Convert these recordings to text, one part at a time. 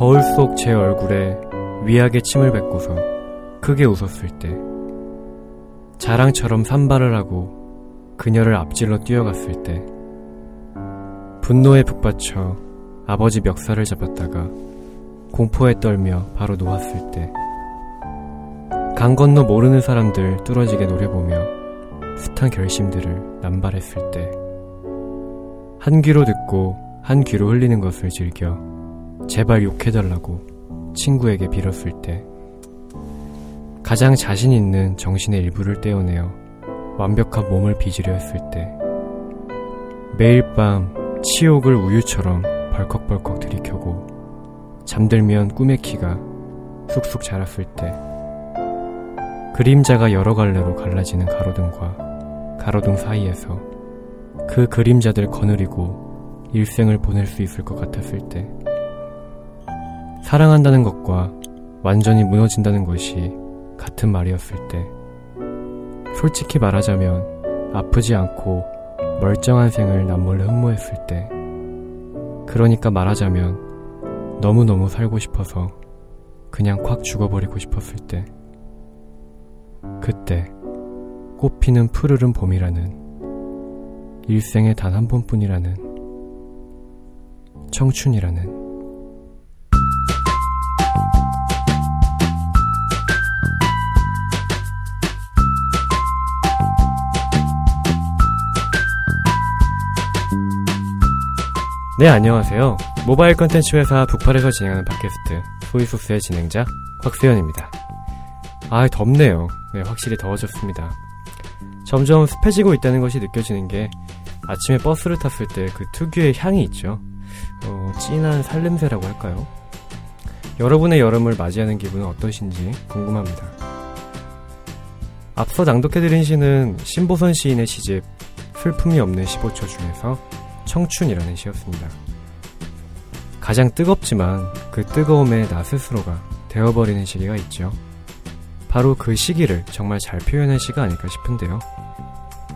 거울 속 제 얼굴에 위하게 침을 뱉고서 크게 웃었을 때 자랑처럼 산발을 하고 그녀를 앞질러 뛰어갔을 때 분노에 북받쳐 아버지 멱살을 잡았다가 공포에 떨며 바로 놓았을 때 강 건너 모르는 사람들 뚫어지게 노려보며 숱한 결심들을 남발했을 때 한 귀로 듣고 한 귀로 흘리는 것을 즐겨 제발 욕해달라고 친구에게 빌었을 때. 가장 자신 있는 정신의 일부를 떼어내어 완벽한 몸을 빚으려 했을 때. 매일 밤 치욕을 우유처럼 벌컥벌컥 들이켜고 잠들면 꿈의 키가 쑥쑥 자랐을 때. 그림자가 여러 갈래로 갈라지는 가로등과 가로등 사이에서 그 그림자들 거느리고 일생을 보낼 수 있을 것 같았을 때 사랑한다는 것과 완전히 무너진다는 것이 같은 말이었을 때 솔직히 말하자면 아프지 않고 멀쩡한 생을 남몰래 흠모했을 때 그러니까 말하자면 너무너무 살고 싶어서 그냥 콱 죽어버리고 싶었을 때 그때 꽃피는 푸르른 봄이라는 일생에 단 한 번뿐이라는 청춘이라는 네, 안녕하세요. 모바일 컨텐츠 회사 북팔에서 진행하는 팟캐스트 소이소스의 진행자 곽수현입니다. 아, 덥네요. 네, 확실히 더워졌습니다. 점점 습해지고 있다는 것이 느껴지는 게 아침에 버스를 탔을 때 그 특유의 향이 있죠. 어, 진한 살냄새라고 할까요? 여러분의 여름을 맞이하는 기분은 어떠신지 궁금합니다. 앞서 낭독해드린 시는 신보선 시인의 시집 슬픔이 없는 15초 중에서 청춘이라는 시였습니다. 가장 뜨겁지만 그 뜨거움에 나 스스로가 되어버리는 시기가 있죠. 바로 그 시기를 정말 잘 표현한 시가 아닐까 싶은데요.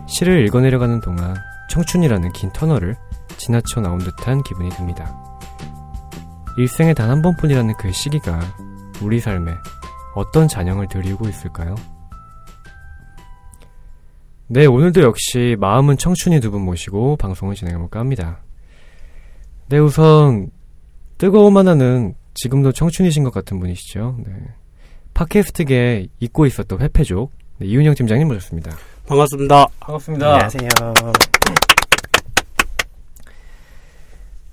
시를 읽어내려가는 동안 청춘이라는 긴 터널을 지나쳐 나온 듯한 기분이 듭니다. 일생에 단 한 번뿐이라는 그 시기가 우리 삶에 어떤 잔영을 드리고 있을까요? 네, 오늘도 역시 마음은 청춘이 두 분 모시고 방송을 진행해볼까 합니다. 네, 우선 뜨거움 하나는 지금도 청춘이신 것 같은 분이시죠. 네. 팟캐스트계 잊고 있었던 회패족 네, 이윤영 팀장님 모셨습니다. 반갑습니다. 반갑습니다. 안녕하세요.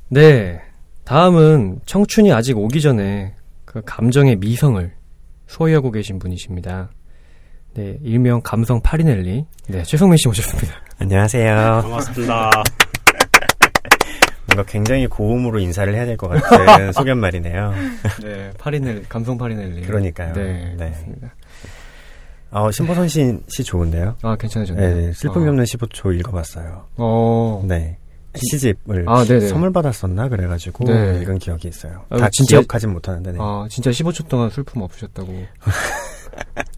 네, 다음은 청춘이 아직 오기 전에 그 감정의 미성을 소유하고 계신 분이십니다. 네, 일명 감성 파리넬리. 네, 최성민 씨 모셨습니다. 안녕하세요. 반갑습니다. 뭔가 굉장히 고음으로 인사를 해야 될 것 같은 소견 말이네요. 네, 파리넬리, 감성 파리넬리. 그러니까요. 네, 네. 맞습니다. 어, 신보선 씨, 씨 좋은데요? 아, 괜찮으셨나요? 네, 네. 슬픔이 어. 없는 15초 읽어봤어요. 어, 네. 시집을 아. 선물 받았었나 그래가지고 네. 읽은 기억이 있어요. 아, 다 진짜- 기억하진 못하는데 네. 아, 진짜 15초 동안 슬픔 없으셨다고.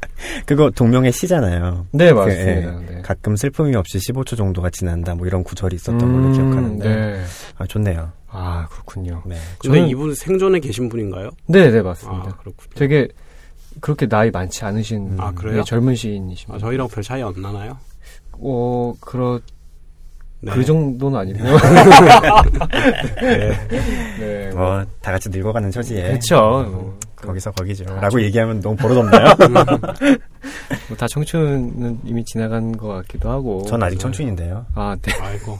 그거 동명의 시잖아요. 네, 그, 맞습니다. 예, 네. 가끔 슬픔이 없이 15초 정도가 지난다 뭐 이런 구절이 있었던 음, 걸로 기억하는데 네. 아 좋네요. 아, 그렇군요. 네. 근데 저는- 이분 생존에 계신 분인가요? 네, 네, 맞습니다. 아, 그렇군요. 되게 그렇게 나이 많지 않으신 아, 그래요? 네, 젊은 시인이십니다. 아, 저희랑 별 차이 안 나나요? 어, 그렇 네. 그 정도는 아니고요. 네. 네. 뭐, 뭐다 같이 늙어가는 처지에 그렇죠. 뭐, 거기서 거기죠. 다 라고 얘기하면 너무 버릇없나요? 뭐 다 청춘은 이미 지나간 것 같기도 하고. 전 아직 청춘인데요. 아, 네. 아이고.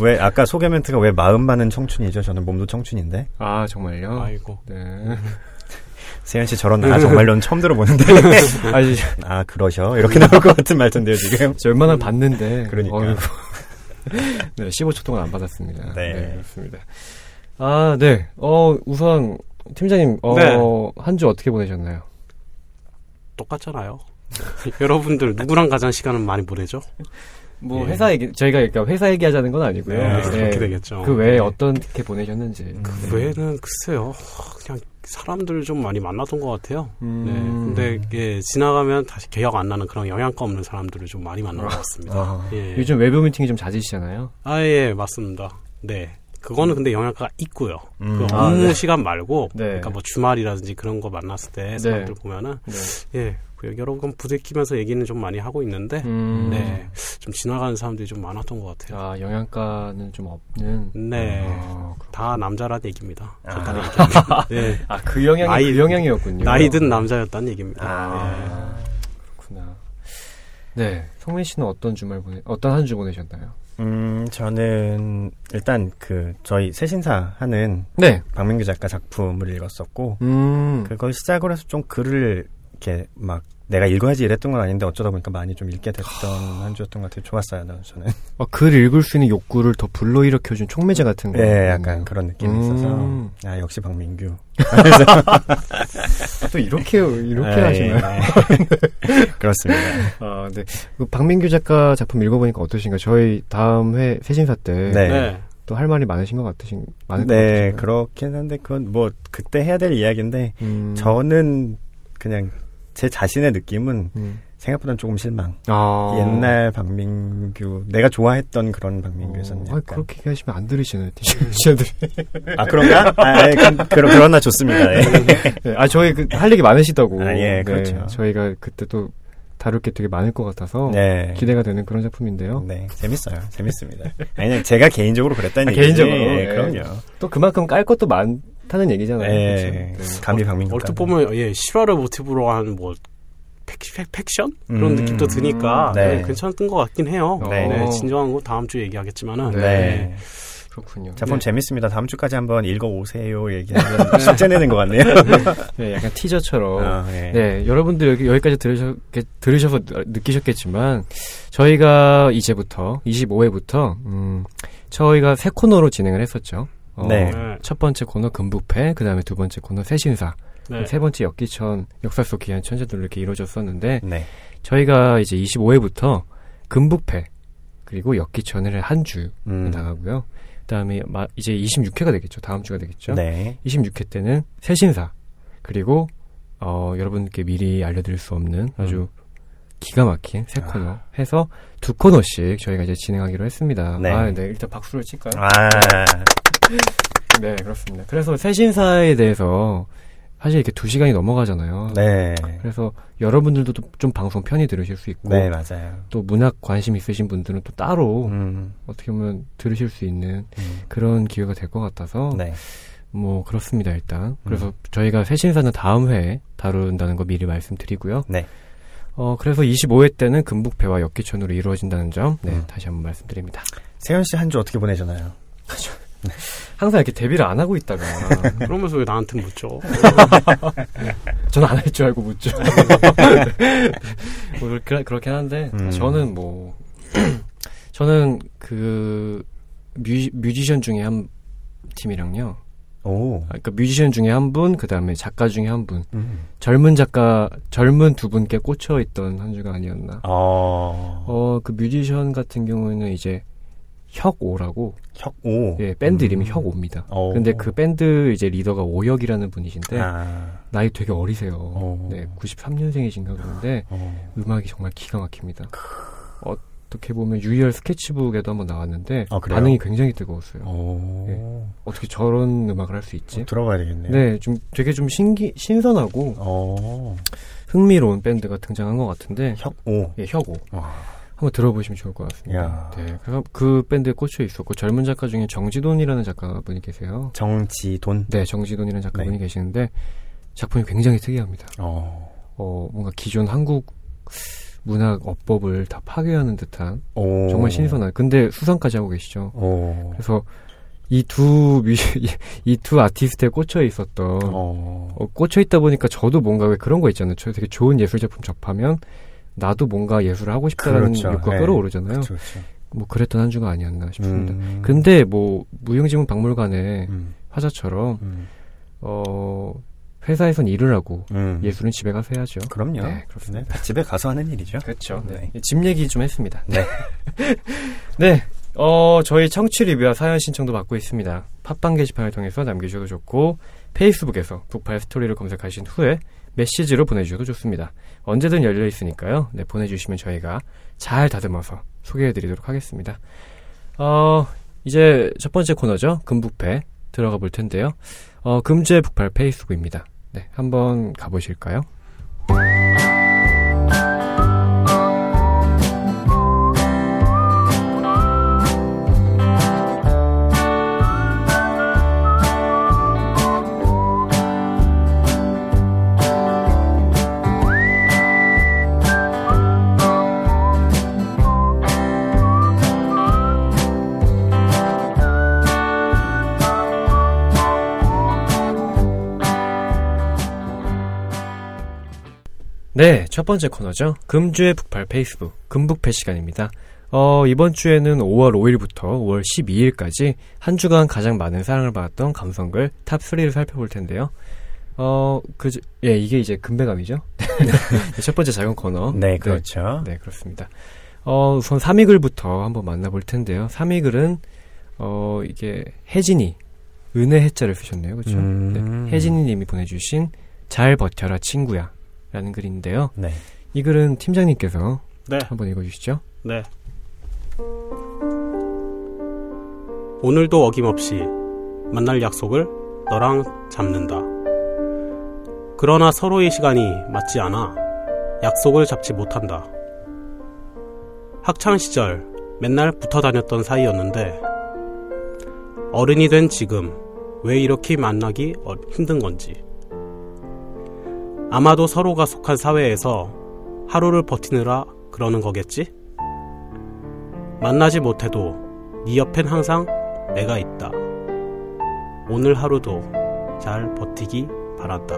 왜 아까 소개 멘트가 왜 마음만은 청춘이죠? 저는 몸도 청춘인데. 아, 정말요? 아이고. 네. 세현 씨 저런 아 정말로는 처음 들어보는데. 아니, 아 그러셔 이렇게 나올 것 같은 말인데요 지금. 저 얼마나 봤는데. 그러니까. 어이구. 네, 15초 동안 안 받았습니다. 네. 네, 그렇습니다. 아, 네. 어, 우선, 팀장님, 어, 네. 한주 어떻게 보내셨나요? 똑같잖아요. 여러분들 누구랑 가장 시간을 많이 보내죠? 뭐, 예. 회사 얘기, 저희가 그러니까 회사 얘기하자는 건 아니고요. 네, 네. 그렇게 되겠죠. 그 외에 네. 어떻게 보내셨는지. 그 외에는 글쎄요. 그냥 사람들 좀 많이 만났던 것 같아요. 음. 네. 근데 이게 지나가면 다시 기억 안 나는 그런 영양가 없는 사람들을 좀 많이 만난 것 같습니다. 아, 예. 요즘 외부 미팅이 좀 잦으시잖아요. 아, 예, 맞습니다. 네. 그거는 근데 영양가가 있고요. 음. 그 아, 업무 네. 시간 말고, 네. 그러니까 뭐 주말이라든지 그런 거 만났을 때 사람들 보면은 네. 예, 그 여러 번 부대끼면서 얘기는 좀 많이 하고 있는데, 음. 네, 좀 지나가는 사람들이 좀 많았던 것 같아요. 아, 영양가는 좀 없는. 네, 아, 다 남자란 얘기입니다. 아. 네, 아, 그 영향이 나이- 그 영향이었군요. 나이 든 남자였다는 얘기입니다. 아, 그렇구나. 네, 성민 씨는 어떤 주말 보내, 어떤 한 주 보내셨나요? 음, 저는 일단 그 저희 새신사 하는 네. 박민규 작가 작품을 읽었었고 음. 그걸 시작으로 해서 좀 글을 이렇게 막 내가 읽어야지 이랬던 건 아닌데 어쩌다 보니까 많이 좀 읽게 됐던 한 주였던 것 같아요. 좋았어요, 나- 저는. 어, 글 읽을 수 있는 욕구를 더 불러일으켜준 촉매제 같은 거. 네, 약간 그런 느낌이 음. 있어서 아 역시 박민규. 또 이렇게 이렇게 아, 하시나요? 예. 그렇습니다. 아, 네. 그 박민규 작가 작품 읽어보니까 어떠신가요? 저희 다음 회 새신사 때 네. 또할 말이 많으신 것 같으신 것 네, 같으신가요? 그렇긴 한데 그건 뭐 그때 해야 될 이야기인데 음. 저는 그냥 제 자신의 느낌은 음. 생각보다는 조금 실망. 아. 옛날 박민규, 내가 좋아했던 그런 박민규였었냐. 어, 아니, 그렇게 얘기하시면 안 들으시는 티셔츠들이. 아, 그런가? 아, 예, 그, 그, 그러나 좋습니다. 예. 네, 아, 저희 그, 할 얘기 많으시다고. 아, 예, 네, 그렇죠. 저희가 그때 또 다룰 게 되게 많을 것 같아서. 네. 기대가 되는 그런 작품인데요. 네, 재밌어요. 재밌습니다. 아니, 그냥 제가 개인적으로 그랬다는 아, 얘기지. 개인적으로? 예, 네. 그럼요. 또 그만큼 깔 것도 많 다는 얘기잖아요. 예, 그렇죠? 네. 감히 박민규. 얼핏 보면 예 실화를 모티브로 한뭐 팩션 그런 음. 느낌도 드니까 네. 네, 괜찮던 것 같긴 해요. 네. 네, 진정한 거 다음 주에 얘기하겠지만은 네. 그렇군요. 작품 네. 재밌습니다. 다음 주까지 한번 읽어오세요. 얘기하면 숙제 내는 것 같네요. 네, 약간 티저처럼. 아, 예. 네, 여러분들 여기, 여기까지 들으셨, 들으셔서 느끼셨겠지만, 저희가 이제부터, 25회부터, 음, 저희가 새 코너로 진행을 했었죠. 어, 네. 네. 첫 번째 코너 금부패, 그 다음에 두 번째 코너 새신사, 네. 세 번째 엽기천, 역사 속 귀한 천재들 이렇게 이루어졌었는데, 네. 저희가 이제 25회부터 금부패, 그리고 엽기천을 한주 음. 나가고요. 그 다음에 마- 이제 26회가 되겠죠. 다음 주가 되겠죠. 네. 26회 때는 새신사 그리고 어, 여러분께 미리 알려드릴 수 없는 아주 기가 막힌 새 코너 해서 두 코너씩 저희가 이제 진행하기로 했습니다. 네. 아, 네. 일단 박수를 칠까요? 아, 네, 그렇습니다. 그래서 새신사에 대해서 사실 이렇게 두 시간이 넘어가잖아요. 네. 그래서 여러분들도 또좀 방송 편히 들으실 수 있고 네, 맞아요. 또 문학 관심 있으신 분들은 또 따로 음, 어떻게 보면 들으실 수 있는 음. 그런 기회가 될 것 같아서 네. 뭐 그렇습니다 일단 그래서 음. 저희가 새신사는 다음 회에 다룬다는 거 미리 말씀드리고요 네. 어 그래서 25회 때는 금북패와 역기천으로 이루어진다는 점 네, 음. 다시 한번 말씀드립니다 세현 씨 한 주 어떻게 보내셨나요? 항상 이렇게 데뷔를 안 하고 있다가 그러면서 왜 나한테 묻죠? 저는 안 할 줄 알고 묻죠 뭐 그렇게, 그렇긴 한데 음. 저는 뭐 저는 그 뮤, 뮤지션 중에 한 팀이랑요 오. 아, 그러니까 뮤지션 중에 한 분, 그 다음에 작가 중에 한 분, 음. 젊은 작가, 젊은 두 분께 꽂혀 있던 한 주가 아니었나. 어. 어, 그 뮤지션 같은 경우에는 이제 혁오라고, 혁오. 예, 밴드 음. 이름이 혁오입니다. 어. 근데 그 밴드 이제 리더가 오혁이라는 분이신데, 아. 나이 되게 어리세요. 어. 네, 93년생이신가 그런데, 어. 음악이 정말 기가 막힙니다. 어 떻게 보면 유희열 스케치북에도 한번 나왔는데, 아? 반응이 굉장히 뜨거웠어요. 오. 네. 어떻게 저런 음악을 할 수 있지? 어, 들어가야 되겠네요. 네, 좀 되게 좀 신기, 신선하고, 어. 흥미로운 밴드가 등장한 것 같은데 혁오. 예, 혁오 와. 한번 들어보시면 좋을 것 같습니다. 야. 네, 그래서 그 밴드에 꽂혀 있었고 젊은 작가 중에 정지돈이라는 작가분이 계세요. 정지돈. 네, 정지돈이라는 작가분이 네. 계시는데 작품이 굉장히 특이합니다. 어. 어, 뭔가 기존 한국 문학 어법을 다 파괴하는 듯한 오. 정말 신선한. 근데 수상까지 하고 계시죠. 오. 그래서 이두 뮤지 이두 아티스트에 꽂혀 있었던 어. 어, 꽂혀 있다 보니까 저도 뭔가 왜 그런 거 있잖아요. 저 되게 좋은 예술 작품 접하면 나도 뭔가 예술을 하고 싶다는 그렇죠. 욕구가 네. 끌어오르잖아요. 그렇죠. 그렇죠. 뭐 그랬던 한 주가 아니었나 싶습니다. 음. 근데 뭐 무용지문 박물관의 음. 화자처럼 음. 어 회사에선 일을 하고 음. 예술은 집에 가서 해야죠. 그럼요. 네, 그렇습니다. 네, 집에 가서 하는 일이죠. 그렇죠. 네. 집 얘기 좀 했습니다. 네. 네. 어, 저희 청취 리뷰와 사연 신청도 받고 있습니다. 팟빵 게시판을 통해서 남겨주셔도 좋고, 페이스북에서 북팔 스토리를 검색하신 후에 메시지로 보내주셔도 좋습니다. 언제든 열려 있으니까요. 네, 보내주시면 저희가 잘 다듬어서 소개해드리도록 하겠습니다. 어, 이제 첫 번째 코너죠. 금북패 들어가 볼 텐데요. 어, 금주의 북팔 페이스북입니다. 네, 한번 가보실까요? 네, 첫 번째 코너죠. 금주의 북팔 페이스북, 금북페 시간입니다. 어, 이번 주에는 5월 5일부터 5월 12일까지 한 주간 가장 많은 사랑을 받았던 감성글 top 3를 살펴볼 텐데요. 어, 그, 예, 이게 이제 금배감이죠? 첫 번째 작은 코너. 네, 그렇죠. 네, 네, 그렇습니다. 어, 우선 3위 글부터 한번 만나볼 텐데요. 3위 글은, 어, 이게 혜진이, 은혜 해자를 쓰셨네요. 그렇죠? 음. 네, 혜진이 님이 보내주신 잘 버텨라 친구야. 라는 글인데요. 네. 이 글은 팀장님께서 네. 한번 읽어주시죠. 네. 오늘도 어김없이 만날 약속을 너랑 잡는다. 그러나 서로의 시간이 맞지 않아 약속을 잡지 못한다. 학창 시절 맨날 붙어 다녔던 사이였는데 어른이 된 지금 왜 이렇게 만나기 어- 힘든 건지. 아마도 서로가 속한 사회에서 하루를 버티느라 그러는 거겠지? 만나지 못해도 네 옆엔 항상 내가 있다. 오늘 하루도 잘 버티기 바란다.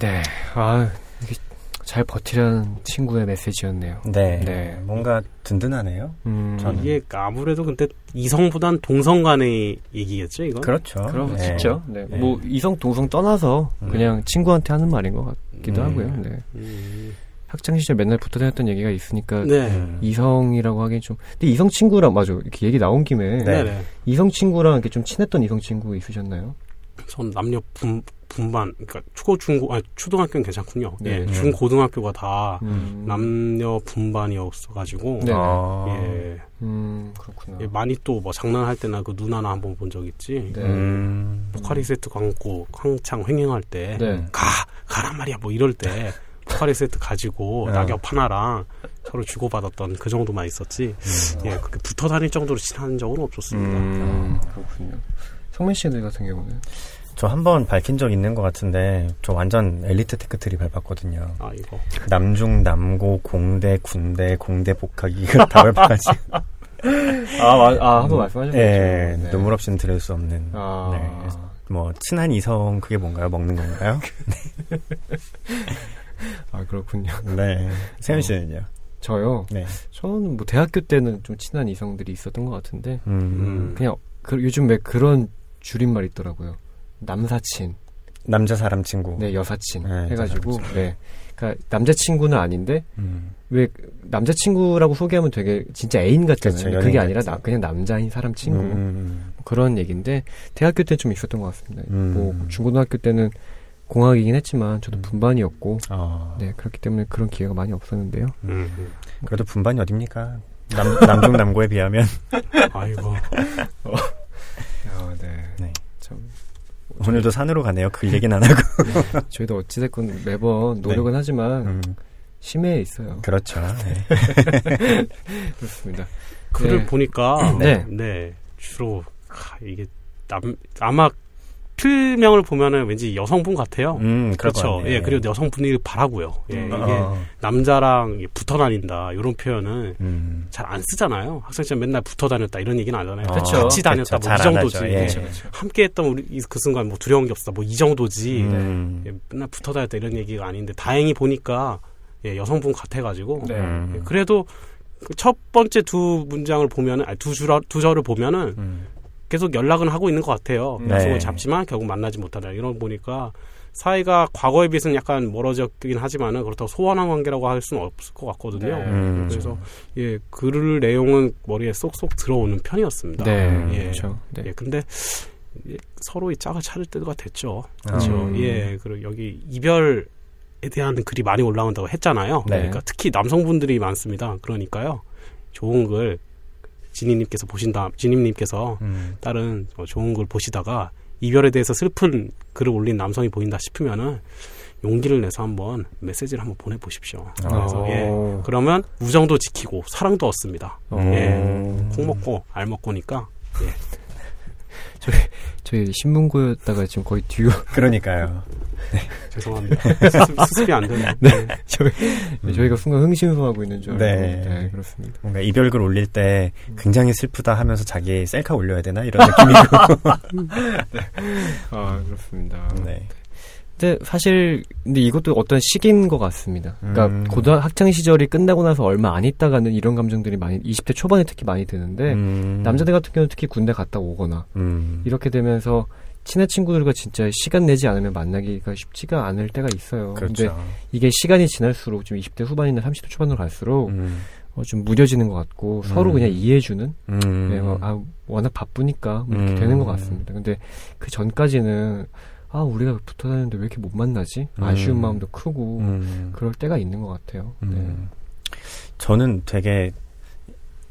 네. 아, 이게 잘 버티라는 친구의 메시지였네요. 네. 네. 뭔가 든든하네요. 음, 저는 이게 아무래도 근데 이성보단 동성 간의 얘기겠죠, 이건? 그렇죠. 그럼 네. 진짜. 네. 네. 뭐 이성 동성 떠나서 음. 그냥 친구한테 하는 말인 것 같기도 음. 하고요. 네. 음, 학창 시절 맨날 붙어 다녔던 얘기가 있으니까 네. 음. 이성이라고 하긴 좀. 근데 이성 친구랑 맞아. 이렇게 얘기 나온 김에 네. 네. 네. 이성 친구랑 이렇게 좀 친했던 이성 친구 있으셨나요? 전 남녀 분, 분반, 그러니까 초고, 중고, 아니, 초등학교는 괜찮군요. 네. 예, 중, 고등학교가 다 음. 남녀 분반이었어 가지고. 네. 어. 예, 음, 그렇구나. 예, 많이 또 뭐 장난할 때나 그 누나나 한번 본 적 있지. 네. 음. 포카리 세트 광고 한창 횡행할 때. 네. 가! 가란 말이야! 뭐 이럴 때. 포카리스웨트 가지고 어. 낙엽 하나랑 서로 주고받았던 그 정도만 있었지. 예, 그렇게 붙어 다닐 정도로 친한 적은 없었습니다. 음, 그렇군요. 성민 씨들 같은 경우는 저 한 번 밝힌 적 있는 것 같은데 저 완전 엘리트 tech tree 밟았거든요. 아, 이거. 남중 남고 공대 군대 공대 복학 이 다 밟아가지고 아, 마, 아, 한번 말씀하셨죠. 예, 눈물 없이는 들을 수 없는 아, 네. 뭐 친한 이성 그게 뭔가요? 먹는 건가요? 아, 그렇군요. 네. 세현 씨는요? 저요. 네. 저는 뭐 대학교 때는 좀 친한 이성들이 있었던 것 같은데 음, 그냥 그, 요즘 왜 그런 줄임말 있더라고요. 남사친, 남자 사람 친구. 네 여사친 네, 해가지고. 네, 그러니까 남자친구는 아닌데 음. 왜 남자친구라고 소개하면 되게 진짜 애인 같잖아요. 연인 그게 아니라. 나, 그냥 남자인 사람 친구 음, 그런 얘기인데 대학교 때 좀 있었던 것 같습니다. 음. 뭐 중고등학교 때는 공학이긴 했지만 저도 음. 분반이었고 어, 네 그렇기 때문에 그런 기회가 많이 없었는데요. 음, 음. 그래도 분반이 어딥니까? 남, 남중 남고에 비하면. 아이고. 아. 참 오늘도 산으로 가네요. 그 얘기는 안 하고. 저희도 어찌됐건 매번 노력은 하지만 음, 심해에 있어요. 그렇죠. 네. 그렇습니다. 글을 네. 보니까 네. 네, 주로 하, 이게 남 아마 필명을 보면은 왠지 여성분 같아요. 음, 그렇죠. 예, 그리고 여성분이 바라고요. 예, 음, 이게 어, 남자랑 붙어 다닌다 이런 표현은 음. 잘안 쓰잖아요. 학생 시절 맨날 붙어 다녔다 이런 얘기는 안 하잖아요. 어, 그쵸. 같이 다녔다 그쵸, 뭐이 잘안 정도지. 예. 그렇죠, 그렇죠. 함께 했던 우리 이- 그 순간 뭐 두려운 게 없다 뭐 이 정도지. 음. 예, 맨날 붙어 다녔다 이런 얘기가 아닌데 다행히 보니까 예, 여성분 같아가지고 네. 음. 예, 그래도 그첫 번째 두 문장을 보면은 아니, 두 줄, 두 절을 보면은 음. 계속 연락은 하고 있는 것 같아요. 네. 약속을 잡지만 결국 만나지 못하다. 이런 거 보니까 사이가 과거에 비해서는 약간 멀어졌긴 하지만은 그렇다고 소원한 관계라고 할 수는 없을 것 같거든요. 네. 음. 그래서 예, 글 내용은 머리에 쏙쏙 들어오는 편이었습니다. 네, 예. 그렇죠. 네. 예, 근데 예, 서로의 짝을 찾을 때가 됐죠. 그렇죠. 음. 예, 그리고 여기 이별 에 대한 글이 많이 올라온다고 했잖아요. 네. 그러니까 특히 남성분들이 많습니다. 그러니까요, 좋은 글 지니님께서 보신다, 지니님께서 음. 다른 뭐 좋은 걸 보시다가 이별에 대해서 슬픈 글을 올린 남성이 보인다 싶으면은 용기를 내서 한번 메시지를 한번 보내보십시오. 그래서 어. 예, 그러면 우정도 지키고 사랑도 얻습니다. 어. 예, 콩 먹고 알 먹고니까 저희 신문고였다가 지금 거의 뒤로 그러니까요. 죄송합니다. 수습, 수습이 안 되네. 네. 저희 저희가 순간 흥신소하고 있는 줄 알고 네. 네, 그렇습니다. 뭔가 이별글 올릴 때 굉장히 슬프다 하면서 자기 셀카 올려야 되나 이런 느낌이고. 아 그렇습니다. 네. 근데 사실 근데 이것도 어떤 시기인 것 같습니다. 그러니까 음. 고등 학창 시절이 끝나고 나서 얼마 안 있다가는 이런 감정들이 많이 20대 초반에 특히 많이 드는데 음. 남자들 같은 경우는 특히 군대 갔다 오거나 음. 이렇게 되면서 친한 친구들과 진짜 시간 내지 않으면 만나기가 쉽지가 않을 때가 있어요. 근데 그렇죠. 이게 시간이 지날수록 좀 20대 후반이나 30대 초반으로 갈수록 음. 어, 좀 무뎌지는 것 같고 서로 음. 그냥 이해해주는 음. 네, 뭐, 아, 워낙 바쁘니까 뭐 이렇게 음. 되는 것 같습니다. 근데 그 전까지는 아 우리가 붙어 다니는데 왜 이렇게 못 만나지? 아쉬운 음. 마음도 크고 음. 그럴 때가 있는 것 같아요. 네. 음. 저는 되게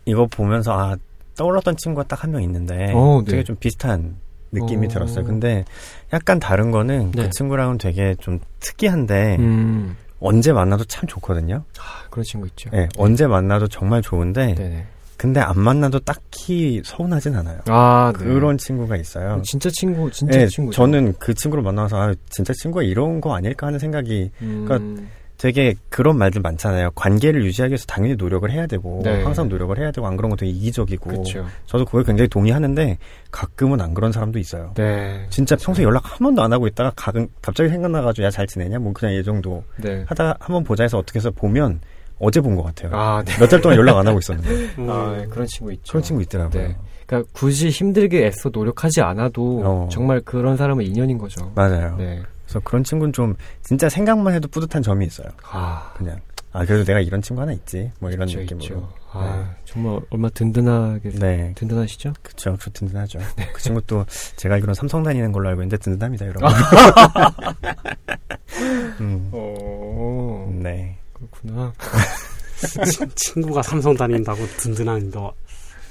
이거 보면서 아 떠올랐던 친구가 딱 한 명 있는데 어, 네. 되게 좀 비슷한 느낌이 어. 들었어요. 근데 약간 다른 거는 네. 그 친구랑은 되게 좀 특이한데 음, 언제 만나도 참 좋거든요. 아, 그런 친구 있죠. 네, 언제 만나도 정말 좋은데 네네. 근데 안 만나도 딱히 서운하진 않아요. 아, 네. 그런 친구가 있어요. 진짜 친구, 진짜 네, 친구. 저는 그 친구를 만나서 아, 진짜 친구가 이런 거 아닐까 하는 생각이 음, 그러니까 되게 그런 말들 많잖아요. 관계를 유지하기 위해서 당연히 노력을 해야 되고 네. 항상 노력을 해야 되고 안 그런 거 되게 이기적이고 그렇죠. 저도 그걸 굉장히 동의하는데 가끔은 안 그런 사람도 있어요. 네. 진짜 평소에 연락 한 번도 안 하고 있다가 가끔 갑자기 생각나가지고 야 잘 지내냐 뭐 그냥 이 정도 네. 하다가 한번 보자 해서 어떻게 해서 보면 어제 본 것 같아요. 아, 네. 몇달 동안 연락 안 하고 있었는데 음, 아, 네, 그런 친구 있죠. 그런 친구 있더라고요. 네. 그러니까 굳이 힘들게 애써 노력하지 않아도 어. 정말 그런 사람은 인연인 거죠. 맞아요. 네. 그래서 그런 친구는 좀 진짜 생각만 해도 뿌듯한 점이 있어요. 아, 그냥 아 그래도 내가 이런 친구 하나 있지 뭐 이런 있죠, 느낌으로. 있죠. 아, 정말 얼마 든든하게 네. 든든하시죠? 그쵸, 그 든든하죠. 네. 그 친구 또 제가 알기로는 삼성 다니는 걸로 알고 있는데 든든합니다, 여러분. 음, 어, 네. 그렇구나. 친- 친구가 삼성 다닌다고 든든한 거.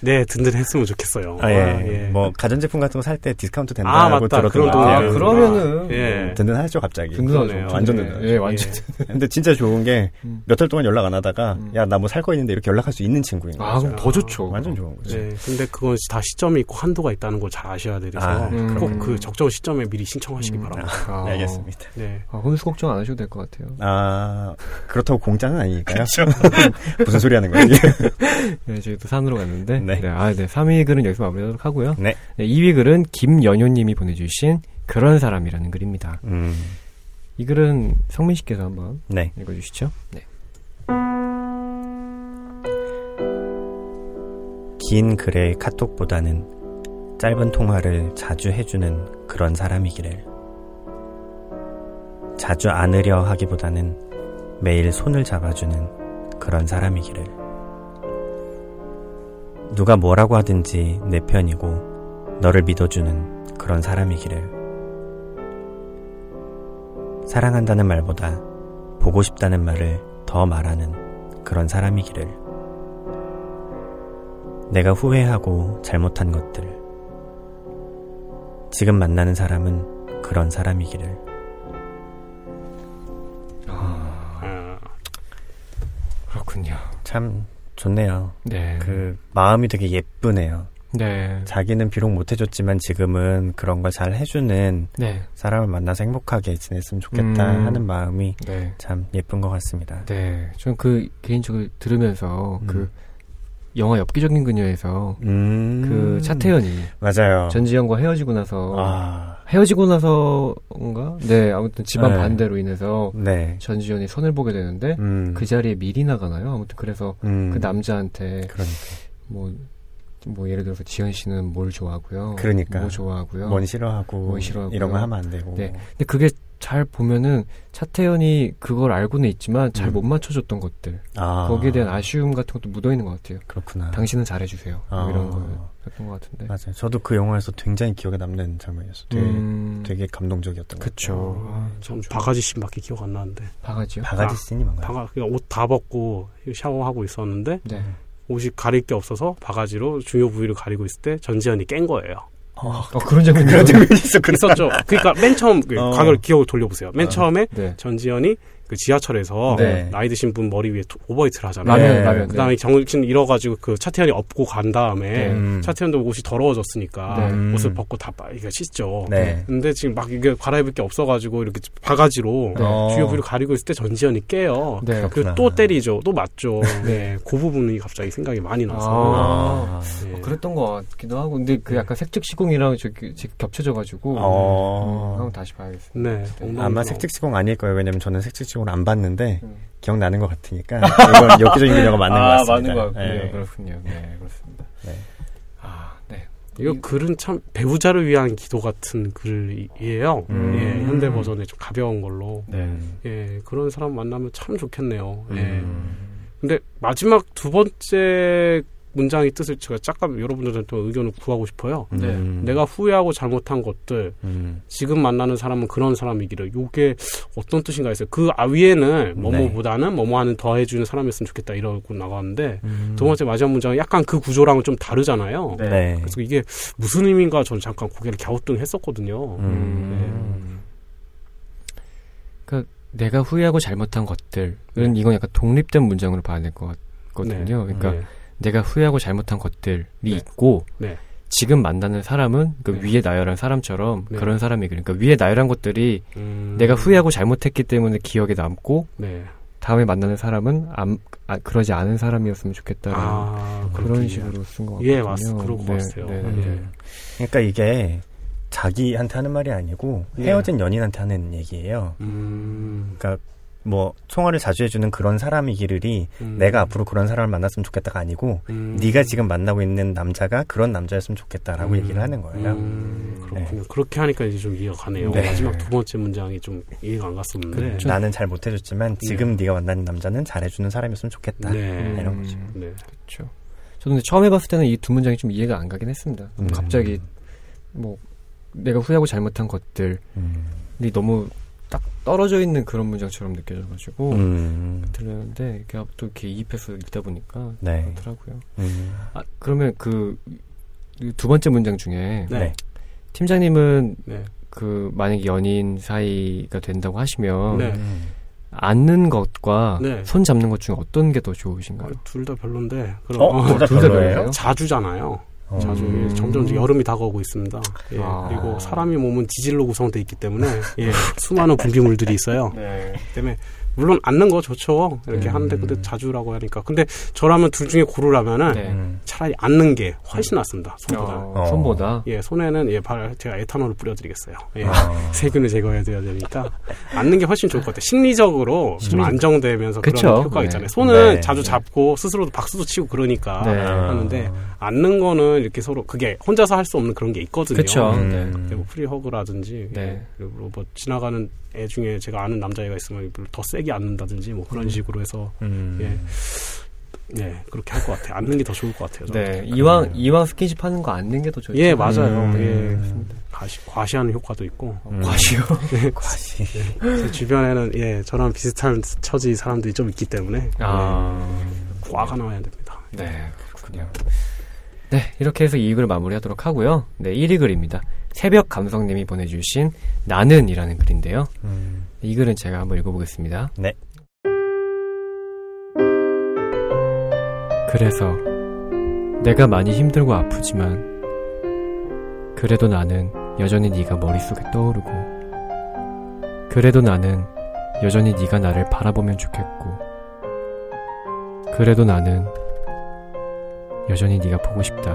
네, 든든했으면 좋겠어요. 아, 예. 아, 예. 뭐 가전제품 같은 거 살 때 디스카운트 아, 된다고 맞다. 들었던 그런. 아, 같아요. 그러면은 예. 든든하죠, 갑자기. 든든하죠. 그러네요. 완전 네, 든든하죠. 예, 완전. 근데 진짜 좋은 게 음. 몇달 동안 연락 안 하다가 음. 야나 뭐 살 거 있는데 이렇게 연락할 수 있는 친구인 거죠. 아, 그럼 더 좋죠. 완전 좋은 거죠. 네, 근데 그건 다 시점이 있고 한도가 있다는 걸 잘 아셔야 돼서 아, 음. 꼭그 적정 시점에 미리 신청하시기 음. 바랍니다. 아, 네, 알겠습니다. 네. 아, 혼수 걱정 안 하셔도 될 것 같아요. 아 그렇다고 공짜는 아니니까요. 무슨 소리 하는 거예요? 네, 저희도 산으로 갔는데. 네. 아, 네. 3위 글은 여기서 마무리하도록 하고요. 네. 2위 글은 김연효님이 보내주신 그런 사람이라는 글입니다. 음, 이 글은 성민 씨께서 한번 네. 읽어주시죠. 네. 긴 글의 카톡보다는 짧은 통화를 자주 해주는 그런 사람이기를. 자주 안으려 하기보다는 매일 손을 잡아주는 그런 사람이기를. 누가 뭐라고 하든지 내 편이고 너를 믿어주는 그런 사람이기를. 사랑한다는 말보다 보고 싶다는 말을 더 말하는 그런 사람이기를. 내가 후회하고 잘못한 것들. 지금 만나는 사람은 그런 사람이기를. 아, 그렇군요. 참 좋네요. 네. 그 마음이 되게 예쁘네요. 네. 자기는 비록 못해줬지만 지금은 그런 걸 잘 해주는 네. 사람을 만나서 행복하게 지냈으면 좋겠다 음. 하는 마음이 네. 참 예쁜 것 같습니다. 네. 저는 그 개인적으로 들으면서 음. 그 영화 엽기적인 그녀에서 음. 그 차태현이 맞아요. 전지현과 헤어지고 나서 아, 헤어지고 나서인가? 네, 아무튼 집안 네. 반대로 인해서 네. 전지현이 손을 보게 되는데 음. 그 자리에 미리 나 가나요? 아무튼 그래서 음. 그 남자한테 그러니까. 뭐, 뭐 예를 들어서 지현 씨는 뭘 좋아하고요? 그러니까. 뭐 좋아하고요? 뭔 싫어하고, 뭔 싫어하고요. 이런 거 하면 안 되고. 네. 근데 그게 잘 보면은 차태현이 그걸 알고는 있지만 잘 음. 못 맞춰줬던 것들 아. 거기에 대한 아쉬움 같은 것도 묻어 있는 것 같아요. 그렇구나. 당신은 잘해주세요. 뭐 아. 이런 거였던 것 같은데. 맞아요. 저도 그 영화에서 굉장히 기억에 남는 장면이었어요. 되게, 음, 되게 감동적이었던 것 그쵸. 아, 전참 바가지 씬밖에 기억 안 나는데. 바가지요? 같아요. 바가지 아, 씬이 뭔가요? 바가, 그냥 옷다 벗고 샤워하고 있었는데, 네. 옷이 가릴 게 없어서 바가지로 중요 부위를 가리고 있을 때 전지현이 깬 거예요. 어, 그런 장면 그런 장면이 있었구나. 있었죠. 그러니까 맨 처음 그 어. 과거를 기억을 돌려보세요. 맨 어. 처음에 네. 전지현이 그 지하철에서 네. 나이 드신 분 머리 위에 투- 오바이트를 하잖아요. 라면 네. 라면. 그다음에 정신 잃어가지고 그 차태현이 업고 간 다음에 네. 음. 차태현도 옷이 더러워졌으니까 네. 옷을 음. 벗고 다 빠- 이거 씻죠. 네. 근데 지금 막 이게 갈아입을 게 없어가지고 이렇게 바가지로 네. 어. 주요 부위를 가리고 있을 때 전지현이 깨요. 네. 그렇구나. 그리고 또 때리죠. 또 맞죠. 네. 그 부분이 갑자기 생각이 많이 나서. 아. 네. 어, 그랬던 것 같기도 하고, 근데 그 약간 색즉 시공이랑 저기 지금 겹쳐져가지고 어. 음, 한번 다시 봐야겠습니다. 네. 아마 색특시공 아닐 거예요. 왜냐면 저는 색특 시공을 안 봤는데 음. 기억나는 것 같으니까 이건 엽기적인 그녀가 맞는 것 아, 같습니다. 맞는 것 같군요. 네. 그렇군요. 네, 그렇습니다. 네. 아, 네. 이거 글은 참 배우자를 위한 기도 같은 글이에요. 음. 예, 현대 버전에 좀 가벼운 걸로. 네. 예, 그런 사람 만나면 참 좋겠네요. 예. 음. 근데 마지막 두 번째 문장의 뜻을 제가 잠깐 여러분들한테 의견을 구하고 싶어요. 네. 음. 내가 후회하고 잘못한 것들, 음. 지금 만나는 사람은 그런 사람이기를. 요게 어떤 뜻인가 했어요. 그 아, 위에는 뭐뭐보다는 뭐뭐하는 더해주는 사람이었으면 좋겠다 이러고 나가는데 두 번째 마지막 문장은 약간 그 구조랑은 좀 다르잖아요. 네. 네. 그래서 이게 무슨 의미인가 저는 잠깐 고개를 갸우뚱했었거든요. 음. 그러니까 내가 후회하고 잘못한 것들은 이건 약간 독립된 문장으로 봐야 될 것 같거든요. 그러니까 네. 내가 후회하고 잘못한 것들이 네. 있고 네. 지금 만나는 사람은 그 네. 위에 나열한 사람처럼 네. 그런 사람이 그러니까 위에 나열한 것들이 음, 내가 후회하고 잘못했기 때문에 기억에 남고 네. 다음에 만나는 사람은 안, 아, 그러지 않은 사람이었으면 좋겠다는 아, 그런 그렇군요. 식으로 쓴 것 같거든요. 예, 맞, 그럴 것 같아요. 네, 네, 예. 네. 그러니까 이게 자기한테 하는 말이 아니고 예. 헤어진 연인한테 하는 얘기예요. 음, 그러니까 뭐 통화를 자주 해주는 그런 사람이기를이 음, 내가 앞으로 그런 사람을 만났으면 좋겠다가 아니고 음, 네가 지금 만나고 있는 남자가 그런 남자였으면 좋겠다라고 음, 얘기를 하는 거예요. 음, 그렇군요. 그렇게 하니까 이제 좀 이해가 가네요. 네. 마지막 두 번째 문장이 좀 이해가 안 갔었는데. 그렇죠. 나는 잘 못해줬지만 지금 네 가 만나는 남자는 잘해주는 사람이었으면 좋겠다. 네. 이런 거죠. 네. 그렇죠. 저도 근데 처음에 봤을 때는 이 두 문장이 좀 이해가 안 가긴 했습니다. 음. 갑자기 뭐 내가 후회하고 잘못한 것들이 음. 너무 딱 떨어져 있는 그런 문장처럼 느껴져가지고 음. 들렸는데 이게 또 이렇게 이입해서 읽다 보니까 네. 그렇더라고요. 음. 아 그러면 그 두 번째 문장 중에 네. 네. 팀장님은 네. 그 만약에 연인 사이가 된다고 하시면 네. 음. 앉는 것과 네. 손 잡는 것 중에 어떤 게 더 좋으신가요? 둘다 별론데. 그럼 어? 둘다 둘다? 별로예요? 자주잖아요. 어. 자주 음. 점점 여름이 다가오고 있습니다. 예, 아. 그리고 사람이 몸은 지질로 구성되어 있기 때문에 예, 수많은 분비물들이 있어요. 네. 때문에 물론 앉는 거 좋죠. 이렇게 음. 하는데 근데 자주라고 하니까. 근데 저라면 둘 중에 고르라면은 네. 음. 차라리 앉는 게 훨씬 낫습니다. 손보다. 어, 어. 손보다. 예, 손에는 예, 발 제가 에탄올을 뿌려 드리겠어요. 예. 어. 세균을 제거해야 돼야 되니까 앉는 게 훨씬 좋을 것 같아요. 심리적으로 좀 안정되면서 그쵸. 그런 효과가 네. 있잖아요. 손은 네. 자주 잡고 스스로도 박수도 치고 그러니까 네. 하는데 앉는 거는 이렇게 서로 그게 혼자서 할 수 없는 그런 게 있거든요. 그쵸. 음. 네. 그리고 free hug라든지 네. 예, 그리고 뭐 지나가는 애 중에 제가 아는 남자애가 있으면 더 세게 앉는다든지 뭐 그런 식으로 해서 음. 예. 네 그렇게 할 것 같아요. 앉는 게 더 좋을 것 같아요. 저는. 네. 이왕, 이왕 스킨십 하는 거 앉는 게 더 좋죠. 예 맞아요. 음. 예 과시, 과시하는 효과도 있고 음. 과시요. 과시. 제 주변에는 예 저랑 비슷한 처지 사람들이 좀 있기 때문에 아. 예, 과가 나와야 됩니다. 네, 그렇군요. 네, 이렇게 해서 이 글을 마무리하도록 하고요. 네, 1위 글입니다. 새벽 감성님이 보내주신 나는이라는 글인데요. 음. 이 글은 제가 한번 읽어보겠습니다. 네. 그래서 내가 많이 힘들고 아프지만 그래도 나는 여전히 네가 머릿속에 떠오르고 그래도 나는 여전히 네가 나를 바라보면 좋겠고 그래도 나는 여전히 네가 보고 싶다.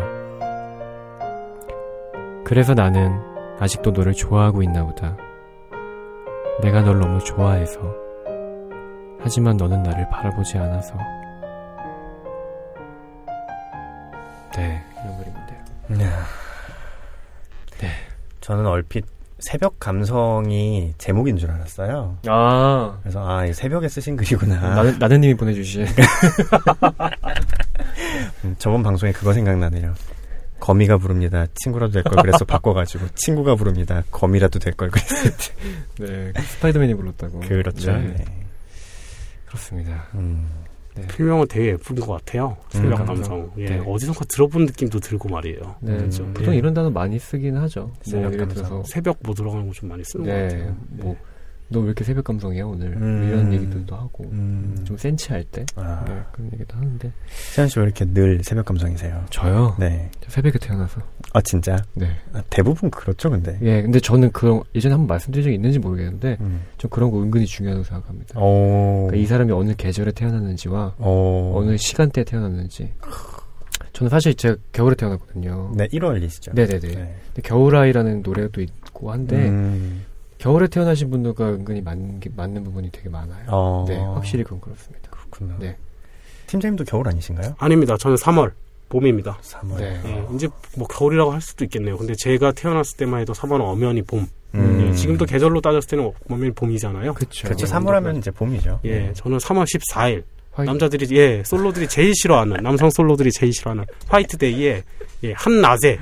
그래서 나는 아직도 너를 좋아하고 있나 보다. 내가 널 너무 좋아해서. 하지만 너는 나를 바라보지 않아서. 네, 이런 글입니다. 야. 네. 저는 얼핏 새벽 감성이 제목인 줄 알았어요. 아, 그래서 아, 이 새벽에 쓰신 글이구나. 나는, 나는 님이 보내주신. 음, 저번 방송에 그거 생각나네요. 거미가 부릅니다. 친구라도 될 걸 그래서 바꿔가지고 친구가 부릅니다. 거미라도 될 걸 그랬을 때. 네, 스파이더맨이 불렀다고. 그렇죠. 네, 네. 그렇습니다. 음. 네. 필명은 되게 예쁜 것 같아요. 새벽 음, 감성. 예, 네. 어디선가 들어본 느낌도 들고 말이에요. 네, 그렇죠. 보통 예. 이런 단어 많이 쓰긴 하죠. 뭐 예를 들어서 새벽 뭐 들어가는 거 좀 많이 쓰는 네, 것 같아요. 뭐 너 왜 이렇게 새벽 감성이야 오늘 음. 이런 얘기들도 하고 음. 좀 센치할 때 아. 네, 그런 얘기도 하는데 세현 씨 왜 이렇게 늘 새벽 감성이세요? 저요? 네 새벽에 태어나서 아 진짜? 네 아, 대부분 그렇죠 근데 예 근데 저는 그런 예전에 한번 말씀드린 적이 있는지 모르겠는데 음. 좀 그런 거 은근히 중요하다고 생각합니다 그러니까 이 사람이 어느 계절에 태어났는지와 오. 어느 시간대에 태어났는지 저는 사실 제가 겨울에 태어났거든요. 네, 1월이시죠. 네네네. 네. 겨울아이라는 노래도 있고 한데, 음. 겨울에 태어나신 분들과 은근히 맞는, 게, 맞는 부분이 되게 많아요. 어. 네, 확실히 그건 그렇습니다. 그렇구나. 네. 팀장님도 겨울 아니신가요? 아닙니다. 저는 3월. 봄입니다. 3월. 네. 네. 이제 뭐 겨울이라고 할 수도 있겠네요. 근데 제가 태어났을 때만 해도 3월은 엄연히 봄. 음. 네, 지금도 계절로 따졌을 때는 엄연히 봄이잖아요. 그렇죠. 그렇죠. 3월 하면 이제 봄이죠. 예, 네. 저는 3월 14일. 화이트. 남자들이 예 솔로들이 제일 싫어하는 남성 솔로들이 제일 싫어하는 화이트데이에 예 한 낮에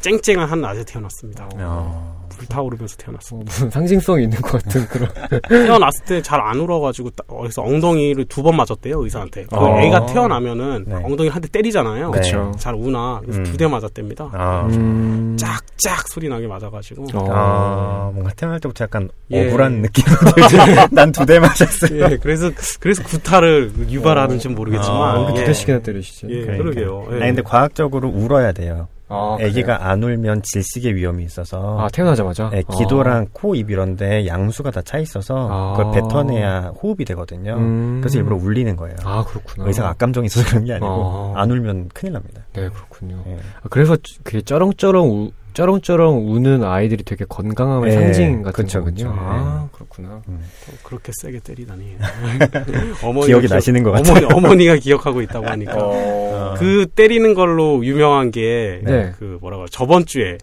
쨍쨍한 한 낮에 태어났습니다. 야. 불타오르면서 태어났어. 어, 무슨 상징성 있는 것 같은 그런. 태어났을 때 잘 안 울어가지고 어디서 엉덩이를 두 번 맞았대요 의사한테. 그 어. 애가 태어나면은 네. 엉덩이를 한대 때리잖아요. 그렇죠. 잘 우나 그래서 음. 두대 맞았답니다. 아. 음. 짝짝 소리 나게 맞아가지고. 어. 아, 뭔가 태어날 때부터 약간 예. 억울한 느낌. 난 두 대 맞았어요. 예, 그래서 그래서 구타를 유발하는지 는 모르겠지만 아. 두 대씩이나 때리시죠. 예, 그러니까. 그러게요. 예. 아니 근데 과학적으로 울어야 돼요. 아, 아기가 그래요? 안 울면 질식의 위험이 있어서 아 태어나자마자 네, 기도랑 아. 코, 입 이런데 양수가 다 차 있어서 아. 그걸 뱉어내야 호흡이 되거든요. 음. 그래서 일부러 울리는 거예요. 아 그렇구나. 의사가 악감정이 있어서 그런 게 아니고 아. 안 울면 큰일 납니다. 네 그렇군요. 네. 그래서 그 쩌렁쩌렁 우, 쩌렁쩌렁 우는 아이들이 되게 건강함의 네, 상징 같은 그쵸, 거군요. 그쵸. 아, 그렇구나. 음. 그렇게 세게 때리다니. 기억이 기억, 나시는 것 같아요. 어머니, 어머니가 기억하고 있다고 하니까. 어... 그 때리는 걸로 유명한 게, 네. 그 뭐라고, 저번 주에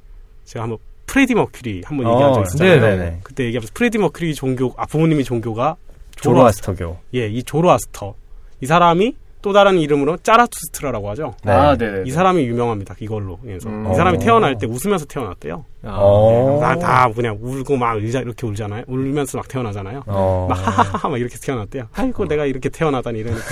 제가 한번 프레디 머큐리 한번 어, 얘기한 적 있었잖아요. 네네네. 그때 얘기하면서 프레디 머큐리 종교, 아, 부모님이 종교가 조로아스터교. 예, 이 조로아스터. 이 사람이 또 다른 이름으로 짜라투스트라라고 하죠. 네. 아, 네. 이 사람이 유명합니다. 이걸로. 그래서 음. 이 사람이 태어날 때 웃으면서 태어났대요. 아. 네. 다, 다 그냥 울고 막 으아 이렇게 울잖아요. 울면서 막 태어나잖아요. 어. 막 하하하 막 이렇게 태어났대요. 아이고 어. 내가 이렇게 태어나다니 이러니까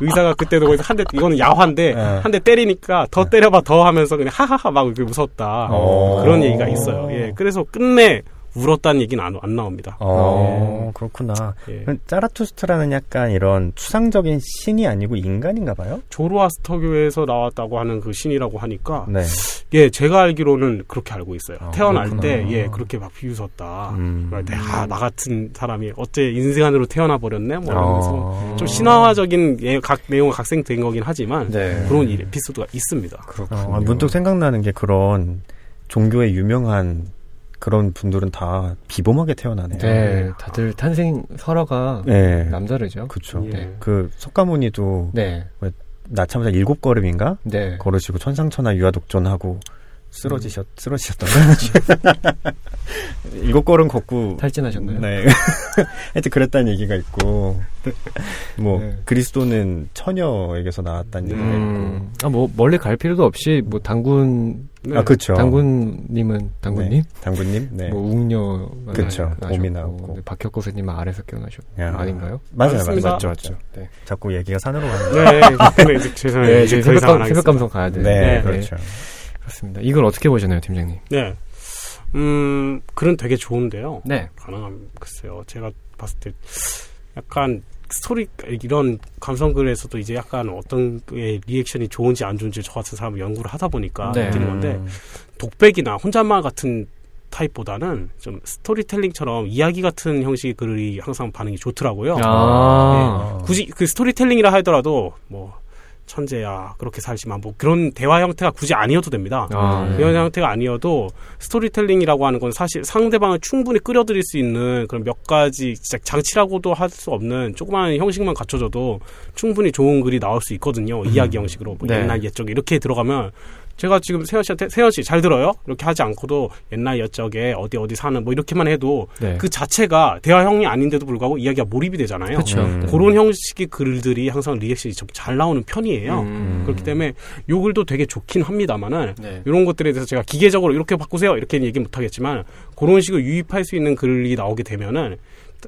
의사가 그때도 거기서 한 대 이거는 야화인데 네. 한대 때리니까 더 때려봐 더 하면서 그냥 하하하 막 이렇게 웃었다. 어. 그런 얘기가 있어요. 예. 그래서 끝내 울었다는 얘기는 안, 안 나옵니다. 어, 네. 그렇구나. 예. 짜라투스트라는 약간 이런 추상적인 신이 아니고 인간인가 봐요? 조로아스터교에서 나왔다고 하는 그 신이라고 하니까, 네. 예, 제가 알기로는 그렇게 알고 있어요. 아, 태어날 그렇구나. 때, 예, 그렇게 막 비웃었다. 음. 아, 나 같은 사람이 어째 인생 안으로 태어나 버렸네? 뭐 이러면서 아. 좀 신화적인 예, 각 내용은 각색된 거긴 하지만, 네. 그런 에피소드가 있습니다. 그렇군요. 아, 문득 생각나는 게 그런 종교의 유명한 그런 분들은 다 비범하게 태어나네요. 네, 다들 탄생 설화가 네. 남다르죠. 그렇죠. 네. 그 석가모니도 네. 낳자마자 일곱 걸음인가 네. 걸으시고 천상천하 유아독존하고 쓰러지셨 음. 쓰러지셨던 거 일곱 걸음 걷고 탈진하셨나요? 네. 하여튼 그랬다는 얘기가 있고 뭐 네. 그리스도는 처녀에게서 나왔다는 얘기가 음. 있고 아뭐 멀리 갈 필요도 없이 뭐 당군 네. 아 그렇죠. 당군님은 당군님? 네. 당군님? 네. 뭐 웅녀 그렇죠. 봄이 나왔고 박혁거세님은 아래서 깨어나셨 야. 아닌가요? 맞아요, 맞아요, 맞죠, 맞죠. 네. 자꾸 얘기가 산으로 가는. 네, 네, 죄송해요. 네, 새벽, 감, 새벽 감성 가야 돼. 네, 네, 그렇죠. 그렇습니다. 이걸 어떻게 보시나요, 팀장님? 네. 음, 글은 되게 좋은데요. 네. 가능한, 글쎄요. 제가 봤을 때 약간 스토리, 이런 감성글에서도 이제 약간 어떤 의 리액션이 좋은지 안 좋은지 저 같은 사람을 연구를 하다 보니까 네. 느끼는 건데, 음. 독백이나 혼잣말 같은 타입보다는 좀 스토리텔링처럼 이야기 같은 형식의 글이 항상 반응이 좋더라고요. 아~ 네. 굳이 그 스토리텔링이라 하더라도 뭐 천재야 그렇게 살지만 뭐 그런 대화 형태가 굳이 아니어도 됩니다. 아, 네. 대화 형태가 아니어도 스토리텔링이라고 하는 건 사실 상대방을 충분히 끌어들일 수 있는 그런 몇 가지 진짜 장치라고도 할 수 없는 조그마한 형식만 갖춰져도 충분히 좋은 글이 나올 수 있거든요. 음. 이야기 형식으로 뭐 네. 옛날 옛적에 이렇게 들어가면 제가 지금 세현 씨한테 세현 씨잘 들어요? 이렇게 하지 않고도 옛날 옛적에 어디 어디 사는 뭐 이렇게만 해도 네. 그 자체가 대화형이 아닌데도 불구하고 이야기가 몰입이 되잖아요. 그렇죠. 음. 그런 형식의 글들이 항상 리액션이 좀 잘 나오는 편이에요. 음. 그렇기 때문에 요 글도 되게 좋긴 합니다만은 네. 이런 것들에 대해서 제가 기계적으로 이렇게 바꾸세요 이렇게 얘기 못 하겠지만 그런 식으로 유입할 수 있는 글이 나오게 되면은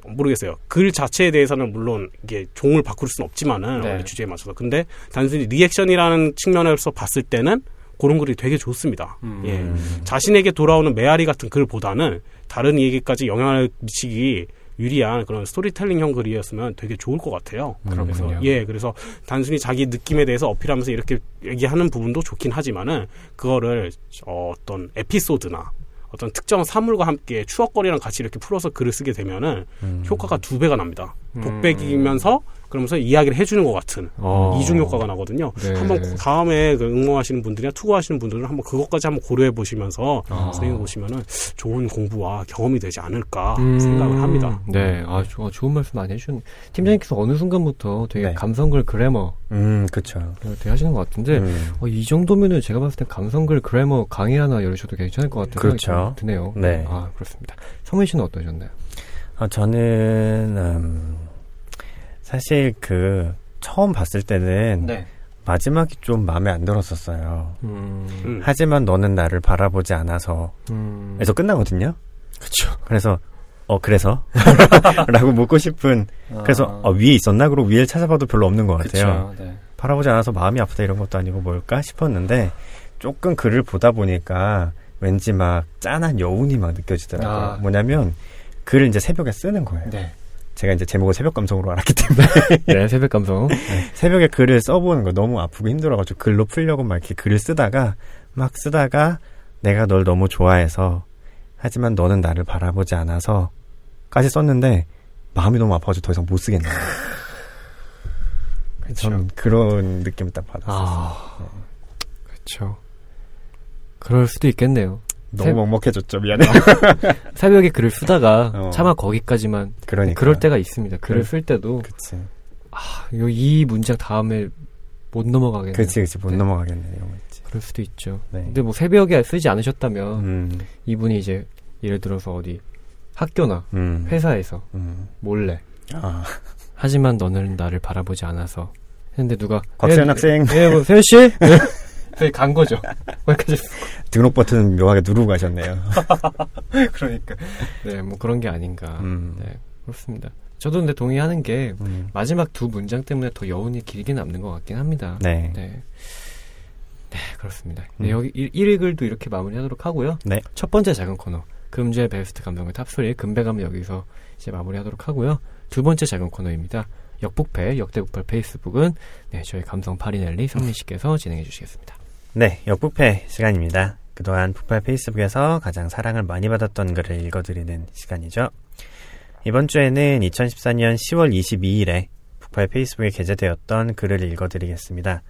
모르겠어요. 글 자체에 대해서는 물론 이게 종을 바꿀 수는 없지만은 네. 원래 주제에 맞춰서 근데 단순히 리액션이라는 측면에서 봤을 때는 그런 글이 되게 좋습니다. 음. 예. 자신에게 돌아오는 메아리 같은 글보다는 다른 이에게까지 영향을 미치기 유리한 그런 스토리텔링형 글이었으면 되게 좋을 것 같아요. 그래서 예, 그래서 단순히 자기 느낌에 대해서 어필하면서 이렇게 얘기하는 부분도 좋긴 하지만은 그거를 어, 어떤 에피소드나 어떤 특정 사물과 함께 추억거리랑 같이 이렇게 풀어서 글을 쓰게 되면은 음. 효과가 두 배가 납니다. 독백이면서 그러면서 이야기를 해주는 것 같은 어. 이중 효과가 나거든요. 네. 한번 다음에 그 응모하시는 분들이나 투고하시는 분들은 한번 그것까지 한번 고려해 보시면서 아. 생각해 보시면은 좋은 공부와 경험이 되지 않을까 음. 생각을 합니다. 네, 아 조, 좋은 말씀 많이 해주신 팀장님께서 어느 순간부터 되게 네. 감성글 그래머, 음, 그렇죠. 되게 하시는 것 같은데 음. 어, 이 정도면은 제가 봤을 때 감성글 그래머 강의 하나 열으셔도 괜찮을 것 같은 그렇죠. 생각이 드네요. 네, 아 그렇습니다. 성민 씨는 어떠셨나요? 아, 저는 음, 사실 그 처음 봤을 때는 네. 마지막이 좀 마음에 안 들었었어요. 음. 음. 하지만 너는 나를 바라보지 않아서 음. 에서 끝나거든요. 그렇죠. 그래서 어 그래서 라고 묻고 싶은 아. 그래서 어, 위에 있었나 그러고 위에 찾아봐도 별로 없는 것 같아요. 네. 바라보지 않아서 마음이 아프다 이런 것도 아니고 뭘까 싶었는데 조금 글을 보다 보니까 왠지 막 짠한 여운이 막 느껴지더라고요. 아. 뭐냐면 글을 이제 새벽에 쓰는 거예요. 네. 제가 이제 제목을 새벽 감성으로 알았기 때문에. 네, 새벽 감성. 네. 새벽에 글을 써보는 거 너무 아프고 힘들어가지고 글로 풀려고 막 이렇게 글을 쓰다가 막 쓰다가 내가 널 너무 좋아해서 하지만 너는 나를 바라보지 않아서 까지 썼는데 마음이 너무 아파가지고 더 이상 못 쓰겠네요. 전 그런 느낌을 딱 받았어요. 아, 네. 그렇죠. 그럴 수도 있겠네요. 너무 새... 먹먹해졌죠. 미안해. 새벽에 글을 쓰다가 어. 차마 거기까지만 그러니까. 그럴 때가 있습니다. 글을 그래. 쓸 때도 그치. 아, 이 문장 다음에 못 넘어가겠네. 그렇지, 그렇지. 못 네. 넘어가겠네. 이런 거 있지. 그럴 수도 있죠. 네. 근데 뭐 새벽에 쓰지 않으셨다면 음. 이분이 이제 예를 들어서 어디 학교나 음. 회사에서 음. 몰래 아. 하지만 너는 나를 바라보지 않아서 했는데 누가 곽세현 학생 예, 뭐 세현 씨 저희 간 거죠. 거기까지. 등록 버튼 묘하게 누르고 가셨네요. 그러니까. 네, 뭐 그런 게 아닌가. 음. 네, 그렇습니다. 저도 근데 동의하는 게 음. 마지막 두 문장 때문에 더 여운이 길게 남는 것 같긴 합니다. 네. 네. 네 그렇습니다. 네, 음. 네, 여기 1, 글도 이렇게 마무리하도록 하고요. 네. 첫 번째 작은 코너 금주의 베스트 감성의 탑소리 금배감 여기서 이제 마무리하도록 하고요. 두 번째 작은 코너입니다. 역북패 역대북팔 페이스북은 네, 저희 감성 파리넬리 성민 씨께서 진행해 주시겠습니다. 네, 역부패 시간입니다. 그동안 북팔 페이스북에서 가장 사랑을 많이 받았던 글을 읽어드리는 시간이죠. 이번 주에는 2014년 10월 22일에 북팔 페이스북에 게재되었던 글을 읽어드리겠습니다.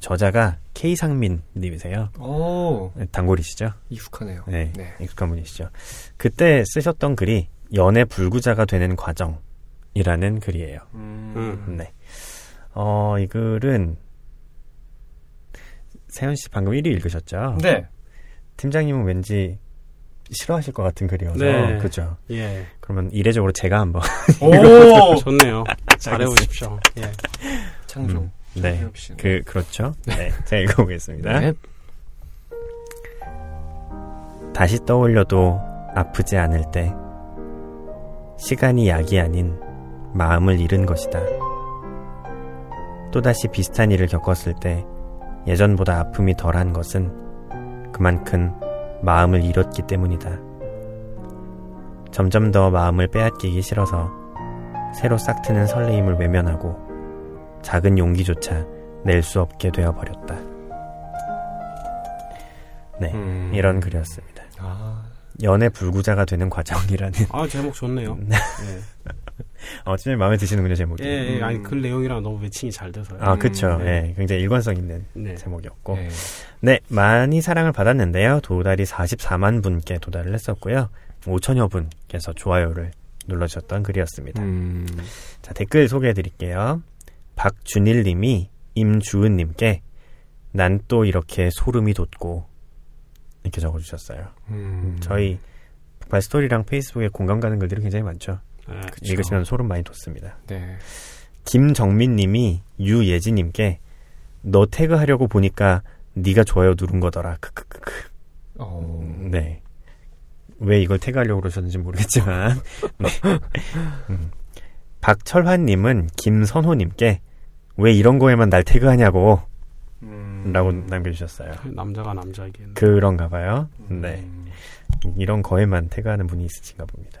저자가 K상민 님이세요. 오. 단골이시죠? 익숙하네요. 네, 네. 익숙한 분이시죠. 그때 쓰셨던 글이 연애 불구자가 되는 과정이라는 글이에요. 음. 네. 어, 이 글은 세현 씨 방금 1위 읽으셨죠? 네. 팀장님은 왠지 싫어하실 것 같은 글이어서 네. 그죠? 예. 그러면 이례적으로 제가 한번 오 좋네요. 잘해보십시오. 예. 창조. 음, 네. 그 그렇죠. 네. 제가 읽어보겠습니다. 네. 다시 떠올려도 아프지 않을 때 시간이 약이 아닌 마음을 잃은 것이다. 또다시 비슷한 일을 겪었을 때 예전보다 아픔이 덜한 것은 그만큼 마음을 잃었기 때문이다. 점점 더 마음을 빼앗기기 싫어서 새로 싹 트는 설레임을 외면하고 작은 용기조차 낼 수 없게 되어버렸다. 네, 음. 이런 글이었습니다. 아. 연애 불구자가 되는 과정이라는. 아, 제목 좋네요. 네. 네. 어, 진짜 마음에 드시는군요, 제목이. 예, 예. 아니, 글 내용이랑 너무 매칭이 잘 돼서요. 아, 그쵸. 음, 네. 예, 굉장히 일관성 있는 네. 제목이었고. 네. 네, 많이 사랑을 받았는데요. 도달이 44만 분께 도달을 했었고요. 5천여 분께서 좋아요를 눌러주셨던 글이었습니다. 음. 자, 댓글 소개해 드릴게요. 박준일 님이 임주은 님께 난 또 이렇게 소름이 돋고 이렇게 적어주셨어요. 음. 저희 북발 스토리랑 페이스북에 공감 가는 글들이 굉장히 많죠. 아, 읽으시면 소름 많이 돋습니다. 네. 김정민 님이 유예진 님께 너 태그하려고 보니까 네가 좋아요 누른 거더라. 크크크크. 어... 네. 왜 이걸 태그하려고 그러셨는지 모르겠지만 네. 음. 박철환님은 김선호님께 왜 이런 거에만 날 태그하냐고 음... 라고 남겨주셨어요. 남자가 남자에게는 그런가 봐요. 음... 네. 이런 거에만 태그하는 분이 있으신가 봅니다.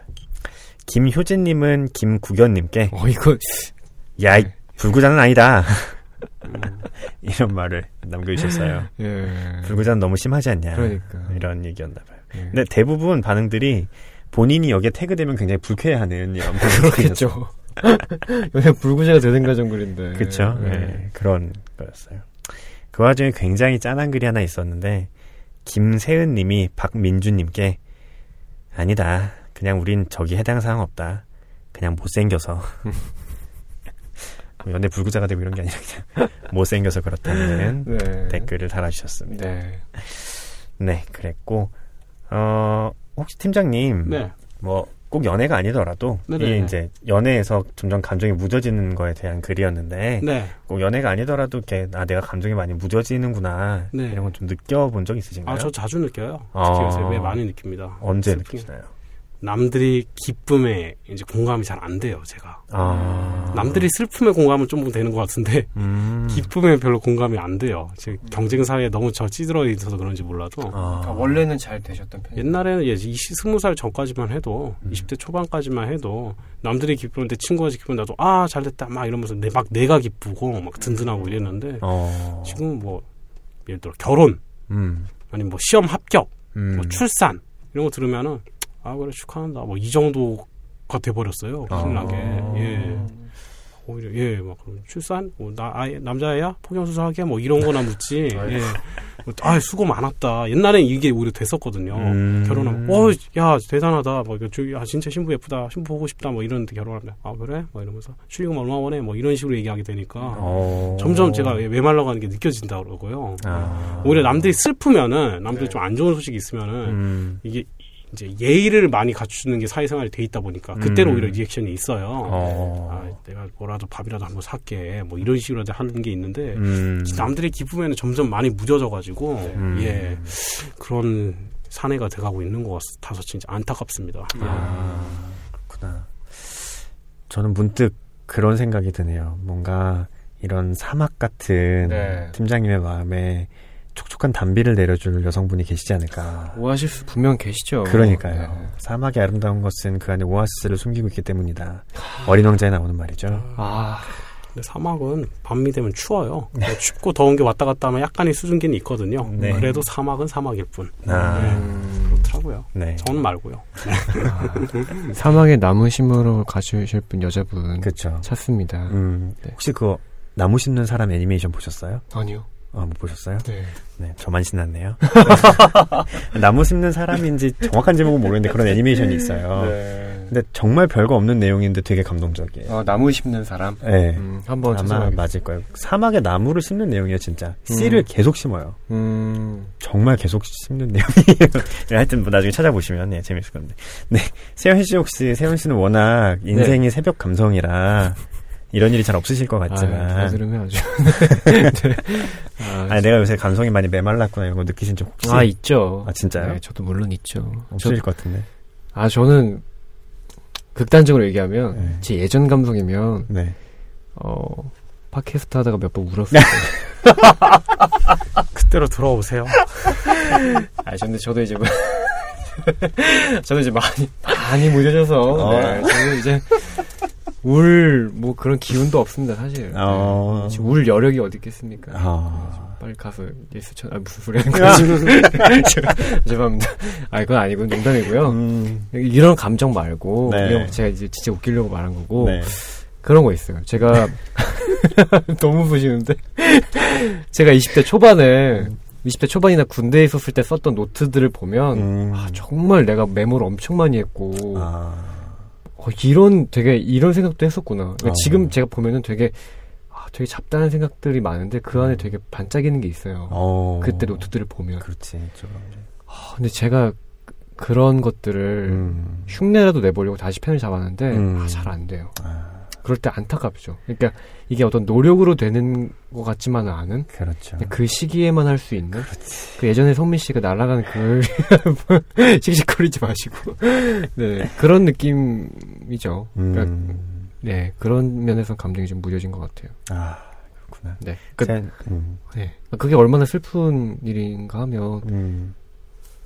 김효진님은 김국연님께 어 이거 야 네. 불구자는 아니다. 음. 이런 말을 남겨주셨어요. 예. 불구자는 너무 심하지 않냐. 그러니까. 이런 얘기였나 봐요. 예. 근데 대부분 반응들이 본인이 여기에 태그되면 굉장히 불쾌해하는 이런 반응들이죠. 요새 불구제가 되는 가정글인데. 그쵸. 네. 네. 그런 거였어요. 그 와중에 굉장히 짠한 글이 하나 있었는데, 김세은 님이 박민주 님께, 아니다. 그냥 우린 저기 해당 사항 없다. 그냥 못생겨서. 뭐 연애 불구자가 되고 이런 게 아니라 그냥 못생겨서 그렇다는 네. 댓글을 달아주셨습니다. 네. 네, 그랬고, 어, 혹시 팀장님, 네. 뭐 꼭 연애가 아니더라도 이게 이제 연애에서 점점 감정이 무뎌지는 거에 대한 글이었는데 네. 꼭 연애가 아니더라도 이렇게 아 내가 감정이 많이 무뎌지는구나 네. 이런 건 좀 느껴본 적 있으신가요? 아 저 자주 느껴요. 특히 아. 요새 왜 많이 느낍니다. 언제 느끼시나요? 남들이 기쁨에 이제 공감이 잘 안 돼요, 제가. 아. 남들이 슬픔에 공감은 좀 되는 것 같은데, 음. 기쁨에 별로 공감이 안 돼요. 지금 경쟁 사회에 너무 저 찌들어 있어서 그런지 몰라도. 아. 아, 원래는 잘 되셨던 편이에요? 옛날에는 예, 20, 20살 전까지만 해도, 음. 20대 초반까지만 해도, 남들이 기쁘는데 친구가 기쁘면 나도, 아, 잘 됐다, 막 이러면서 내, 막 내가 기쁘고, 막 든든하고 이랬는데, 어. 지금 뭐, 예를 들어 결혼, 음. 아니면 뭐 시험 합격, 뭐 음. 출산, 이런 거 들으면은, 아 그래 축하한다. 뭐 이 정도가 돼버렸어요. 신나게. 아. 예 오히려 예막 출산? 뭐 나 아예 남자애야? 폭염 수술하게? 뭐 이런 거나 묻지. 예. 아 수고 많았다. 옛날엔 이게 오히려 됐었거든요. 음. 결혼하면 어야 대단하다. 뭐 야 진짜 신부 예쁘다. 신부 보고 싶다. 뭐 이런데 결혼하면 아 그래? 뭐 이러면서 축의금 얼마 원해? 뭐 이런 식으로 얘기하게 되니까 오. 어. 점점 제가 메말라가는 게 느껴진다 그러고요. 아. 오히려 남들이 슬프면은 남들이 네. 좀안 좋은 소식이 있으면은 음. 이게 이제 예의를 많이 갖추는 게 사회생활이 돼 있다 보니까 그때는 음. 오히려 리액션이 있어요. 어. 아, 내가 뭐라도 밥이라도 한번 살게 뭐 이런 식으로 하는 게 있는데 음. 남들의 기쁨에는 점점 많이 무뎌져가지고 음. 예 그런 사내가 돼가고 있는 것 같아서 진짜 안타깝습니다. 아, 그렇구나. 저는 문득 그런 생각이 드네요. 뭔가 이런 사막 같은 네. 팀장님의 마음에 촉촉한 단비를 내려줄 여성분이 계시지 않을까. 오아시스 분명 계시죠. 그러니까요. 네. 사막의 아름다운 것은 그 안에 오아시스를 숨기고 있기 때문이다. 어린 왕자에 나오는 말이죠. 아. 근데 사막은 밤이 되면 추워요. 뭐 춥고 더운 게 왔다 갔다 하면 약간의 수증기는 있거든요. 네. 그래도 사막은 사막일 뿐. 아. 네. 그렇더라고요. 네. 저는 말고요. 아. 사막에 나무 심으러 가주실 분 여자분 그쵸. 찾습니다. 음. 네. 혹시 그 나무 심는 사람 애니메이션 보셨어요? 아니요. 아, 못 보셨어요? 네. 네, 저만 신났네요. 나무 심는 사람인지 정확한 제목은 모르겠는데 그런 애니메이션이 있어요. 네. 근데 정말 별거 없는 내용인데 되게 감동적이에요. 어, 나무 심는 사람? 네. 음, 한번 아마. 맞을 거예요. 사막에 나무를 심는 내용이에요, 진짜. 음. 씨를 계속 심어요. 음. 정말 계속 심는 내용이에요. 네, 하여튼 뭐 나중에 찾아보시면 네, 재밌을 겁니다. 네. 세현 씨 혹시 세현 씨는 워낙 인생이 네. 새벽 감성이라 이런 일이 잘 없으실 것 같지만. 아, 들으면 아주. 네. 아, 아니, 내가 요새 감성이 많이 메말랐구나 이런 거 느끼신 적 혹시? 아, 있죠. 아, 진짜요? 네, 저도 물론 있죠. 없으실 저, 것 같은데. 아, 저는 극단적으로 얘기하면 네. 제 예전 감성이면 네. 어, 팟캐스트 하다가 몇 번 울었어요. 그때로 돌아오세요. 아, 근데 저도 이제 뭐 저는 이제 많이 많이 무뎌져서 어. 네, 저는 이제 울 뭐 그런 기운도 없습니다 사실. 어. 네. 울 여력이 어디 있겠습니까? 어. 빨리 가서 예수 천, 아 무슨 소리 하는 거지? 죄송합니다. 아 그건 아니고 농담이고요. 음. 이런 감정 말고 네. 그냥 제가 이제 진짜 웃기려고 말한 거고 네. 그런 거 있어요. 제가 너무 부시는데 제가 20대 초반에 20대 초반이나 군대에 있었을 때 썼던 노트들을 보면 음. 아, 정말 내가 메모를 엄청 많이 했고. 아. 어, 이런 되게 이런 생각도 했었구나. 그러니까 어. 지금 제가 보면은 되게 아, 되게 잡다한 생각들이 많은데 그 안에 음. 되게 반짝이는 게 있어요. 어. 그때 노트들을 보면. 그렇지. 아, 근데 제가 그런 것들을 음. 흉내라도 내보려고 다시 펜을 잡았는데 음. 아, 잘 안 돼요. 아. 그럴 때 안타깝죠. 그러니까 이게 어떤 노력으로 되는 것 같지만은 않은. 그렇죠. 그 시기에만 할 수 있는. 그렇지. 그 예전에 성민 씨가 날아가는 그 씩씩거리지 마시고. 네 그런 느낌이죠. 그러니까 음. 네 그런 면에서 감정이 좀 무뎌진 것 같아요. 아 그렇구나. 네. 그, 제, 음. 네. 그게 얼마나 슬픈 일인가 하면. 음.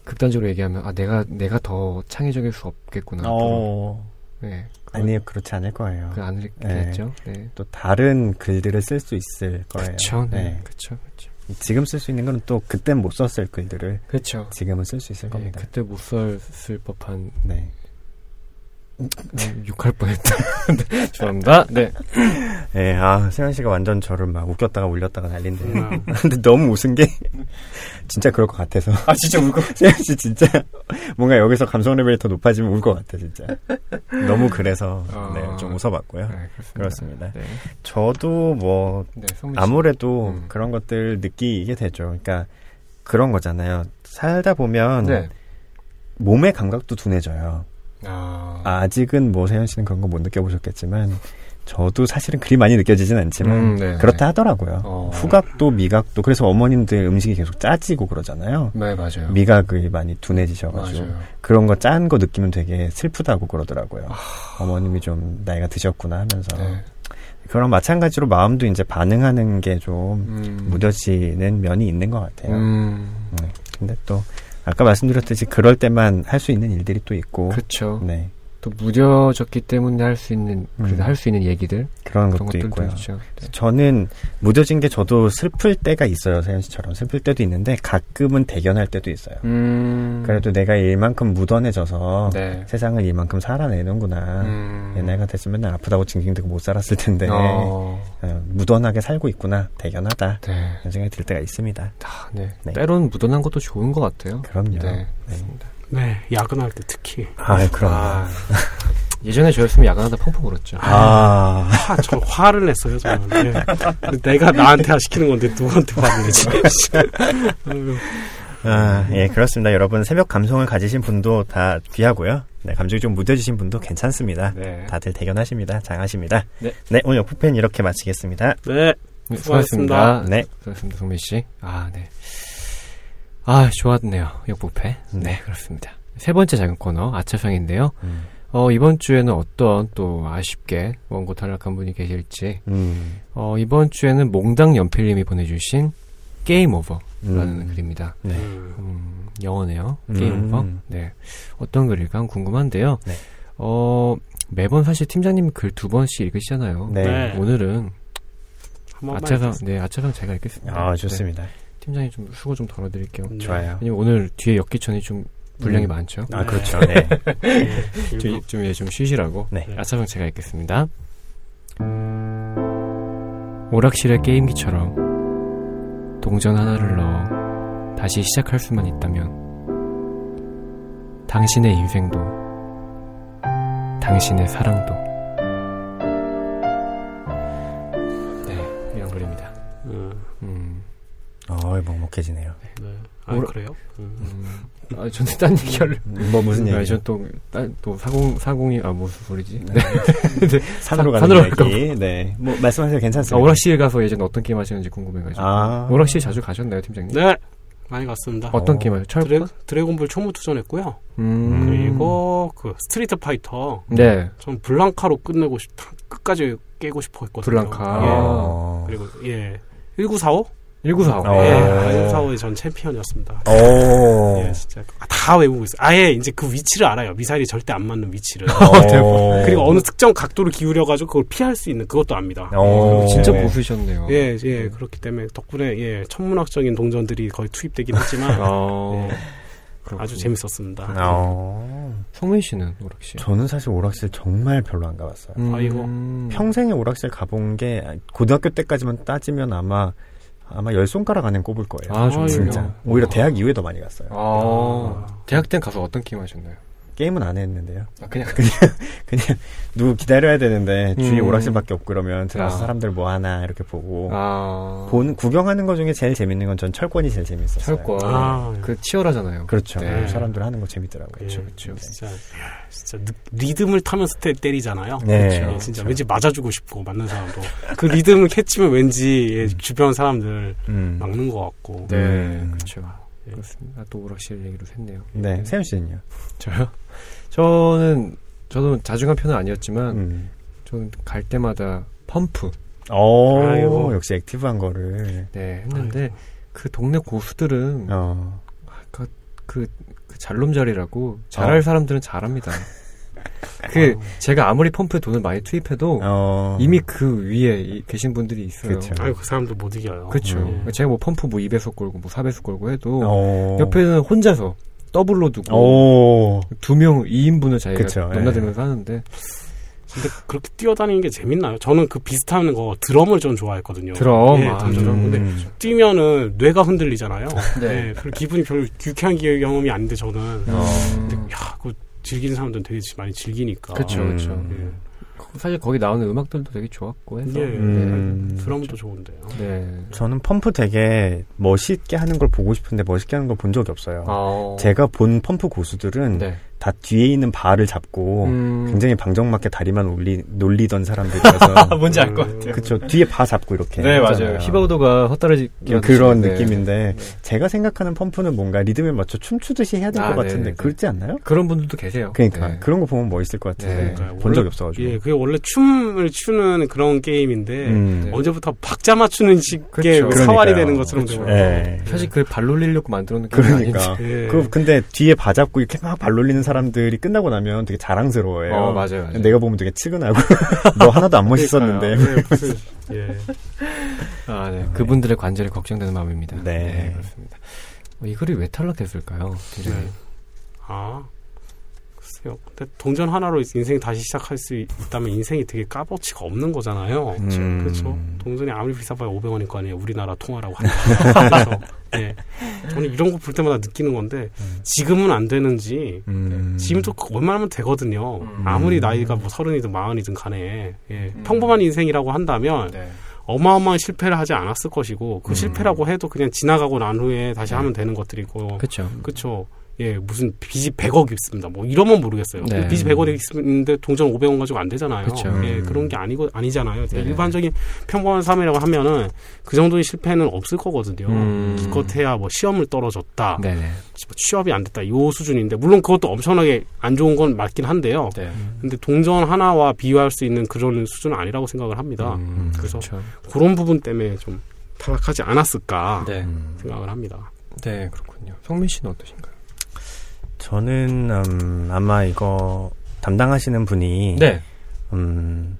극단적으로 얘기하면 아 내가 내가 더 창의적일 수 없겠구나. 어. 네. 아니요, 그렇지 않을 거예요. 그 않겠죠. 네. 네. 또 다른 글들을 쓸 수 있을 거예요. 그렇죠. 네. 그렇죠. 그렇죠. 지금 쓸 수 있는 건 또 그때 못 썼을 글들을 그렇죠. 지금은 쓸 수 있을 네, 겁니다. 그때 못 썼을 법한 네. 욕할 뻔했다. 네, 죄송합니다. 네. 네, 아, 세현 씨가 완전 저를 막 웃겼다가 울렸다가 난린데. 음. 근데 너무 웃은 게, 진짜 그럴 것 같아서. 아, 진짜 울 것? 세현 씨 진짜, 뭔가 여기서 감성 레벨이 더 높아지면 울 것 같아, 진짜. 너무 그래서, 어... 네, 좀 웃어봤고요. 네, 그렇습니다. 네. 저도 뭐, 네, 아무래도 음. 그런 것들 느끼게 되죠. 그러니까, 그런 거잖아요. 살다 보면, 네. 몸의 감각도 둔해져요. 아. 아직은 뭐 세현 씨는 그런 거 못 느껴보셨겠지만 저도 사실은 그리 많이 느껴지진 않지만 음, 네, 그렇다 네. 하더라고요. 어. 후각도 미각도 그래서 어머님들 음식이 계속 짜지고 그러잖아요. 네 맞아요. 미각이 많이 둔해지셔가지고 맞아요. 그런 거 짠 거 느끼면 되게 슬프다고 그러더라고요. 아. 어머님이 좀 나이가 드셨구나 하면서 네. 그런 마찬가지로 마음도 이제 반응하는 게좀 음. 무뎌지는 면이 있는 것 같아요. 음. 네. 근데 또 아까 말씀드렸듯이 그럴 때만 할 수 있는 일들이 또 있고. 그렇죠. 네. 또 무뎌졌기 때문에 할 수 있는 음. 할수 있는 얘기들 그런, 그런 것도 있고요. 있죠. 네. 저는 무뎌진 게 저도 슬플 때가 있어요. 세현 씨처럼 슬플 때도 있는데 가끔은 대견할 때도 있어요. 음. 그래도 내가 일만큼 무던해져서 네. 세상을 이만큼 살아내는구나. 음. 옛날 같았으면 맨날 아프다고 징징대고 못 살았을 텐데 어. 어, 무던하게 살고 있구나. 대견하다. 네. 이런 생각이 들 때가 있습니다. 아, 네. 네. 때론 무던한 것도 좋은 것 같아요. 그럼요. 네. 네. 네, 야근할 때 특히. 아, 그럼. 아, 예전에 저였으면 야근하다 펑펑 울었죠. 아, 화, 저 화를 냈어요, 저는. 네. 내가 나한테 시키는 건데 누구한테 화를 내지. 아, 예, 그렇습니다. 여러분, 새벽 감성을 가지신 분도 다 귀하고요. 네, 감정이 좀 무뎌지신 분도 괜찮습니다. 네. 다들 대견하십니다. 장하십니다. 네. 네, 오늘 역부팬 이렇게 마치겠습니다. 네. 네 수고하셨습니다. 네. 수고하셨습니다, 성민 씨. 아, 네. 아, 좋았네요. 역부패. 네, 그렇습니다. 세 번째 작은 코너, 아차상인데요. 음. 어, 이번 주에는 어떤 또 아쉽게 원고 탈락한 분이 계실지, 음. 어, 이번 주에는 몽당 연필님이 보내주신 게임 오버라는 음. 글입니다. 네. 음, 영어네요. 게임 음. 오버. 네. 어떤 글일까 궁금한데요. 네. 어, 매번 사실 팀장님 글 두 번씩 읽으시잖아요. 네. 오늘은 아차상, 네, 아차상 제가 읽겠습니다. 아, 좋습니다. 네. 팀장님 좀 수고 좀 덜어드릴게요. 네. 좋아요. 왜냐면 오늘 뒤에 역기천이 좀 분량이 음. 많죠. 아 그렇죠. 네. 좀, 좀, 예, 좀 쉬시라고. 네. 아차방 제가 읽겠습니다. 오락실의 게임기처럼 동전 하나를 넣어 다시 시작할 수만 있다면 당신의 인생도 당신의 사랑도 어, 먹먹해지네요. 네. 아, 뭐라, 그래요? 음. 음. 아, 저는 딴 얘기 할래. 뭐, 무슨 얘기? 아, 또, 딴, 또, 사공, 사공이, 아, 무슨 소리지? 네. 네. 산으로 가는 산으로 얘기. 네. 뭐, 말씀하세요. 괜찮습니다. 아, 오락실 가서 예전에 어떤 게임 하시는지 궁금해가지고. 아. 오락실 자주 가셨나요, 팀장님? 네. 많이 갔습니다. 어떤 어. 게임 하세요? 드래, 드래곤볼 초무투전 했고요. 음. 그리고 그 스트리트 파이터. 네. 전 블랑카로 끝내고 싶, 끝까지 깨고 싶어 했거든요. 블랑카. 예. 아. 그리고, 예. 1945? 1945. 예, 1945의 전 챔피언이었습니다. 오. 예, 진짜 다 외우고 있어요. 아예 이제 그 위치를 알아요. 미사일이 절대 안 맞는 위치를. 그리고 어느 특정 각도를 기울여가지고 그걸 피할 수 있는 그것도 압니다. 오. 진짜 고수셨네요. 예, 예, 그렇기 때문에 덕분에 예, 천문학적인 동전들이 거의 투입되긴 했지만 어. 예, 아주 재밌었습니다. 어. 성민 씨는 오락실? 저는 사실 오락실 정말 별로 안 가봤어요. 음. 아 이거 평생에 오락실 가본 게 고등학교 때까지만 따지면 아마 아마 열 손가락 안에 꼽을 거예요. 아, 진짜. 오히려 대학 이후에 더 많이 갔어요. 아, 대학 때 가서 어떤 게임 하셨나요? 게임은 안 했는데요. 아, 그냥 그냥 그냥 누구 기다려야 되는데 주위 음. 오락실밖에 없고 그러면 들어서 아. 사람들 뭐 하나 이렇게 보고 아. 본 구경하는 것 중에 제일 재밌는 건 전 철권이 제일 재밌었어요. 철권 아. 그 치열하잖아요. 그렇죠. 네. 사람들 하는 거 재밌더라고요. 그렇죠, 그렇죠. 네. 진짜 진짜 리듬을 타면서 때, 때리잖아요. 네. 그렇죠. 네, 진짜 그렇죠. 왠지 맞아주고 싶고 맞는 사람도 그 리듬을 캐치면 왠지 음. 주변 사람들 음. 막는 것 같고. 네, 음. 그렇죠. 네. 그렇습니다. 또 오락실 얘기로 샜네요. 네, 세윤 씨는요? 저요? 저는 저도 자주 간 편은 아니었지만 음. 저는 갈 때마다 펌프. 오, 아이고. 역시 active한 거를. 네, 했는데 아이고. 그 동네 고수들은 어. 그, 그, 그 잘놈잘이라고 잘할 어. 사람들은 잘합니다. 그 어. 제가 아무리 펌프에 돈을 많이 투입해도 어. 이미 그 위에 계신 분들이 있어요. 그쵸. 아유 그 사람도 못 이겨요. 그렇죠. 음. 제가 뭐 펌프 뭐 2배속 걸고 뭐 4배속 걸고 해도 어. 옆에는 혼자서 더블로 뛰고 두 명 2인분을 자기가 그쵸, 넘나들면서 예. 하는데 근데 그렇게 뛰어다니는 게 재밌나요? 저는 그 비슷한 거 드럼을 좀 좋아했거든요. 드럼. 예, 아, 드럼. 근데 음. 뛰면은 뇌가 흔들리잖아요. 네. 네. 그 기분이 별로 유쾌한 경험이 아닌데 저는. 어. 근데 야, 그 즐기는 사람들은 되게 많이 즐기니까. 그렇죠, 그렇죠. 예. 사실 거기 나오는 음악들도 되게 좋았고 해서 예, 음. 네. 드럼도 좋은데요. 네. 저는 펌프 되게 멋있게 하는 걸 보고 싶은데 멋있게 하는 걸 본 적이 없어요. 아. 제가 본 펌프 고수들은 네. 다 뒤에 있는 바를 잡고 음. 굉장히 방정맞게 다리만 올리, 놀리던 사람들이라서 뭔지 알 것 같아요. 그렇죠. 뒤에 바 잡고 이렇게 네 맞아요. 히바우도가 헛다리 짚기 음, 그런 느낌인데 네. 제가 생각하는 펌프는 뭔가 리듬에 맞춰 춤추듯이 해야 될것 아, 같은데 네, 네. 그렇지 않나요? 그런 분들도 계세요. 그러니까 네. 그런 거 보면 멋있을 것 같은데 네. 본 적이 없어가지고. 예, 그게 원래 춤을 추는 그런 게임인데 음. 언제부터 박자 맞추는 식의 그렇죠. 사활이 되는 것처럼 그렇죠. 네. 사실 그발 놀리려고 만들어 놓은 그러니까. 예. 그 근데 뒤에 바 잡고 이렇게 막 발 놀리는 사람들이 끝나고 나면 되게 자랑스러워해요. 어, 맞아요, 맞아요. 내가 보면 되게 측은하고 너 하나도 안 멋있었는데. 네, 예. 아, 네. 그분들의 관절이 걱정되는 마음입니다. 네, 네 그렇습니다. 어, 이 글이 왜 탈락했을까요? 굉장히. 네. 아, 글쎄요. 근데 동전 하나로 인생 다시 시작할 수 있다면 인생이 되게 값어치가 없는 거잖아요. 음. 그렇죠. 동전이 아무리 비싸봐야 500원일 거 아니에요. 우리나라 통화라고 한다. 네. 저는 이런 거 볼 때마다 느끼는 건데 음. 지금은 안 되는지 음. 지금도 얼마나면 되거든요. 음. 아무리 나이가 뭐 서른이든 마흔이든 간에 예. 음. 평범한 인생이라고 한다면 네. 어마어마한 실패를 하지 않았을 것이고 그 음. 실패라고 해도 그냥 지나가고 난 후에 다시 네. 하면 되는 것들이고 그렇죠. 그렇죠. 예, 무슨 빚이 100억이 있습니다. 뭐 이러면 모르겠어요. 네. 빚이 100억이 있는데 동전 500원 가지고 안 되잖아요. 그쵸. 예, 음. 그런 게 아니고 아니잖아요. 네. 일반적인 평범한 삶이라고 하면은 그 정도의 실패는 없을 거거든요. 음. 기껏해야 뭐 시험을 떨어졌다. 네. 뭐 취업이 안 됐다. 요 수준인데 물론 그것도 엄청나게 안 좋은 건 맞긴 한데요. 네. 근데 동전 하나와 비교할 수 있는 그런 수준은 아니라고 생각을 합니다. 음. 그래서 그쵸. 그런 부분 때문에 좀 타락하지 않았을까 네. 생각을 합니다. 네, 그렇군요. 성민 씨는 어떠신가요? 저는 음, 아마 이거 담당하시는 분이 네. 음,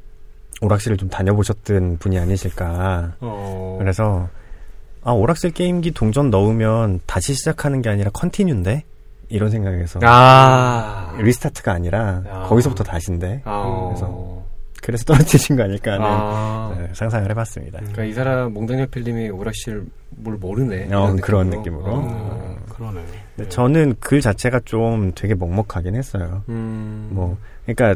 오락실을 좀 다녀보셨던 분이 아니실까. 어... 그래서 아 오락실 게임기 동전 넣으면 다시 시작하는 게 아니라 컨티뉴인데 이런 생각에서 아... 리스타트가 아니라 아... 거기서부터 다시인데 아... 그래서 그래서 떨어지신 거 아닐까 하는 아... 네, 상상을 해봤습니다. 그러니까 이 사람 몽당역 필름이 오락실 뭘 모르네. 어, 그런 느낌으로. 어, 그러네. 네. 저는 글 자체가 좀 되게 먹먹하긴 했어요. 음. 뭐, 그러니까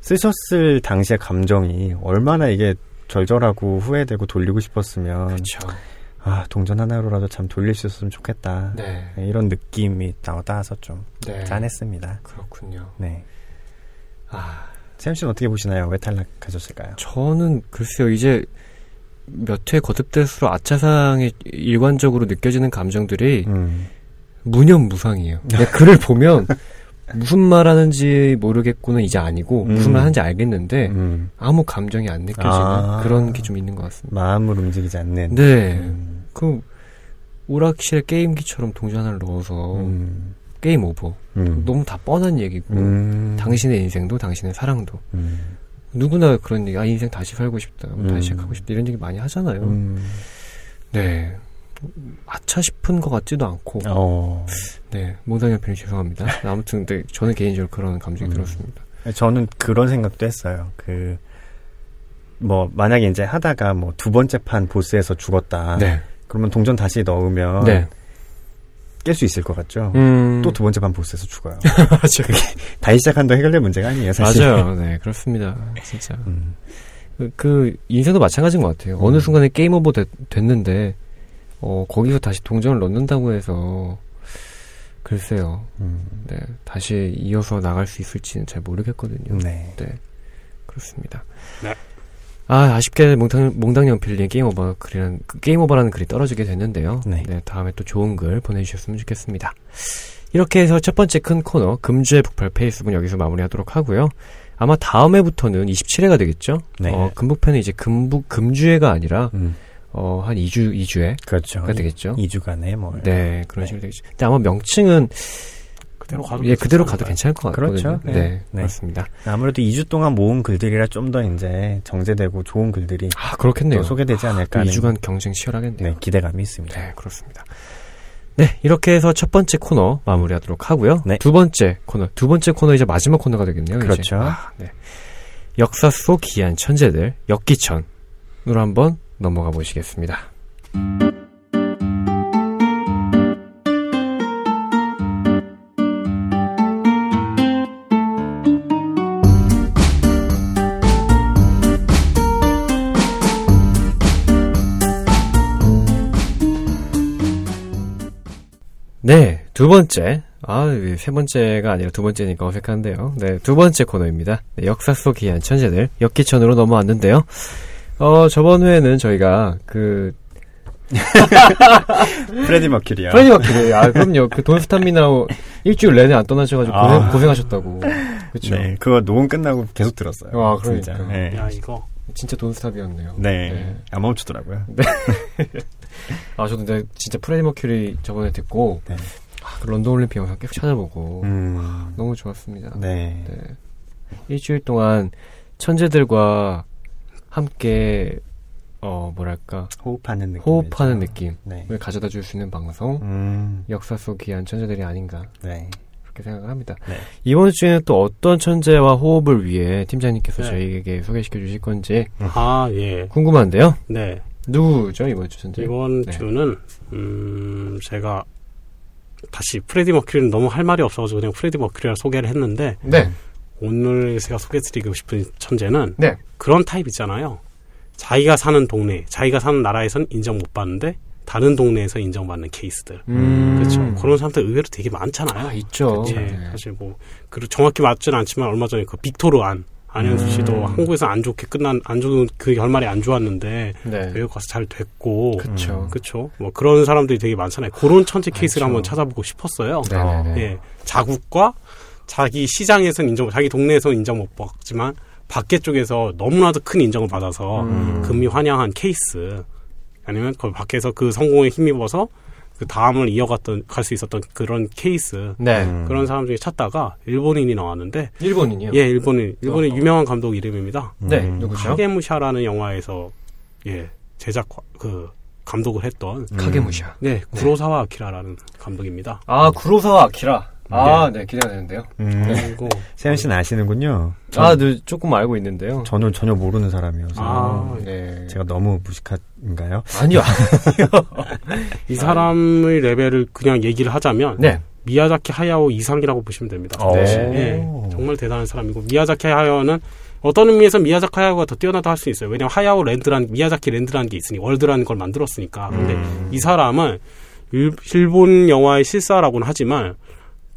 쓰셨을 당시의 감정이 얼마나 이게 절절하고 후회되고 돌리고 싶었으면. 그쵸. 아, 동전 하나로라도 참 돌릴 수 있었으면 좋겠다. 네. 네, 이런 느낌이 나와서 좀 네. 짠했습니다. 그렇군요. 네. 아. 샘 씨는 어떻게 보시나요? 왜 탈락하셨을까요? 저는 글쎄요, 이제 몇 회 거듭될수록 아차상에 일관적으로 느껴지는 감정들이 음. 무념무상이에요. 네. 글을 보면 무슨 말 하는지 모르겠고는 이제 아니고 음. 무슨 말 하는지 알겠는데 음. 아무 감정이 안 느껴지는 아. 그런 게 좀 있는 것 같습니다. 마음을 움직이지 않는. 네. 음. 그 오락실 게임기처럼 동전 하나를 넣어서 음. 게임 오버. 음. 너무 다 뻔한 얘기고 음. 당신의 인생도 당신의 사랑도 누구나 그런 얘기. 아 인생 다시 살고 싶다. 다시 시작하고 싶다. 이런 얘기 많이 하잖아요. 네. 아차 싶은 것 같지도 않고. 어. 네, 모당의 편이 죄송합니다. 아무튼, 네, 저는 개인적으로 그런 감정이 음. 들었습니다. 저는 그런 생각도 했어요. 그, 뭐, 만약에 이제 하다가 뭐 두 번째 판 보스에서 죽었다. 네. 그러면 동전 다시 넣으면. 네. 깰수 있을 것 같죠. 음. 또두 번째 반 보스에서 죽어요. 맞아. 그게 다시 시작한다 해결될 문제가 아니에요, 사실. 맞아요. 네, 그렇습니다. 진짜. 음. 그, 그, 인생도 마찬가지인 것 같아요. 음. 어느 순간에 게임 오버 됐, 됐는데, 어, 거기서 다시 동전을 넣는다고 해서, 글쎄요. 음. 네, 다시 이어서 나갈 수 있을지는 잘 모르겠거든요. 네. 네. 그렇습니다. 네. 아, 아쉽게 몽당, 몽당연필님 game over 글이란, 그 game over라는 글이 떨어지게 됐는데요. 네. 네. 다음에 또 좋은 글 보내주셨으면 좋겠습니다. 이렇게 해서 첫 번째 큰 코너, 금주의 북팔 페이스북은 여기서 마무리하도록 하고요. 아마 다음 해부터는 27회가 되겠죠? 네. 어, 금북편은 이제 금북, 금주회가 아니라, 음. 어, 한 2주, 2주에. 그렇죠. 가 되겠죠? 2주간에 뭐. 네, 그런 네. 식으로 되겠죠. 근데 아마 명칭은 그대로 가도 예, 그대로 가도 괜찮을 것 같아요. 그렇죠. 네. 네, 네. 그렇습니다. 아무래도 2주 동안 모은 글들이라 좀 더 이제 정제되고 좋은 글들이 아, 그렇겠네요. 소개되지 않을까. 아, 2주간 경쟁 치열하겠네요. 네, 기대감이 있습니다. 네, 그렇습니다. 네, 이렇게 해서 첫 번째 코너 마무리하도록 하고요. 네. 두 번째 코너, 두 번째 코너 이제 마지막 코너가 되겠네요. 그렇죠. 아, 네. 역사 속 기한 천재들 역기천으로 한번 넘어가 보시겠습니다. 네, 두 번째. 아, 세 번째가 아니라 두 번째니까 어색한데요. 네, 두 번째 코너입니다. 네, 역사 속 귀한 천재들, 역기천으로 넘어왔는데요. 어, 저번 회에는 저희가 그, 프레디 머큐리야. 프레디 머큐리. 아, 그럼요. 그 Don't Stop Me Now 일주일 내내 안 떠나셔가지고 아. 고생, 하셨다고 그쵸. 네, 그거 녹음 끝나고 계속 들었어요. 아, 그러니까. 진짜. 네. 야, 이거. 진짜 don't stop이었네요. 네. 네. 안 멈추더라고요. 네. 아, 저도 근데 진짜 프레디 머큐리 저번에 듣고, 네. 아, 그 런던 올림픽 영상 계속 찾아보고, 음. 너무 좋았습니다. 네. 네. 일주일 동안 천재들과 함께, 어, 뭐랄까. 호흡하는 느낌. 호흡하는 느낌을 네. 가져다 줄 수 있는 방송, 음. 역사 속 귀한 천재들이 아닌가. 네. 그렇게 생각을 합니다. 네. 이번 주에는 또 어떤 천재와 호흡을 위해 팀장님께서 네. 저희에게 소개시켜 주실 건지 아, 예. 궁금한데요. 네. 누구죠 이번 주 천재? 이번 네. 주는 음 제가 다시 프레디 머큐리는 너무 할 말이 없어가지고 그냥 프레디 머큐리를 소개를 했는데 네. 오늘 제가 소개드리고 싶은 천재는 네. 그런 타입 있잖아요. 자기가 사는 동네, 자기가 사는 나라에선 인정 못 받는데 다른 동네에서 인정받는 케이스들. 음. 그렇죠. 그런 사람들 의외로 되게 많잖아요. 아, 있죠. 예, 네. 사실 뭐, 그 정확히 맞지는 않지만 얼마 전에 그 빅토르 안, 안현수 씨도 음. 한국에서 안 좋게 끝난 안 좋은 그 결말이 안 좋았는데 네. 외국 가서 잘 됐고 그렇죠. 그렇죠. 뭐 그런 사람들이 되게 많잖아요. 그런 천재 케이스를 한번 찾아보고 싶었어요. 네네네. 예. 자국과 자기 시장에서는 인정, 자기 동네에서는 인정 못 받지만 밖에 쪽에서 너무나도 큰 인정을 받아서 음. 금이 환영한 케이스 아니면 그 밖에서 그 성공에 힘입어서 그 다음을 이어갔던 갈 수 있었던 그런 케이스 네. 음. 그런 사람 중에 찾다가 일본인이 나왔는데 일본인이요? 예, 일본인 일본의 어. 유명한 감독 이름입니다. 네, 음. 누구죠? 카게무샤라는 영화에서 예 제작 그 감독을 했던 카게무샤. 네, 구로사와 아키라라는 감독입니다. 아, 구로사와 아키라. 아, 네, 네 기대가 되는데요. 음. 네. 세현 씨는 아시는군요. 아, 네, 조금 알고 있는데요. 저는 전혀 모르는 사람이어서. 아, 네. 제가 너무 무식한가요? 아니요. 이 사람의 레벨을 그냥 얘기를 하자면. 네. 미야자키 하야오 이상이라고 보시면 됩니다. 네. 네. 정말 대단한 사람이고, 미야자키 하야오는 어떤 의미에서 미야자키 하야오가 더 뛰어나다 할 수 있어요. 왜냐면 하야오 랜드라는, 미야자키 랜드라는 게 있으니, 월드라는 걸 만들었으니까. 근데 음. 이 사람은 일본 영화의 실사라고는 하지만,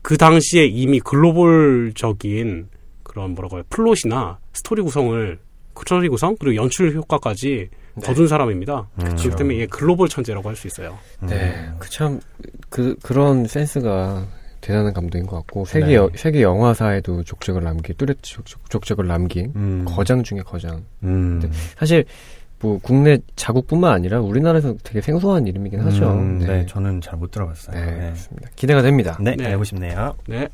그 당시에 이미 글로벌적인 그런 뭐라고 해요 플롯이나 스토리 구성을 스토리 구성 그리고 연출 효과까지 네. 거둔 사람입니다. 음. 그렇기 때문에 이게 글로벌 천재라고 할 수 있어요. 네, 그참 그 그런 센스가 대단한 감독인 것 같고 세계 네. 여, 세계 영화사에도 족적을 남긴 뚜렷 족적, 을 남긴 음. 거장 중에 거장. 음. 사실 뭐 국내 자국뿐만 아니라 우리나라에서 되게 생소한 이름이긴 하죠. 음, 네. 네. 저는 잘 못 들어봤어요. 네, 네. 그렇습니다. 기대가 됩니다. 네, 네. 알고 싶네요. 네.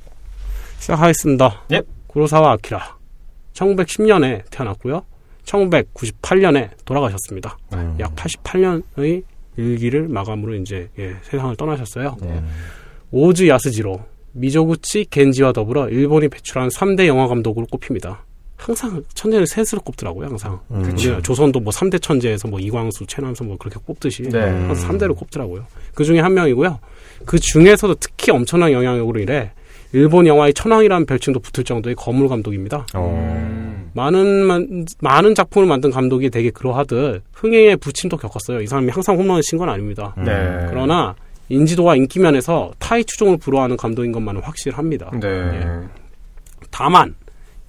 시작하겠습니다. 네. 구로사와 아키라. 1910년에 태어났고요. 1998년에 돌아가셨습니다. 음. 약 88년의 일기를 마감으로 이제 예, 세상을 떠나셨어요. 네. 오즈 야스지로, 미조구치 겐지와 더불어 일본이 배출한 3대 영화 감독으로 꼽힙니다. 항상 천재를 셋으로 꼽더라고요, 항상. 음. 조선도 뭐 3대 천재에서 뭐 이광수, 최남선 뭐 그렇게 꼽듯이 네. 항상 3대로 꼽더라고요. 그 중에 한 명이고요. 그 중에서도 특히 엄청난 영향력으로 인해 일본 영화의 천왕이라는 별칭도 붙을 정도의 거물 감독입니다. 음. 많은 많은 작품을 만든 감독이 되게 그러하듯 흥행의 부침도 겪었어요. 이 사람이 항상 홈런을 친 건 아닙니다. 네. 그러나 인지도와 인기 면에서 타이 추종을 불허하는 감독인 것만은 확실합니다. 네. 예. 다만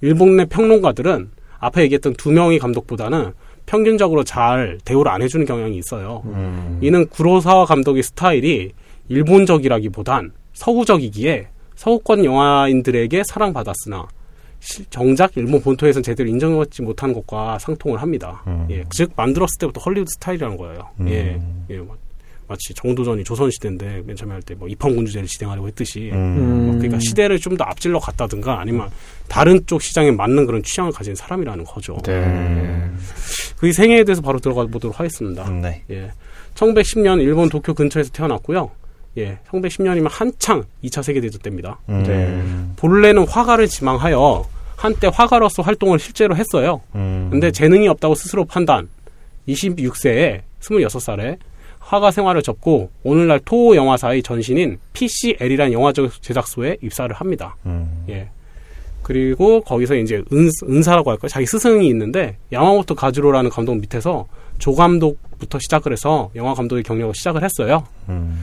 일본 내 평론가들은 앞에 얘기했던 두 명의 감독보다는 평균적으로 잘 대우를 안 해주는 경향이 있어요. 음. 이는 구로사와 감독의 스타일이 일본적이라기보단 서구적이기에 서구권 영화인들에게 사랑받았으나 정작 일본 본토에서는 제대로 인정받지 못한 것과 상통을 합니다. 음. 예, 즉 만들었을 때부터 헐리우드 스타일이라는 거예요. 음. 예, 예, 마치 정도전이 조선시대인데 맨 처음에 할 때 뭐 입헌군주제를 진행하려고 했듯이 음. 뭐 그러니까 시대를 좀 더 앞질러 갔다든가 아니면 다른 쪽 시장에 맞는 그런 취향을 가진 사람이라는 거죠. 네. 그 생애에 대해서 바로 들어가 보도록 하겠습니다. 네. 예. 1910년 일본 도쿄 근처에서 태어났고요. 예, 1910년이면 한창 2차 세계대전 때입니다. 음. 네. 본래는 화가를 지망하여 한때 화가로서 활동을 실제로 했어요. 음. 근데 재능이 없다고 스스로 판단. 26세에 26살에 화가 생활을 접고 오늘날 토호 영화사의 전신인 PCL이라는 영화적 제작소에 입사를 합니다. 음. 예. 그리고 거기서 이제 은, 은사라고 할까요? 자기 스승이 있는데 야마모토 가즈로라는 감독 밑에서 조 감독부터 시작을 해서 영화 감독의 경력을 시작을 했어요. 음.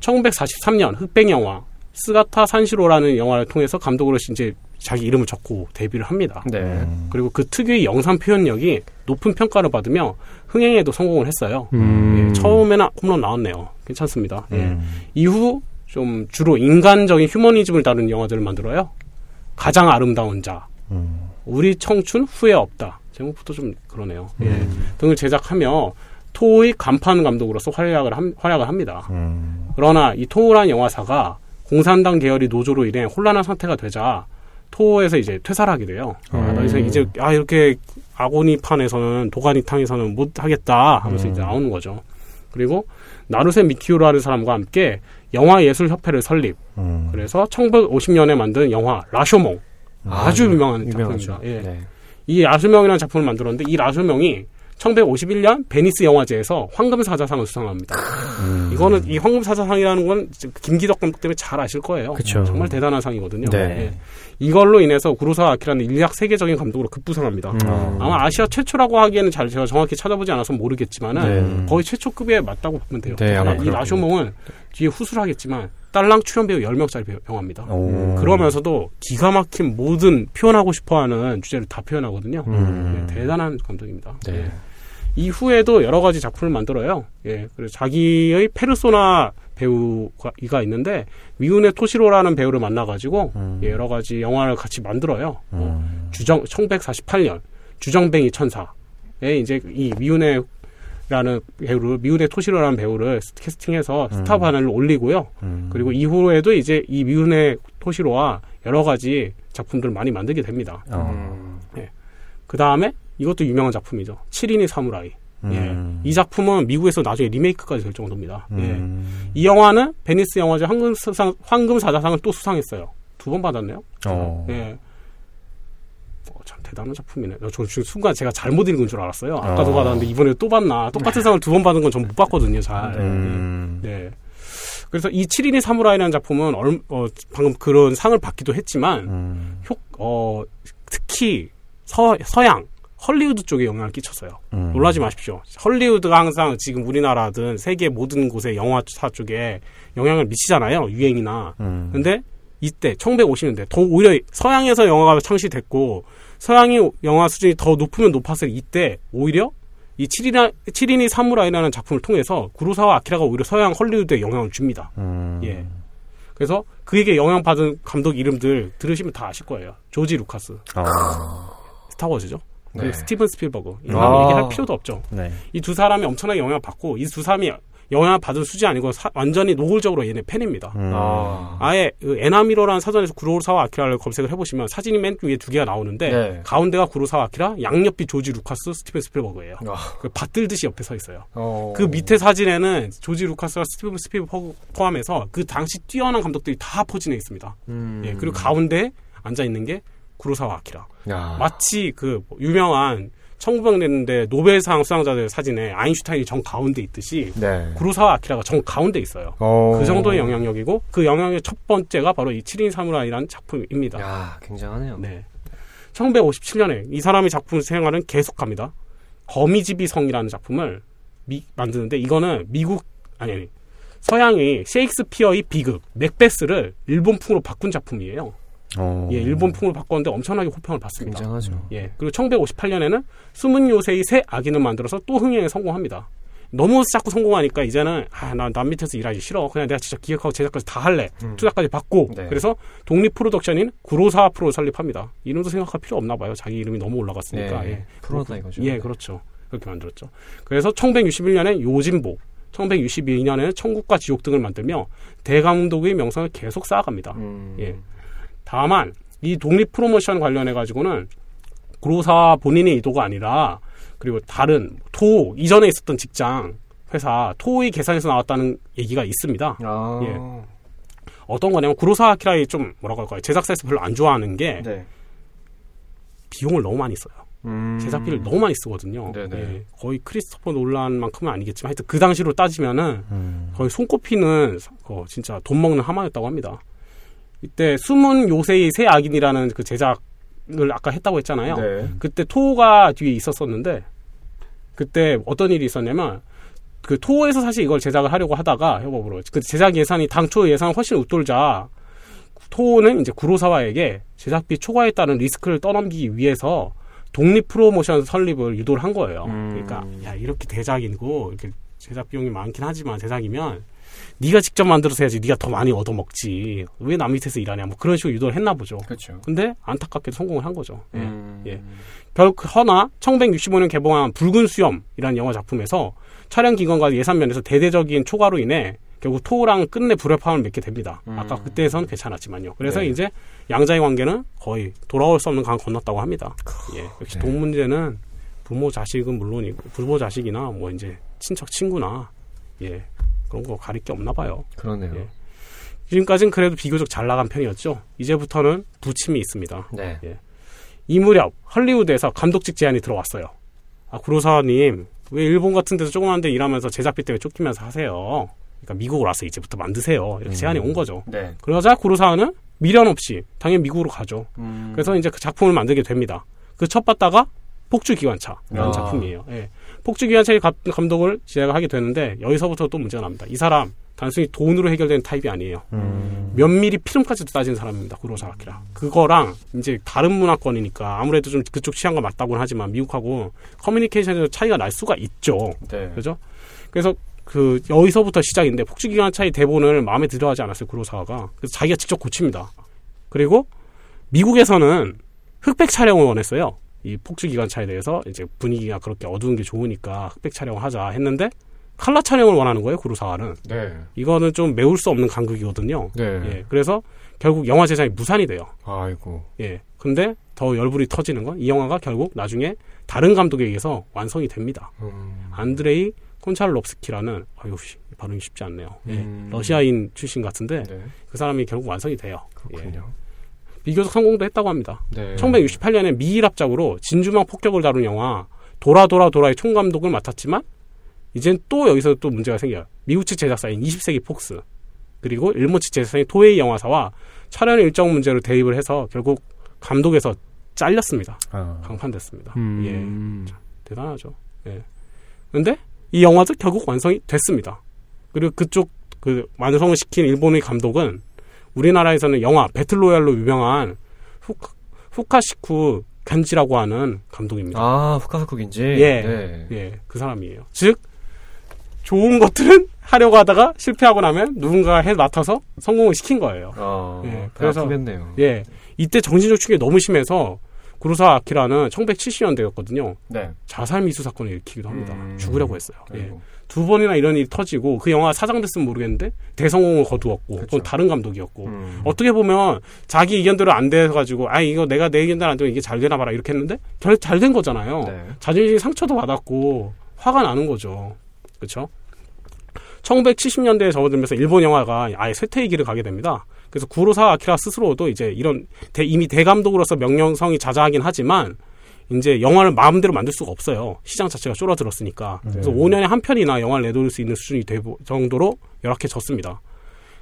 1943년 흑백 영화 스가타 산시로라는 영화를 통해서 감독으로 이제 자기 이름을 적고 데뷔를 합니다. 네. 그리고 그 특유의 영상 표현력이 높은 평가를 받으며 흥행에도 성공을 했어요. 음. 예, 처음에는 홈런 나왔네요. 괜찮습니다. 예. 음. 예. 이후 좀 주로 인간적인 휴머니즘을 다루는 영화들을 만들어요. 가장 아름다운 자, 음. 우리 청춘 후회 없다. 제목부터 좀 그러네요. 예. 음. 등을 제작하며 토의 간판 감독으로서 활약을, 함, 활약을 합니다. 음. 그러나 이 토우란 영화사가 공산당 계열이 노조로 인해 혼란한 상태가 되자 토에서 이제 퇴사를 하게 돼요. 음. 그래서 이제 아 이렇게 아고니 판에서는 도가니 탕에서는 못 하겠다 하면서 음. 이제 나오는 거죠. 그리고 나루세 미키오라는 사람과 함께 영화 예술 협회를 설립. 음. 그래서 1950년에 만든 영화 라쇼몽 아, 주 유명한 작품입니다. 예. 네. 이 라쇼몽이라는 작품을 만들었는데 이 라쇼몽이 1951년 베니스 영화제에서 황금사자상을 수상합니다. 음. 이거는 이 황금사자상이라는 건 김기덕 감독 때문에 잘 아실 거예요. 그쵸. 정말 대단한 상이거든요. 네. 네. 이걸로 인해서 구로사와 아키라는 일약 세계적인 감독으로 급부상합니다. 음. 아마 아시아 최초라고 하기에는 잘 제가 정확히 찾아보지 않아서 모르겠지만은 네. 거의 최초급에 맞다고 보면 돼요. 네, 이 라쇼몽은 뒤에 후술하겠지만 딸랑 출연 배우 10명짜리 영화입니다. 오. 그러면서도 기가 막힌 모든 표현하고 싶어하는 주제를 다 표현하거든요. 음. 네, 대단한 감독입니다. 네. 네. 이후에도 여러 가지 작품을 만들어요. 예, 그래서 자기의 페르소나 배우가 있는데 미운의 토시로라는 배우를 만나가지고 음. 예, 여러 가지 영화를 같이 만들어요. 뭐 음. 어, 주정 1948년 주정뱅이 천사에 이제 이 미후네라는 배우를 미후네 토시로라는 배우를 캐스팅해서 음. 스타 반열에 올리고요. 음. 그리고 이후에도 이제 이 미후네 토시로와 여러 가지 작품들을 많이 만들게 됩니다. 어. 예. 그 다음에 이것도 유명한 작품이죠. 7인의 사무라이. 예. 음. 이 작품은 미국에서 나중에 리메이크까지 될 정도입니다. 예. 음. 이 영화는 베니스 영화제 황금 수상 황금 사자상을 또 수상했어요. 두 번 받았네요. 어. 예. 어, 참 대단한 작품이네. 저 지금 순간 제가 잘못 읽은 줄 알았어요. 아까도 어. 받았는데 이번에 또 받나? 똑같은 상을 두 번 받은 건 전 못 봤거든요. 잘. 음. 네. 그래서 이 7인의 사무라이라는 작품은 얼, 어, 방금 그런 상을 받기도 했지만 음. 효, 어, 특히 서, 서양 헐리우드 쪽에 영향을 끼쳤어요. 음. 놀라지 마십시오. 헐리우드가 항상 지금 우리나라든 세계 모든 곳에 영화사 쪽에 영향을 미치잖아요. 유행이나. 음. 근데 이때 1950년대 더 오히려 서양에서 영화가 창시됐고 서양이 영화 수준이 더 높으면 높았을 이때 오히려 이 7인이, 7인의 사무라이라는 작품을 통해서 구로사와 아키라가 오히려 서양 헐리우드에 영향을 줍니다. 음. 예. 그래서 그에게 영향받은 감독 이름들 들으시면 다 아실 거예요. 조지 루카스. 아. 스타워즈죠. 네. 스티븐 스필버그 이런 아. 얘기할 필요도 없죠. 네. 이두 사람이 엄청나게 영향을 받고 이 두 사람이 영향 받은 수준이 아니고 사, 완전히 노골적으로 얘네 팬입니다. 음. 아. 예 엔하 미러라는 사전에서 구로사와 아키라를 검색을 해보시면 사진이 맨 위에 두 개가 나오는데 네. 가운데가 구로사와 아키라, 양옆이 조지 루카스, 스티븐 스필버그예요. 아. 그 받들듯이 옆에 서 있어요. 어. 그 밑에 사진에는 조지 루카스와 스티븐 스필버그 포함해서 그 당시 뛰어난 감독들이 다 포진해 있습니다. 음. 예, 그리고 가운데 앉아 있는 게 구로사와 아키라. 야. 마치 그 유명한 1900년대 노벨상 수상자들 사진에 아인슈타인이 정 가운데 있듯이 네. 구로사와 아키라가 정 가운데 있어요. 오. 어. 그 정도의 영향력이고 그 영향력 첫 번째가 바로 이 7인 사무라이라는 작품입니다. 야, 굉장하네요. 네. 1957년에 이 사람이 작품 생활은 계속합니다. 거미집이 성이라는 작품을 미, 만드는데 이거는 미국 아니 아니 서양의 셰익스피어의 비극 맥베스를 일본풍으로 바꾼 작품이에요. 오. 어. 예, 일본풍으로 바꿨는데 엄청나게 호평을 받습니다. 굉장하죠. 예, 그리고 1958년에는 숨은 요새의 새 아기는 만들어서 또 흥행에 성공합니다. 너무 자꾸 성공하니까 이제는 아 나 남 밑에서 일하기 싫어. 그냥 내가 진짜 기획하고 제작까지 다 할래. 음. 투자까지 받고. 네. 그래서 독립 프로덕션인 구로사 프로 설립합니다. 이름도 생각할 필요 없나 봐요. 자기 이름이 너무 올라갔으니까. 네. 예. 프로다 이거죠. 예, 그렇죠. 그렇게 만들었죠. 그래서 1961년에 요진보, 1962년에는 천국과 지옥 등을 만들며 대감독의 명성을 계속 쌓아갑니다. 음. 예. 다만 이 독립 프로모션 관련해 가지고는 구로사 본인의 의도가 아니라 그리고 다른 토 이전에 있었던 직장 회사 토의 계산에서 나왔다는 얘기가 있습니다. 아. 예. 어떤 거냐면 구로사 아키라이 좀 뭐라고 할까요? 제작사에서 별로 안 좋아하는 게 네. 비용을 너무 많이 써요. 음. 제작비를 너무 많이 쓰거든요. 예. 거의 크리스토퍼 논란만큼은 아니겠지만 하여튼 그 당시로 따지면은 음. 거의 손꼽히는 어, 진짜 돈 먹는 하마였다고 합니다. 이때 숨은 요새의 새 악인이라는 그 제작 을 아까 했다고 했잖아요. 네. 그때 토가 뒤에 있었었는데 그때 어떤 일이 있었냐면 그 토에서 사실 이걸 제작을 하려고 하다가 협업으로 그 제작 예산이 당초 예산 훨씬 웃돌자 토는 이제 구로사와에게 제작비 초과에 따른 리스크를 떠넘기기 위해서 독립 프로모션 설립을 유도를 한 거예요. 음. 그러니까 야 이렇게 대작이고 이렇게 제작 비용이 많긴 하지만 제작이면 네가 직접 만들어서 해야지 네가 더 많이 얻어먹지 왜 남 밑에서 일하냐 뭐 그런 식으로 유도를 했나 보죠. 그렇죠. 근데 안타깝게도 성공을 한 거죠. 예. 음. 예. 별 허나 1965년 개봉한 붉은 수염이라는 영화 작품에서 촬영 기간과 예산 면에서 대대적인 초과로 인해 결국 토랑 끝내 불협화음을 맺게 됩니다. 음. 아까 그때에서는 괜찮았지만요. 그래서 네. 이제 양자의 관계는 거의 돌아올 수 없는 강 건넜다고 합니다. 예. 역시 네. 돈 문제는 부모 자식은 물론이고 부모 자식이나 뭐 이제 친척 친구나 예 그런 거 가릴 게 없나 봐요. 그러네요. 예. 지금까지는 그래도 비교적 잘 나간 편이었죠. 이제부터는 부침이 있습니다. 네. 예. 이 무렵 헐리우드에서 감독직 제안이 들어왔어요. 아 구로사님 왜 일본 같은 데서 조그만 데 일하면서 제작비 때문에 쫓기면서 하세요. 그러니까 미국으로 와서 이제부터 만드세요. 이렇게 음. 제안이 온 거죠. 네. 그러자 구로사는 미련 없이 당연히 미국으로 가죠. 음. 그래서 이제 그 작품을 만들게 됩니다. 그 첫 봤다가 폭주 기관차라는 아. 작품이에요. 예. 폭주기관차의 감독을 제작하게 되는데 여기서부터 또 문제가 납니다. 이 사람 단순히 돈으로 해결되는 타입이 아니에요. 음. 면밀히 필름까지도 따지는 사람입니다. 구로사와키라. 그거랑 이제 다른 문화권이니까 아무래도 좀 그쪽 취향과 맞다고는 하지만 미국하고 커뮤니케이션에서 차이가 날 수가 있죠. 네. 그죠? 그래서 그 여기서부터 시작인데 폭주기관차의 대본을 마음에 들어하지 않았어요. 구로사와가. 그래서 자기가 직접 고칩니다. 그리고 미국에서는 흑백 촬영을 원했어요. 이 폭주 기관차에 대해서 이제 분위기가 그렇게 어두운 게 좋으니까 흑백 촬영을 하자 했는데 칼라 촬영을 원하는 거예요 구루사와는. 네. 이거는 좀 메울 수 없는 간극이거든요. 네. 예. 그래서 결국 영화 제작이 무산이 돼요. 아이고. 예. 근데 더 열불이 터지는 건 이 영화가 결국 나중에 다른 감독에 의해서 완성이 됩니다. 음. 안드레이 콘찰롭스키라는 아유 발음이 쉽지 않네요. 예. 음. 러시아인 출신 같은데 네. 그 사람이 결국 완성이 돼요. 그렇군요. 예. 비교적 성공도 했다고 합니다. 네. 1968년에 미일 합작으로 진주망 폭격을 다룬 영화 도라 도라 도라의 총감독을 맡았지만 이젠 또 여기서 또 문제가 생겨요. 미국 측 제작사인 20세기 폭스 그리고 일본 측 제작사인 토에이 영화사와 촬영 일정 문제로 대입을 해서 결국 감독에서 잘렸습니다. 아. 강판됐습니다. 음. 예. 대단하죠. 예. 근데 이 영화도 결국 완성이 됐습니다. 그리고 그쪽 그 완성을 시킨 일본의 감독은 우리나라에서는 영화 배틀로얄로 유명한 후카, 후카시쿠 견지라고 하는 감독입니다. 아, 후카시쿠 견지? 예. 네. 예, 그 사람이에요. 즉, 좋은 것들은 하려고 하다가 실패하고 나면 누군가 해 맡아서 성공을 시킨 거예요. 아, 예, 그래서 아프겠네요. 예, 이때 정신적 충격이 너무 심해서 구로사 아키라는 1970년대였거든요. 네. 자살 미수 사건을 일으키기도 합니다. 음, 죽으려고 했어요. 예. 두 번이나 이런 일이 터지고 그 영화 사장됐으면 모르겠는데 대성공을 거두었고 그건 다른 감독이었고 음. 어떻게 보면 자기 의견대로 안 돼가지고 아 이거 내가 내 의견대로 안 되면 이게 잘 되나 봐라 이렇게 했는데 결 잘된 거잖아요. 네. 자존심 상처도 받았고 화가 나는 거죠. 그렇죠? 1970년대에 접어들면서 일본 영화가 아예 쇠퇴의 길을 가게 됩니다. 그래서 구로사 아키라 스스로도 이제 이런 대, 이미 대감독으로서 명령성이 자자하긴 하지만 이제 영화를 마음대로 만들 수가 없어요. 시장 자체가 줄어들었으니까. 네. 그래서 5년에 한 편이나 영화를 내놓을 수 있는 수준이 될 정도로 열악해졌습니다.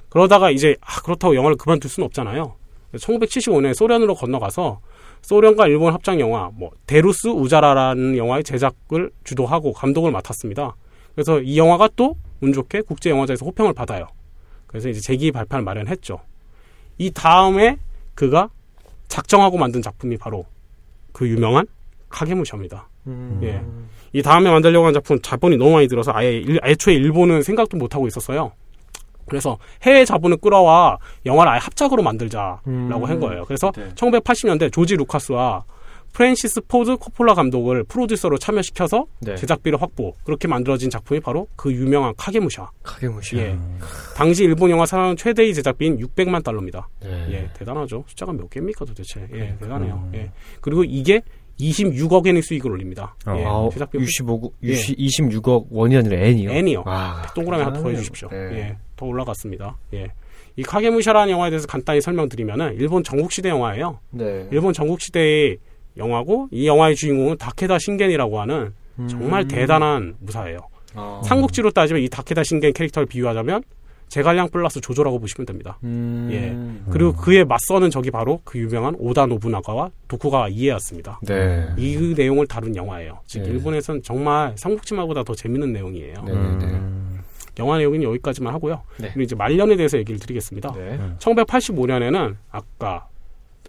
그러다가 이제 아, 그렇다고 영화를 그만둘 수는 없잖아요. 1975년에 소련으로 건너가서 소련과 일본 합작 영화 뭐 데루스 우자라라는 영화의 제작을 주도하고 감독을 맡았습니다. 그래서 이 영화가 또 운 좋게 국제 영화제에서 호평을 받아요. 그래서 이제 재기 발판을 마련했죠. 이 다음에 그가 작정하고 만든 작품이 바로 그 유명한 카게무샤입니다. 음. 예. 이 다음에 만들려고 한 작품 자본이 너무 많이 들어서 아예 일, 애초에 일본은 생각도 못 하고 있었어요. 그래서 해외 자본을 끌어와 영화를 아예 합작으로 만들자라고 음. 한 거예요. 그래서 네. 1980년대 조지 루카스와 프랜시스 포드 코폴라 감독을 프로듀서로 참여시켜서 네. 제작비를 확보 그렇게 만들어진 작품이 바로 그 유명한 카게무샤. 카게무샤. 예. 당시 일본 영화 사상 최대의 제작비인 600만 달러입니다. 네. 예, 대단하죠. 숫자가 몇 개입니까 도대체? 예, 대단해요. 음. 예. 그리고 이게 26억 엔의 수익을 올립니다. 어. 예, 아, 제작비 25억, 예. 26억 원이 아니라 N이요? N이요. 와, 동그라미 하나 더 해주십시오. 네. 예, 더 올라갔습니다. 예. 이 카게무샤라는 영화에 대해서 간단히 설명드리면은 일본 전국시대 영화예요. 네. 일본 전국시대의 영화고 이 영화의 주인공은 다케다 신겐이라고 하는 정말 음. 대단한 무사예요. 아. 삼국지로 따지면 이 다케다 신겐 캐릭터를 비유하자면 제갈량 플러스 조조라고 보시면 됩니다. 음. 예. 그리고 그에 맞서는 적이 바로 그 유명한 오다 노부나가와 도쿠가와 이에야스였습니다. 네. 이 내용을 다룬 영화예요. 즉 네. 일본에선 정말 삼국지보다 더 재밌는 내용이에요. 네, 네. 음. 영화 내용은 여기까지만 하고요. 네. 그리고 이제 말년에 대해서 얘기를 드리겠습니다. 네. 1985년에는 아까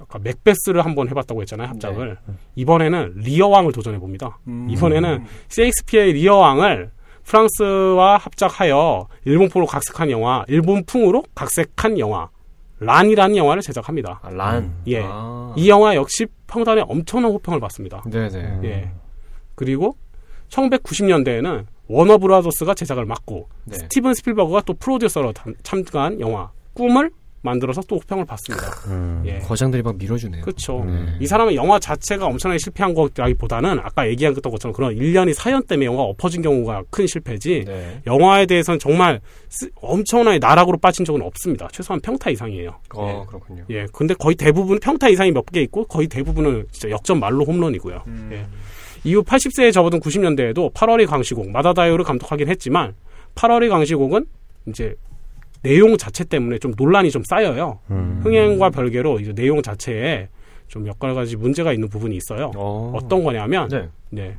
아까 맥베스를 한번 해봤다고 했잖아요 합작을 네. 이번에는 리어 왕을 도전해 봅니다. 음. 이번에는 셰익스피어의 리어 왕을 프랑스와 합작하여 일본포로 각색한 영화, 일본풍으로 각색한 영화, 란이라는 영화를 제작합니다. 아, 란. 예. 아. 이 영화 역시 평단에 엄청난 호평을 받습니다. 네네. 예. 그리고 1990년대에는 워너 브라더스가 제작을 맡고 네. 스티븐 스필버그가 또 프로듀서로 참가한 영화 꿈을 만들어서 또 호평을 받습니다. 음, 예. 거장들이 막 밀어주네요. 그렇죠. 네. 이 사람은 영화 자체가 엄청나게 실패한 것라기보다는 아까 얘기한 것처럼 그런 일련의 사연 때문에 영화가 엎어진 경우가 큰 실패지 네. 영화에 대해서는 정말 쓰, 엄청나게 나락으로 빠진 적은 없습니다. 최소한 평타 이상이에요. 어, 예. 그렇군요. 예, 근데 거의 대부분 평타 이상이 몇 개 있고 거의 대부분은 진짜 역전 말로 홈런이고요. 음. 예. 이후 80세에 접어든 90년대에도 8월의 강시곡 마다다이오를 감독하긴 했지만 8월의 강시곡은 이제 내용 자체 때문에 좀 논란이 좀 쌓여요. 음. 흥행과 별개로 이제 내용 자체에 좀 여러 가지 문제가 있는 부분이 있어요. 어. 떤 거냐면, 네. 네.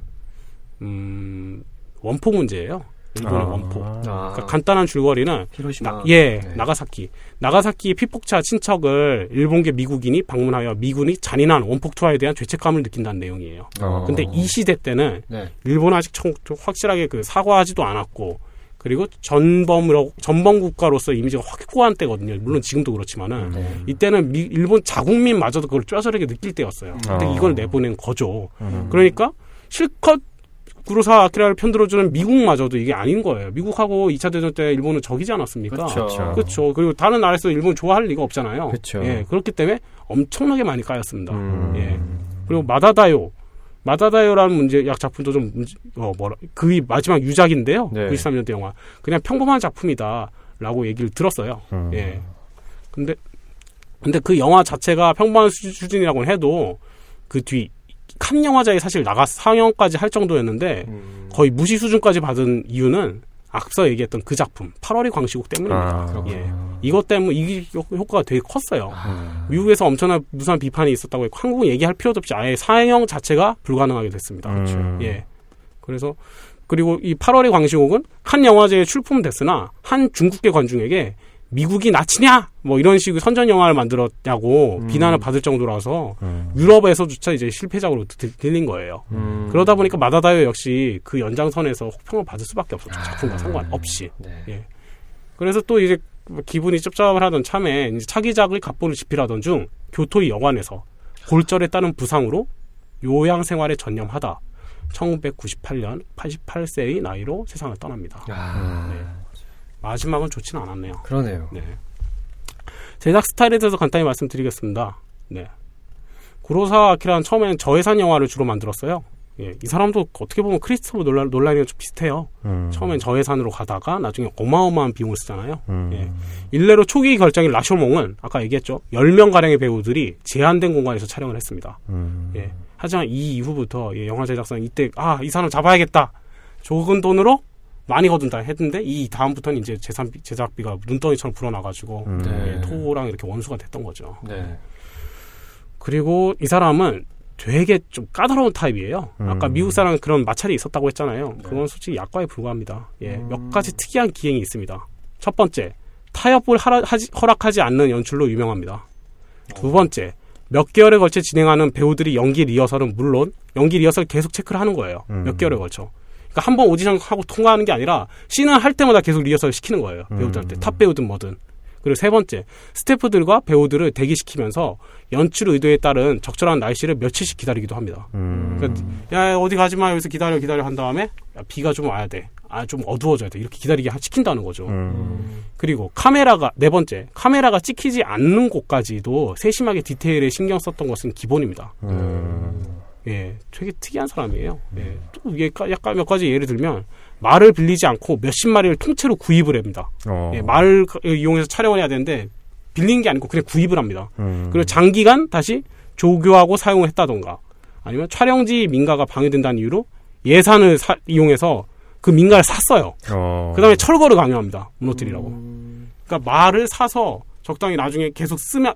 음, 원폭 문제예요. 일본의 아. 원폭. 아. 그러니까 간단한 줄거리는 나, 예, 네. 나가사키. 나가사키 피폭차 친척을 일본계 미국인이 방문하여 미군이 잔인한 원폭 투하에 대한 죄책감을 느낀다는 내용이에요. 어. 근데 이 시대 때는 네. 일본 아직 청, 확실하게 그 사과하지도 않았고 그리고 전범으로 전범 국가로서 이미지가 확고한 때거든요. 물론 지금도 그렇지만은 네. 이때는 미, 일본 자국민마저도 그걸 쩌저르게 느낄 때였어요. 근데 어. 이걸 내보낸 거죠. 음. 그러니까 실컷 구로사 아키라를 편들어주는 미국마저도 이게 아닌 거예요. 미국하고 2차 대전 때 일본은 적이지 않았습니까? 그렇죠. 그렇죠. 그리고 다른 나라에서 일본 좋아할 리가 없잖아요. 그렇죠. 예, 그렇기 때문에 엄청나게 많이 까였습니다. 음. 예. 그리고 마다다요. 마다다요라는 문제 약 작품도 좀 어, 뭐라 그 마지막 유작인데요. 네. 93년대 영화. 그냥 평범한 작품이다라고 얘기를 들었어요. 음. 예. 근데 근데 그 영화 자체가 평범한 수준이라고 해도 그 뒤 칸 영화제에 사실 나가 상영까지 할 정도였는데 음. 거의 무시 수준까지 받은 이유는 앞서 얘기했던 그 작품 8월의 광시국 때문입니다. 아, 예. 이것 때문에 이 효과가 되게 컸어요. 아. 미국에서 엄청난 무수한 비판이 있었다고 했고 한국은 얘기할 필요도 없이 아예 사형 자체가 불가능하게 됐습니다. 음. 예. 그래서 그리고 이 8월의 광시국은 한 영화제에 출품됐으나 한 중국계 관중에게 미국이 나치냐 뭐 이런 식의 선전 영화를 만들었냐고 음. 비난을 받을 정도라서 음. 유럽에서조차 이제 실패작으로 들린 거예요. 음. 그러다 보니까 마다다요 역시 그 연장선에서 혹평을 받을 수밖에 없었죠. 작품과 아. 상관없이. 네. 예. 그래서 또 이제 기분이 쩝쩝하던 참에 이제 차기작의 갑본을 집필하던 중 교토의 여관에서 골절에 따른 부상으로 요양 생활에 전념하다 1998년 88세의 나이로 세상을 떠납니다. 아. 네. 마지막은 좋지는 않았네요. 그러네요. 네. 제작 스타일에 대해서 간단히 말씀드리겠습니다. 네. 구로사 아키라는 처음에는 저예산 영화를 주로 만들었어요. 예, 이 사람도 어떻게 보면 크리스토프 논란, 논란이랑 좀 비슷해요. 음. 처음엔 저예산으로 가다가 나중에 어마어마한 비용을 쓰잖아요. 음. 예. 일례로 초기 결정인 라쇼몽은 아까 얘기했죠. 10명가량의 배우들이 제한된 공간에서 촬영을 했습니다. 음. 예. 하지만 이 이후부터 영화 제작사는 이때 아 이 사람 잡아야겠다. 적은 돈으로 많이 거둔다 했는데 이 다음부터는 이제 재산 제작비가 눈덩이처럼 불어나가지고 음. 네. 토랑 이렇게 원수가 됐던 거죠. 네. 그리고 이 사람은 되게 좀 까다로운 타입이에요. 음. 아까 미국 사람 그런 마찰이 있었다고 했잖아요. 네. 그건 솔직히 약과에 불과합니다. 예, 음. 몇 가지 특이한 기행이 있습니다. 첫 번째, 타협을 하지, 허락하지 않는 연출로 유명합니다. 두 번째, 몇 개월에 걸쳐 진행하는 배우들의 연기 리허설은 물론 연기 리허설 계속 체크를 하는 거예요. 음. 몇 개월에 걸쳐. 그러니까 한 번 오디션 하고 통과하는 게 아니라 씬을 할 때마다 계속 리허설 시키는 거예요. 배우들한테 음. 탑 배우든 뭐든. 그리고 세 번째, 스태프들과 배우들을 대기시키면서 연출 의도에 따른 적절한 날씨를 며칠씩 기다리기도 합니다. 음. 그러니까 야 어디 가지 마 여기서 기다려 기다려 한 다음에 야, 비가 좀 와야 돼. 아 좀 어두워져야 돼. 이렇게 기다리게 시킨다는 거죠. 음. 그리고 카메라가 네 번째 카메라가 찍히지 않는 곳까지도 세심하게 디테일에 신경 썼던 것은 기본입니다. 음. 예, 되게 특이한 사람이에요. 예, 또 이게 약간 몇 가지 예를 들면 말을 빌리지 않고 몇십 마리를 통째로 구입을 합니다. 어. 예, 말을 이용해서 촬영을 해야 되는데 빌린 게 아니고 그냥 구입을 합니다. 음. 그리고 장기간 다시 조교하고 사용을 했다던가 아니면 촬영지 민가가 방해된다는 이유로 예산을 사, 이용해서 그 민가를 샀어요. 어. 그 다음에 철거를 강요합니다. 무너뜨리라고. 음. 그러니까 말을 사서 적당히 나중에 계속 쓰면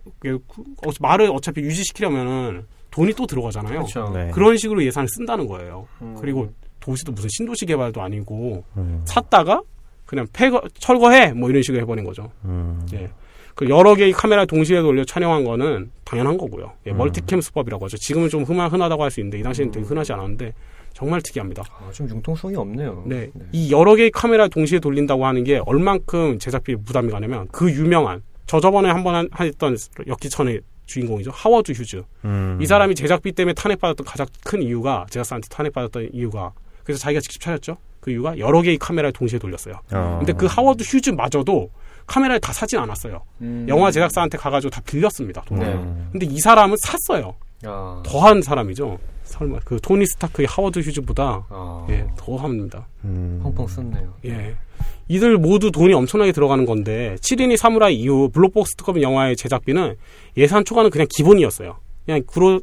말을 어차피 유지시키려면은 돈이 또 들어가잖아요. 그렇죠. 네. 그런 식으로 예산을 쓴다는 거예요. 음. 그리고 도시도 무슨 신도시 개발도 아니고 음. 샀다가 그냥 폐거 철거해 뭐 이런 식으로 해버린 거죠. 음. 예. 그 여러 개의 카메라 동시에 돌려 촬영한 거는 당연한 거고요. 예, 음. 멀티캠 수법이라고 하죠. 지금은 좀 흔하, 흔하다고 할 수 있는데 이 당시에는 되게 음. 흔하지 않았는데 정말 특이합니다. 아, 좀 융통성이 없네요. 네. 네. 이 여러 개의 카메라 동시에 돌린다고 하는 게 얼만큼 제작비 부담이 가냐면 그 유명한 저 저번에 한번 했던 역기천의 주인공이죠. 하워드 휴즈. 음. 이 사람이 제작비 때문에 탄핵받았던 가장 큰 이유가 제작사한테 탄핵받았던 이유가 그래서 자기가 직접 찾았죠. 그 이유가 여러 개의 카메라를 동시에 돌렸어요. 어. 근데 그 하워드 휴즈마저도 카메라를 다 사진 않았어요. 음. 영화 제작사한테 가가지고 다 빌렸습니다. 돈을. 네. 근데 이 사람은 샀어요. 아. 더한 사람이죠. 설마 그 토니 스타크의 하워드 휴즈보다 아. 예, 더 합니다. 음. 펑펑 썼네요. 예. 이들 모두 돈이 엄청나게 들어가는 건데 7인이 사무라이 이후 블록버스 특급 영화의 제작비는 예산 초과는 그냥 기본이었어요. 그냥 구로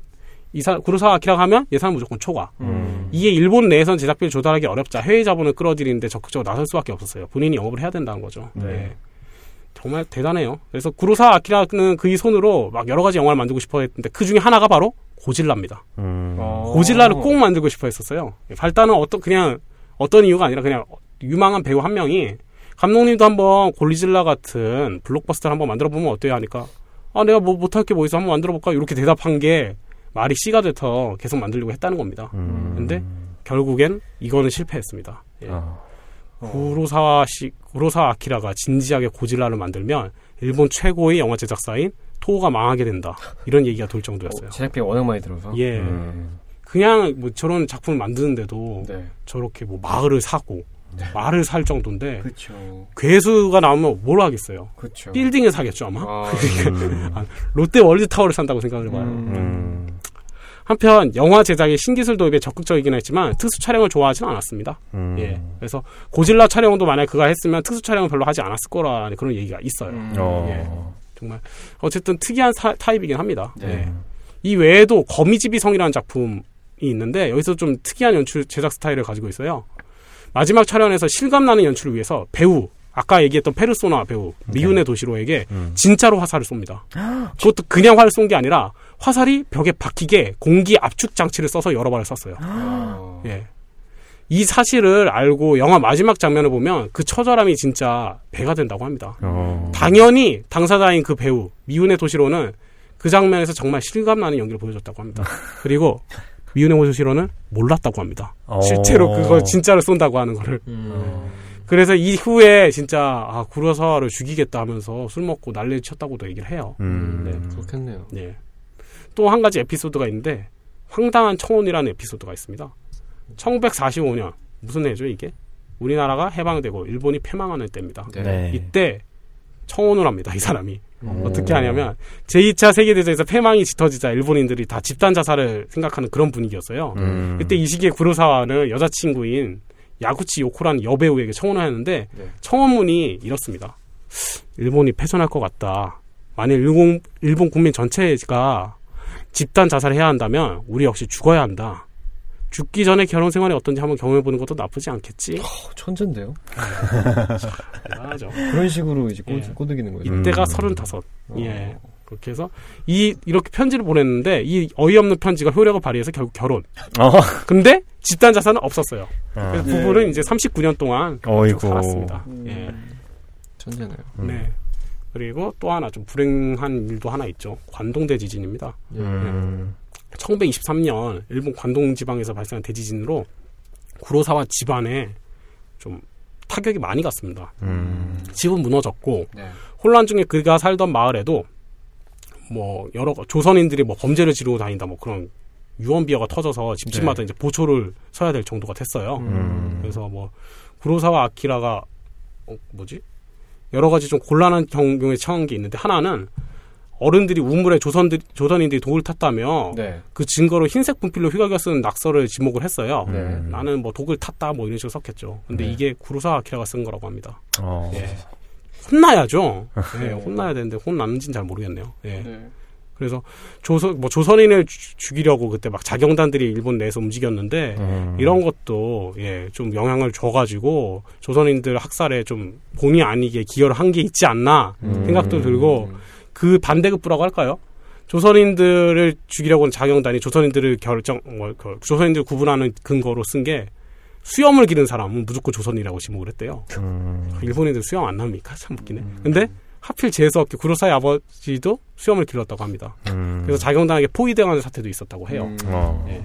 이사 구로사와 아키라 하면 예산 무조건 초과. 음. 이게 일본 내에선 제작비를 조달하기 어렵자 해외 자본을 끌어들이는데 적극적으로 나설 수밖에 없었어요. 본인이 영업을 해야 된다는 거죠. 네. 네. 정말 대단해요. 그래서 구로사 아키라는 그의 손으로 막 여러 가지 영화를 만들고 싶어 했는데 그 중에 하나가 바로 고질라입니다. 음. 어. 고질라를 꼭 만들고 싶어 했었어요. 발단은 어떤 그냥 어떤 이유가 아니라 그냥 유망한 배우 한 명이 감독님도 한번 골리질라 같은 블록버스터를 한번 만들어 보면 어때요 하니까 아 내가 뭐 못할 게 뭐 있어 한번 만들어 볼까 이렇게 대답한 게 말이 씨가 돼서 계속 만들려고 했다는 겁니다. 음. 근데 결국엔 이거는 실패했습니다. 예. 아. 구로사와 시, 구로사 아키라가 진지하게 고질라를 만들면 일본 최고의 영화 제작사인 토호가 망하게 된다. 이런 얘기가 돌 정도였어요. 어, 제작비 워낙 많이 들어서. 예. 음. 그냥 뭐 저런 작품을 만드는데도 네. 저렇게 뭐 마을을 사고 네. 말을 살 정도인데 그쵸. 괴수가 나오면 뭘 하겠어요? 그쵸. 빌딩을 사겠죠 아마. 아, 음. 롯데 월드타워를 산다고 생각을 해봐요. 음. 음. 한편 영화 제작의 신기술 도입에 적극적이긴 했지만 특수 촬영을 좋아하지는 않았습니다. 음. 예. 그래서 고질라 촬영도 만약 그가 했으면 특수 촬영을 별로 하지 않았을 거라 그런 얘기가 있어요. 음. 어. 예. 정말 어쨌든 특이한 사, 타입이긴 합니다. 네. 예. 이 외에도 거미집이 성이라는 작품이 있는데 여기서 좀 특이한 연출 제작 스타일을 가지고 있어요. 마지막 촬영에서 실감나는 연출을 위해서 배우 아까 얘기했던 페르소나 배우 미운의 도시로에게 음. 진짜로 화살을 쏩니다. 그것도 그냥 화를 쏜게 아니라 화살이 벽에 박히게 공기 압축 장치를 써서 여러 발을 쐈어요. 예. 이 사실을 알고 영화 마지막 장면을 보면 그 처절함이 진짜 배가 된다고 합니다. 어. 당연히 당사자인 그 배우 미운의 도시로는 그 장면에서 정말 실감나는 연기를 보여줬다고 합니다. 그리고 미운의 도시로는 몰랐다고 합니다. 어. 실제로 그걸 진짜로 쏜다고 하는 거를. 음. 그래서 이후에 진짜 아 구로사와를 죽이겠다 하면서 술 먹고 난리 쳤다고도 얘기를 해요. 음. 네. 그렇겠네요. 네. 또 한 가지 에피소드가 있는데 황당한 청혼이라는 에피소드가 있습니다. 1945년 무슨 해죠 이게? 우리나라가 해방되고 일본이 패망하는 때입니다. 네. 이때 청혼을 합니다. 이 사람이. 오. 어떻게 하냐면 제2차 세계대전에서 패망이 짙어지자 일본인들이 다 집단 자살을 생각하는 그런 분위기였어요. 음. 그때 이 시기에 구로사와는 여자친구인 야구치 요코라는 여배우에게 청혼을 했는데 네. 청혼문이 이렇습니다. 일본이 패전할 것 같다. 만일 일본, 일본 국민 전체가 집단 자살을 해야 한다면 우리 역시 죽어야 한다. 죽기 전에 결혼 생활이 어떤지 한번 경험해보는 것도 나쁘지 않겠지. 어, 천재인데요. 대단하죠. 그런 식으로 이제 꼬, 예. 꼬드기는 거죠. 이때가 음. 서른다섯. 음. 예. 그렇게 해서 이 이렇게 편지를 보냈는데 이 어이없는 편지가 효력을 발휘해서 결국 결혼. 어. 근데 집단 자산은 없었어요. 아. 그래서 부부는 네. 이제 39년 동안 어이고. 살았습니다. 음. 예. 천재네요. 네. 그리고 또 하나 좀 불행한 일도 하나 있죠. 관동대 지진입니다. 음. 예. 1923년 일본 관동 지방에서 발생한 대지진으로 구로사와 집안에 좀 타격이 많이 갔습니다. 음. 집은 무너졌고 네. 혼란 중에 그가 살던 마을에도 뭐 여러 조선인들이 뭐 범죄를 지르고 다닌다 뭐 그런 유언비어가 터져서 집집마다 네. 이제 보초를 서야 될 정도가 됐어요. 음. 그래서 뭐 구로사와 아키라가 어, 뭐지 여러 가지 좀 곤란한 경우에 처한 게 있는데 하나는 어른들이 우물에 조선들, 조선인들이 독을 탔다며 네. 그 증거로 흰색 분필로 휘갈겨 쓴 낙서를 지목을 했어요. 네. 나는 뭐 독을 탔다 뭐 이런 식으로 썼겠죠. 근데 네. 이게 구로사 아키라가 쓴 거라고 합니다. 어. 예. 혼나야죠. 예, 혼나야 되는데 혼났는지는 잘 모르겠네요. 예. 네. 그래서 조선 뭐 조선인을 주, 죽이려고 그때 막 자경단들이 일본 내에서 움직였는데 음. 이런 것도 예 좀 영향을 줘가지고 조선인들 학살에 좀 본의 아니게 기여를 한 게 있지 않나 음. 생각도 들고 그 반대급부라고 할까요? 조선인들을 죽이려고 한 자경단이 조선인들을 결정 뭐그 조선인들 구분하는 근거로 쓴 게 수염을 기른 사람은 무조건 조선이라고 지목을 했대요. 음. 일본인들 수염 안 납니까? 참 웃기네. 음. 근데 하필 재수없게 구로사의 아버지도 수염을 길렀다고 합니다. 음. 그래서 자경단에게 포위당하는 사태도 있었다고 해요. 음. 어. 네.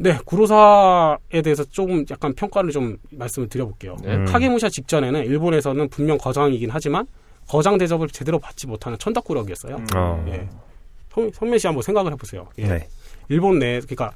네, 구로사에 대해서 조금 약간 평가를 좀 말씀을 드려볼게요. 네. 카게무샤 직전에는 일본에서는 분명 거장이긴 하지만 거장 대접을 제대로 받지 못하는 천덕꾸러기였어요. 음. 어. 예. 성, 성민 씨 한번 생각을 해보세요. 예. 네. 일본 내, 그러니까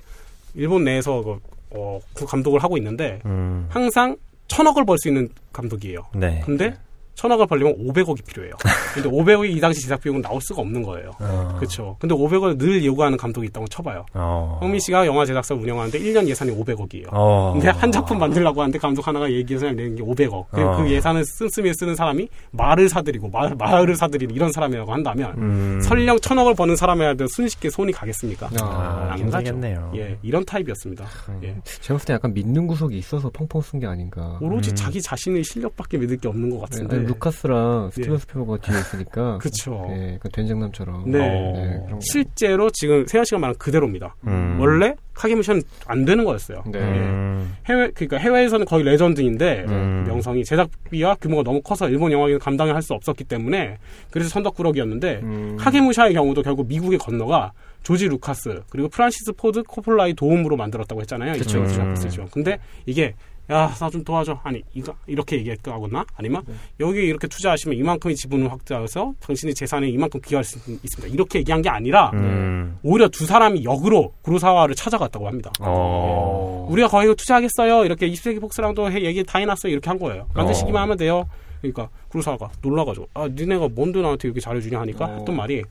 일본 내에서 그, 어, 그 감독을 하고 있는데 음. 항상 천억을 벌 수 있는 감독이에요. 네. 근데 천억을 벌려면 500억이 필요해요. 근데 500억이 이 당시 제작 비용은 나올 수가 없는 거예요. 어. 그렇죠. 근데 500억을 늘 요구하는 감독이 있다고 쳐봐요. 어. 황민 씨가 영화 제작사 운영하는데 1년 예산이 500억이에요. 어. 근데 한 작품 만들려고 하는데 감독 하나가 얘기 예산을 내는 게 500억. 그, 그 예산을 쓴쓰면 쓰는 사람이 말을 사들이고 말, 말을 사들이는 이런 사람이라고 한다면 음. 설령 천억을 버는 사람이라도 순식게 손이 가겠습니까? 아, 안 가겠네요. 예, 이런 타입이었습니다. 음. 예. 제가 봤을 때 약간 믿는 구석이 있어서 펑펑 쓴 게 아닌가. 오로지 음. 자기 자신의 실력밖에 믿을 게 없는 것 같은데. 네, 루카스랑 스티븐 예. 스필버그가 뒤에 있으니까. 그렇죠. 예, 그 된장남처럼. 네. 네 실제로 지금 세현 씨가 말한 그대로입니다. 음. 원래 카게무샤는 안 되는 거였어요. 네. 예. 해외 그러니까 해외에서는 거의 레전드인데 음. 명성이 제작비와 규모가 너무 커서 일본 영화계는 감당을 할 수 없었기 때문에 그래서 천덕꾸러기였는데 음. 카게무샤의 경우도 결국 미국에 건너가 조지 루카스 그리고 프란시스 포드 코폴라의 도움으로 만들었다고 했잖아요. 그렇죠. 음. 근데 이게 야, 나 좀 도와줘. 아니, 이거, 이렇게 얘기했거나, 아니면, 네. 여기 이렇게 투자하시면 이만큼의 지분을 확대해서 당신의 재산에 이만큼 기여할 수 있습니다. 이렇게 얘기한 게 아니라, 음. 오히려 두 사람이 역으로 구로사와를 찾아갔다고 합니다. 어. 네. 우리가 거기 투자하겠어요. 이렇게 20세기 폭스랑도 얘기 다 해놨어요. 이렇게 한 거예요. 만드시기만 어. 하면 돼요. 그러니까 구로사와가 놀라가지고, 아, 니네가 뭔데 나한테 이렇게 잘해주냐 하니까 어. 했던 말이,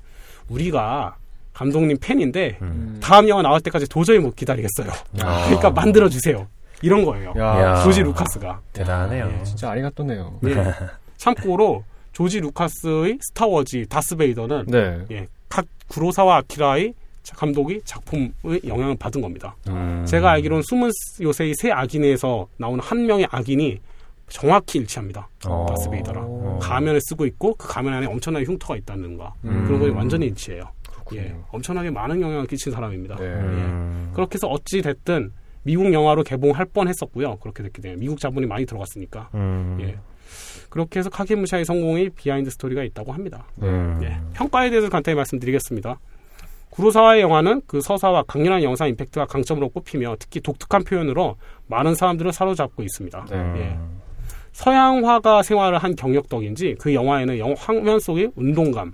우리가 감독님 팬인데, 음. 다음 영화 나올 때까지 도저히 못 기다리겠어요. 아. 그러니까 만들어 주세요. 이런 거예요. 야. 조지 루카스가. 대단하네요. 야, 예. 진짜 아리가또네요. 네. 참고로 조지 루카스의 스타워즈 다스베이더는 네. 예, 각 구로사와 아키라의 감독이 작품의 영향을 받은 겁니다. 음. 제가 알기로는 숨은 요새의 새 악인에서 나오는 한 명의 악인이 정확히 일치합니다. 어. 다스베이더랑 어. 가면을 쓰고 있고 그 가면 안에 엄청나게 흉터가 있다는 거 음. 그런 거에 완전히 일치해요. 예, 엄청나게 많은 영향을 끼친 사람입니다. 네. 예. 그렇게 해서 어찌 됐든 미국 영화로 개봉할 뻔했었고요. 그렇게 됐기 때문에 미국 자본이 많이 들어갔으니까. 음. 예. 그렇게 해서 카게무샤의 성공이 비하인드 스토리가 있다고 합니다. 음. 예. 평가에 대해서 간단히 말씀드리겠습니다. 구로사와의 영화는 그 서사와 강렬한 영상 임팩트가 강점으로 꼽히며 특히 독특한 표현으로 많은 사람들을 사로잡고 있습니다. 네. 예. 서양화가 생활을 한 경력 덕인지 그 영화에는 영, 화면 속의 운동감,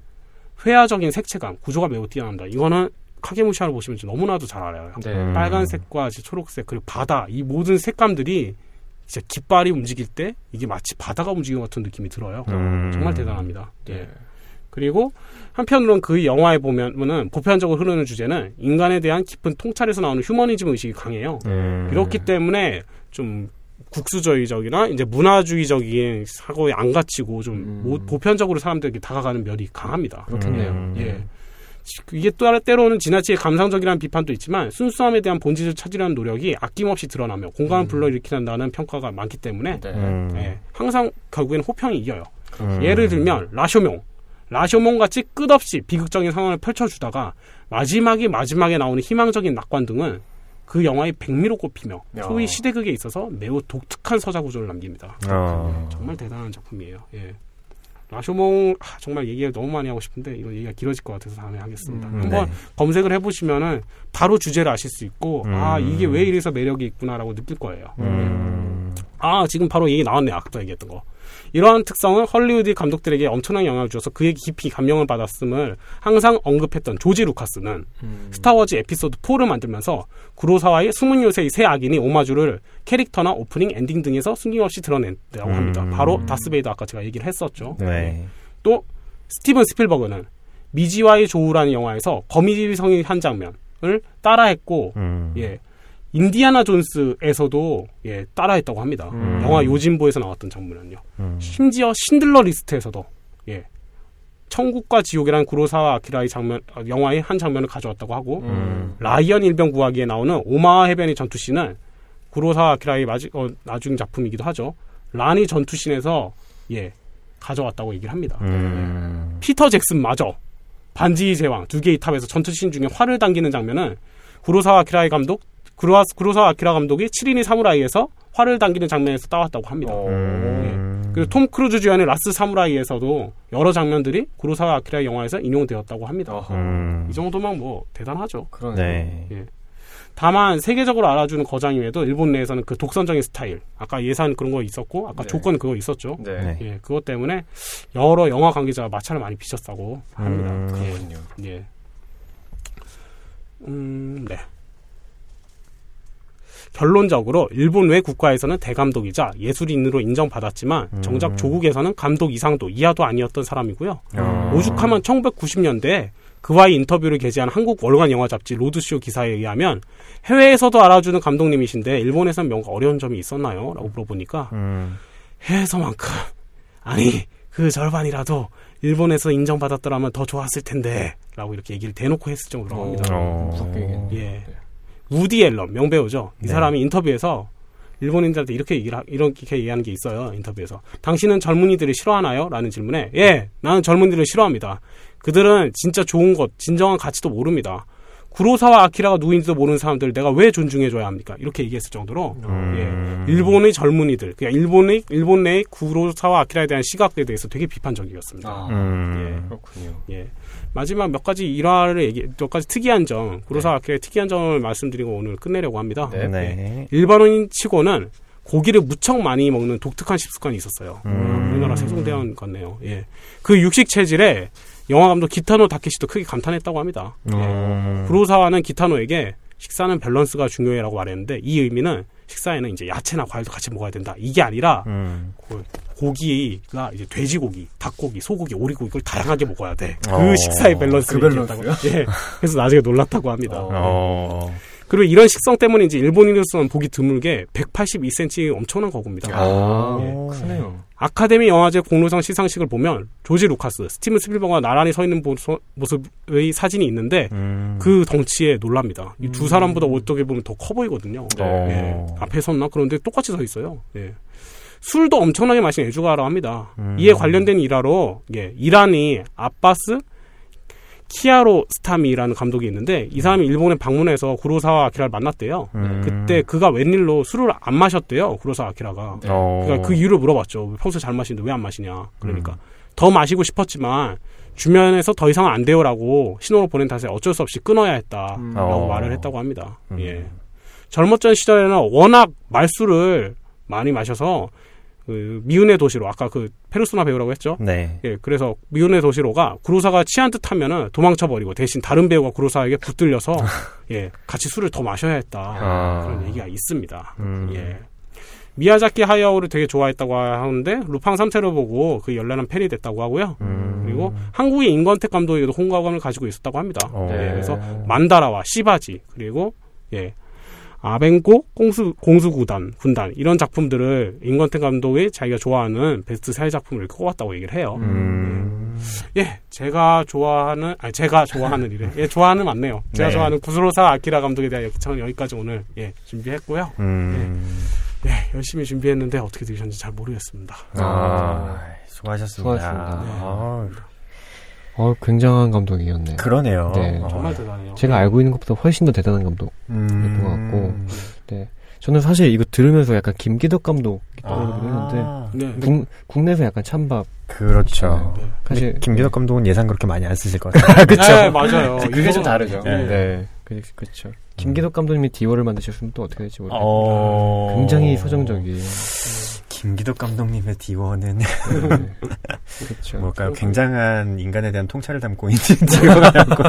회화적인 색채감, 구조가 매우 뛰어납니다. 이거는 카게무샤를 보시면 너무나도 잘 알아요. 네. 빨간색과 초록색 그리고 바다 이 모든 색감들이 진짜 깃발이 움직일 때 이게 마치 바다가 움직이는 것 같은 느낌이 들어요. 음. 정말 대단합니다. 네. 예. 그리고 한편으로는 그 영화에 보면은 보편적으로 흐르는 주제는 인간에 대한 깊은 통찰에서 나오는 휴머니즘 의식이 강해요. 음. 그렇기 때문에 좀 국수주의적이나 이제 문화주의적인 사고에 안 갇히고 좀 음. 보편적으로 사람들에게 다가가는 면이 강합니다. 그렇겠네요. 예. 이게 또 때로는 지나치게 감상적이라는 비판도 있지만 순수함에 대한 본질을 찾으려는 노력이 아낌없이 드러나며 공감을 음. 불러일으킨다는 평가가 많기 때문에 네. 음. 네, 항상 결국에는 호평이 이겨요. 음. 예를 들면 라쇼몽. 라쇼몽 같이 끝없이 비극적인 상황을 펼쳐주다가 마지막에 마지막에 나오는 희망적인 낙관 등은 그 영화의 백미로 꼽히며 소위 시대극에 있어서 매우 독특한 서자 구조를 남깁니다. 어. 정말 대단한 작품이에요. 예. 라쇼몽 아, 정말 얘기를 너무 많이 하고 싶은데 이거 얘기가 길어질 것 같아서 다음에 하겠습니다. 음, 한번 네. 검색을 해보시면은 바로 주제를 아실 수 있고 음. 아 이게 왜 이래서 매력이 있구나라고 느낄 거예요. 음. 아 지금 바로 얘기 나왔네요. 아까 얘기했던 거. 이러한 특성은 헐리우드 감독들에게 엄청난 영향을 주어서 그에 깊이 감명을 받았음을 항상 언급했던 조지 루카스는 음. 스타워즈 에피소드 4를 만들면서 구로사와의 숨은 요새의 세 악인의 오마주를 캐릭터나 오프닝, 엔딩 등에서 숨김없이 드러낸다고 합니다. 음. 바로 다스베이더 아까 제가 얘기를 했었죠. 네. 또 스티븐 스필버그는 미지와의 조우라는 영화에서 거미줄 성의 한 장면을 따라했고 음. 예 인디아나 존스에서도 예, 따라했다고 합니다. 음. 영화 요진보에서 나왔던 장면은요. 음. 심지어 쉰들러 리스트에서도 예, 천국과 지옥이라는 구로사와 아키라의 장면 어, 영화의 한 장면을 가져왔다고 하고 음. 라이언 일병 구하기에 나오는 오마하 해변의 전투씬은 구로사와 아키라의 마지, 어, 나중 작품이기도 하죠. 란의 전투씬에서 예 가져왔다고 얘기를 합니다. 음. 예. 피터 잭슨 마저 반지의 제왕 두 개의 탑에서 전투씬 중에 활을 당기는 장면은 구로사와 아키라의 감독 구로사, 구로사 아키라 감독이 7인의 사무라이에서 활을 당기는 장면에서 따왔다고 합니다. 음. 예. 그리고 톰 크루즈 주연의 라스트 사무라이에서도 여러 장면들이 구로사 아키라 영화에서 인용되었다고 합니다. 음. 이 정도면 뭐 대단하죠. 네. 예. 다만 세계적으로 알아주는 거장임에도 일본 내에서는 그 독선적인 스타일, 아까 예산 그런 거 있었고 아까 네. 조건 그거 있었죠. 네. 예, 그것 때문에 여러 영화 관계자가 마찰을 많이 비쳤다고 합니다. 음, 그렇군요. 예. 음, 네. 결론적으로 일본 외 국가에서는 대감독이자 예술인으로 인정받았지만 음. 정작 조국에서는 감독 이상도 이하도 아니었던 사람이고요. 아. 오죽하면 1990년대에 그와의 인터뷰를 게재한 한국 월간 영화 잡지 로드쇼 기사에 의하면 해외에서도 알아주는 감독님이신데 일본에서는 뭔가 어려운 점이 있었나요? 라고 물어보니까 음. 해외에서만큼 아니 그 절반이라도 일본에서 인정받았더라면 더 좋았을 텐데 라고 이렇게 얘기를 대놓고 했을 정도로 합니다. 어. 예. 네. 우디 앨런 명배우죠. 이 네. 사람이 인터뷰에서 일본인들한테 이렇게 얘기를 하, 이렇게 얘기하는 게 있어요. 인터뷰에서 당신은 젊은이들을 싫어하나요? 라는 질문에 예, 나는 젊은이들을 싫어합니다. 그들은 진짜 좋은 것, 진정한 가치도 모릅니다. 구로사와 아키라가 누구인지도 모르는 사람들 내가 왜 존중해줘야 합니까? 이렇게 얘기했을 정도로 음. 예, 일본의 젊은이들, 그냥 일본의 일본 내의 구로사와 아키라에 대한 시각에 대해서 되게 비판적이었습니다. 아, 음. 예, 그렇군요. 예. 마지막 몇 가지 일화를 얘기, 몇 가지 특이한 점, 구로사 네. 아키라의 특이한 점을 말씀드리고 오늘 끝내려고 합니다. 네. 네. 일반인 치고는 고기를 무척 많이 먹는 독특한 식습관이 있었어요. 음. 우리나라 세종대왕 같네요. 예. 그 육식 체질에 영화 감독 기타노 다케시도 크게 감탄했다고 합니다. 음. 예. 구로사와는 기타노에게 식사는 밸런스가 중요해라고 말했는데 이 의미는 식사에는 이제 야채나 과일도 같이 먹어야 된다. 이게 아니라 음. 고기가 이제 돼지고기, 닭고기, 소고기, 오리고기 이걸 다양하게 먹어야 돼. 그 어. 식사의 밸런스를 그 밸런스요? 예. 그래서 나중에 놀랐다고 합니다. 어. 그리고 이런 식성 때문인지 일본인으로서는 보기 드물게 182cm 엄청난 거구입니다. 아, 예. 크네요. 아카데미 영화제 공로상 시상식을 보면 조지 루카스, 스티븐 스필버그가 나란히 서 있는 모습의 사진이 있는데 음. 그 덩치에 놀랍니다. 이 두 사람보다 음. 어떻게 보면 더 커 보이거든요. 네. 예. 앞에 섰나 그런데 똑같이 서 있어요. 예. 술도 엄청나게 마신 애주가라고 합니다. 음. 이에 관련된 일화로 예, 이란이 아바스 키아로 스타미라는 감독이 있는데 이 사람이 일본에 방문해서 구로사와 아키라를 만났대요. 음. 그때 그가 웬일로 술을 안 마셨대요. 구로사와 아키라가. 네. 어. 그러니까 그 이유를 물어봤죠. 평소에 잘 마시는데 왜 안 마시냐. 그러니까 음. 더 마시고 싶었지만 주변에서 더 이상 안 돼요라고 신호를 보낸 탓에 어쩔 수 없이 끊어야 했다라고 음. 어. 말을 했다고 합니다. 음. 예. 젊었던 시절에는 워낙 말술을 많이 마셔서 그 미운의 도시로 아까 그 페르소나 배우라고 했죠. 네. 예, 그래서 미운의 도시로가 구로사가 취한 듯 하면은 도망쳐 버리고 대신 다른 배우가 구로사에게 붙들려서 예 같이 술을 더 마셔야 했다 아. 그런 얘기가 있습니다. 음. 예. 미야자키 하야오를 되게 좋아했다고 하는데 루팡 3세를 보고 그 열렬한 팬이 됐다고 하고요. 음. 그리고 한국의 임권택 감독에게도 홍과감을 가지고 있었다고 합니다. 어. 예, 그래서 만다라와 시바지 그리고 예 아벤고 공수 공수구단 군단 이런 작품들을 인건텐 감독이 자기가 좋아하는 베스트 세 작품을 이렇게 꼽았다고 얘기를 해요. 음. 예, 제가 좋아하는 아니 제가 좋아하는 이래. 예, 좋아하는 맞네요. 제가 네. 좋아하는 구스로사 아키라 감독에 대한 여기청은 여기까지 오늘 예 준비했고요. 음. 예, 예, 열심히 준비했는데 어떻게 되셨는지 잘 모르겠습니다. 아, 수고하셨습니다. 수고하셨습니다. 네. 아. 어, 굉장한 감독이었네요. 그러네요. 네. 어. 정말 대단해요. 제가 알고 있는 것보다 훨씬 더 대단한 감독이었던 음. 것 같고, 네. 저는 사실 이거 들으면서 약간 김기덕 감독 떠오르긴 아. 했는데, 네. 국, 국내에서 약간 찬밥. 그렇죠. 네. 사실 김기덕 감독은 예상 그렇게 많이 안 쓰실 것 같아요. 그렇죠. 네, 맞아요. 그게 좀 다르죠. 네. 네. 그렇죠. 김기덕 감독님이 디오를 만드셨으면 또 어떻게 될지 모르겠어요. 어... 굉장히 소정적이에요. 김기덕 감독님의 디워는 네. 그렇죠. 뭘까요? 굉장한 인간에 대한 통찰을 담고 있는 디워라고.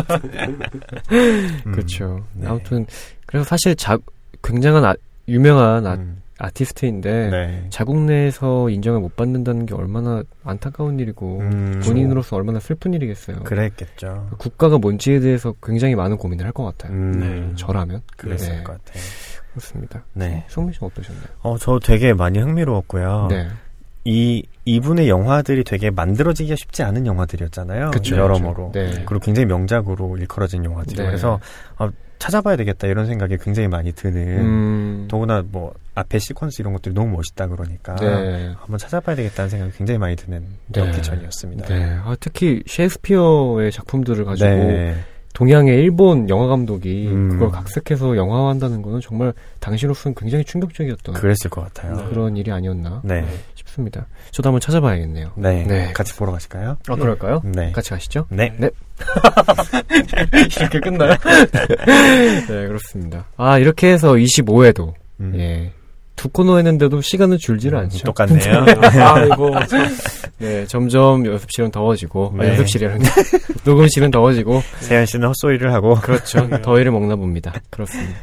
음, 그렇죠. 네. 아무튼 그래서 사실 자, 굉장한 아, 유명한 아, 음. 아티스트인데 네. 자국 내에서 인정을 못 받는다는 게 얼마나 안타까운 일이고 음, 본인으로서 얼마나 슬픈 일이겠어요. 그랬겠죠. 국가가 뭔지에 대해서 굉장히 많은 고민을 할 것 같아요. 음, 네. 저라면 그랬을 네. 것 같아요. 그렇습니다. 네. 송민 씨 어떠셨나요? 어, 저 되게 많이 흥미로웠고요. 네. 이 이분의 영화들이 되게 만들어지기가 쉽지 않은 영화들이었잖아요. 그쵸, 여러모로. 그쵸. 네. 그리고 굉장히 명작으로 일컬어진 영화들. 네. 그래서 어, 찾아봐야 되겠다 이런 생각이 굉장히 많이 드는. 음... 더구나 뭐 앞에 시퀀스 이런 것들이 너무 멋있다 그러니까 네. 한번 찾아봐야 되겠다는 생각이 굉장히 많이 드는 네. 럭키전이었습니다. 네. 아, 특히 셰익스피어의 작품들을 가지고 네. 동양의 일본 영화 감독이 음. 그걸 각색해서 영화화한다는 거는 정말 당시로서는 굉장히 충격적이었던 그랬을 것 같아요. 그런 일이 아니었나 네. 싶습니다. 저도 한번 찾아봐야겠네요. 네. 네. 같이 보러 가실까요? 아, 그럴까요? 네. 같이 가시죠? 네. 네. 이렇게 끝나요? 네, 그렇습니다. 아, 이렇게 해서 25회도 음. 예, 두 코너 했는데도 시간은 줄지를 음, 않죠. 똑같네요. 아이고. 네, 점점 연습실은 더워지고, 아, 네. 아, 연습실이라는 녹음실은 더워지고. 세현 씨는 헛소리를 하고. 그렇죠. 더위를 먹나 봅니다. 그렇습니다.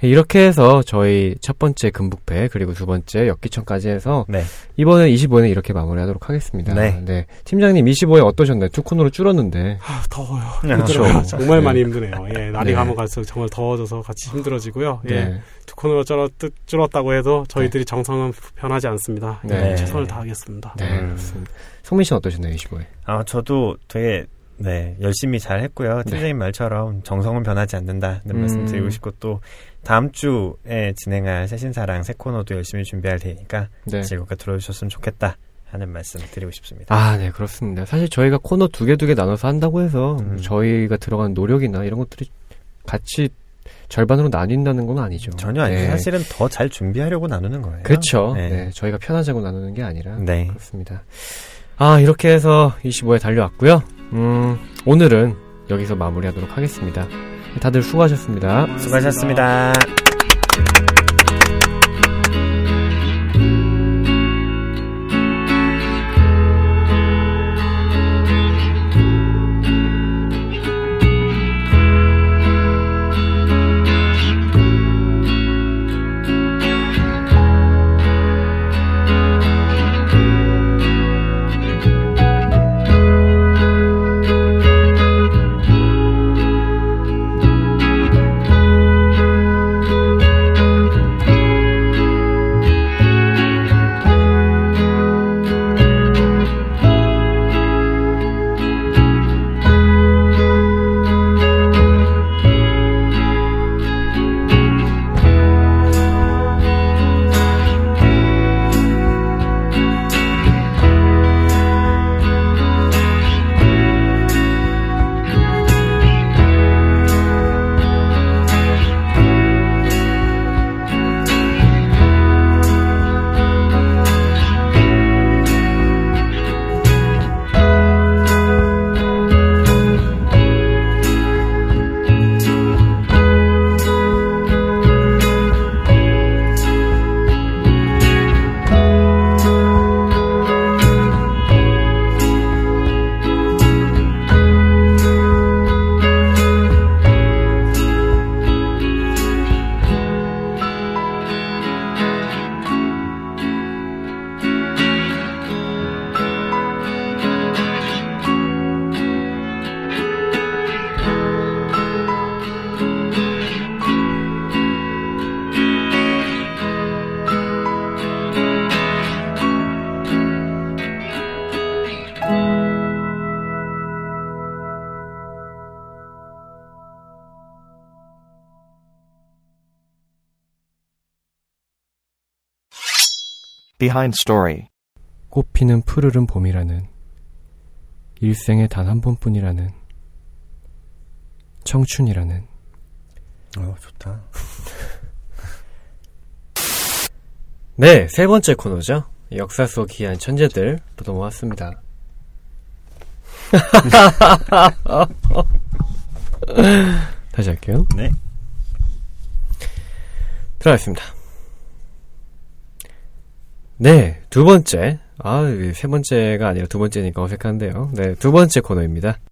이렇게 해서 저희 첫 번째 금북패 그리고 두 번째 역기천까지 해서 네. 이번에 25회 이렇게 마무리하도록 하겠습니다. 네. 네. 팀장님 25회 어떠셨나요? 두 코너로 줄었는데. 아, 더워요. 그렇죠. 정말 네. 많이 힘드네요. 예, 날이 네. 가면 갈수록 정말 더워져서 같이 힘들어지고요. 예. 네. 두 코너로 줄었, 줄었다고 해도 저희들이 네. 정성은 변하지 않습니다. 네. 최선을 다하겠습니다. 네, 음. 그렇습니다. 성민 씨는 어떠셨나요, 25회? 아, 저도 되게 네, 열심히 잘 했고요. 팀장님 말처럼 정성은 변하지 않는다는 음. 말씀 드리고 싶고 또 다음 주에 진행할 새신사랑 새 코너도 열심히 준비할 테니까 네. 즐겁게 들어주셨으면 좋겠다. 하는 말씀 드리고 싶습니다. 아, 네, 그렇습니다. 사실 저희가 코너 두 개 두 개 나눠서 한다고 해서 음. 저희가 들어간 노력이나 이런 것들이 같이 절반으로 나뉜다는 건 아니죠. 전혀 아니죠. 네. 사실은 더 잘 준비하려고 나누는 거예요. 그렇죠. 네. 네. 저희가 편하자고 나누는 게 아니라. 네. 그렇습니다. 아, 이렇게 해서 25회 달려왔고요. 음, 오늘은 여기서 마무리하도록 하겠습니다. 다들 수고하셨습니다. 수고하셨습니다. Behind story. 꽃피는 푸르른 봄이라는 일생에 단 한 번뿐이라는 청춘이라는 어 좋다. 네, 세 번째 코너죠. 역사 속 귀한 천재들 또 넘어왔습니다. 다시 할게요. 네. 들어가겠습니다. 네, 두 번째. 아, 세 번째가 아니라 두 번째니까 어색한데요. 네, 두 번째 코너입니다.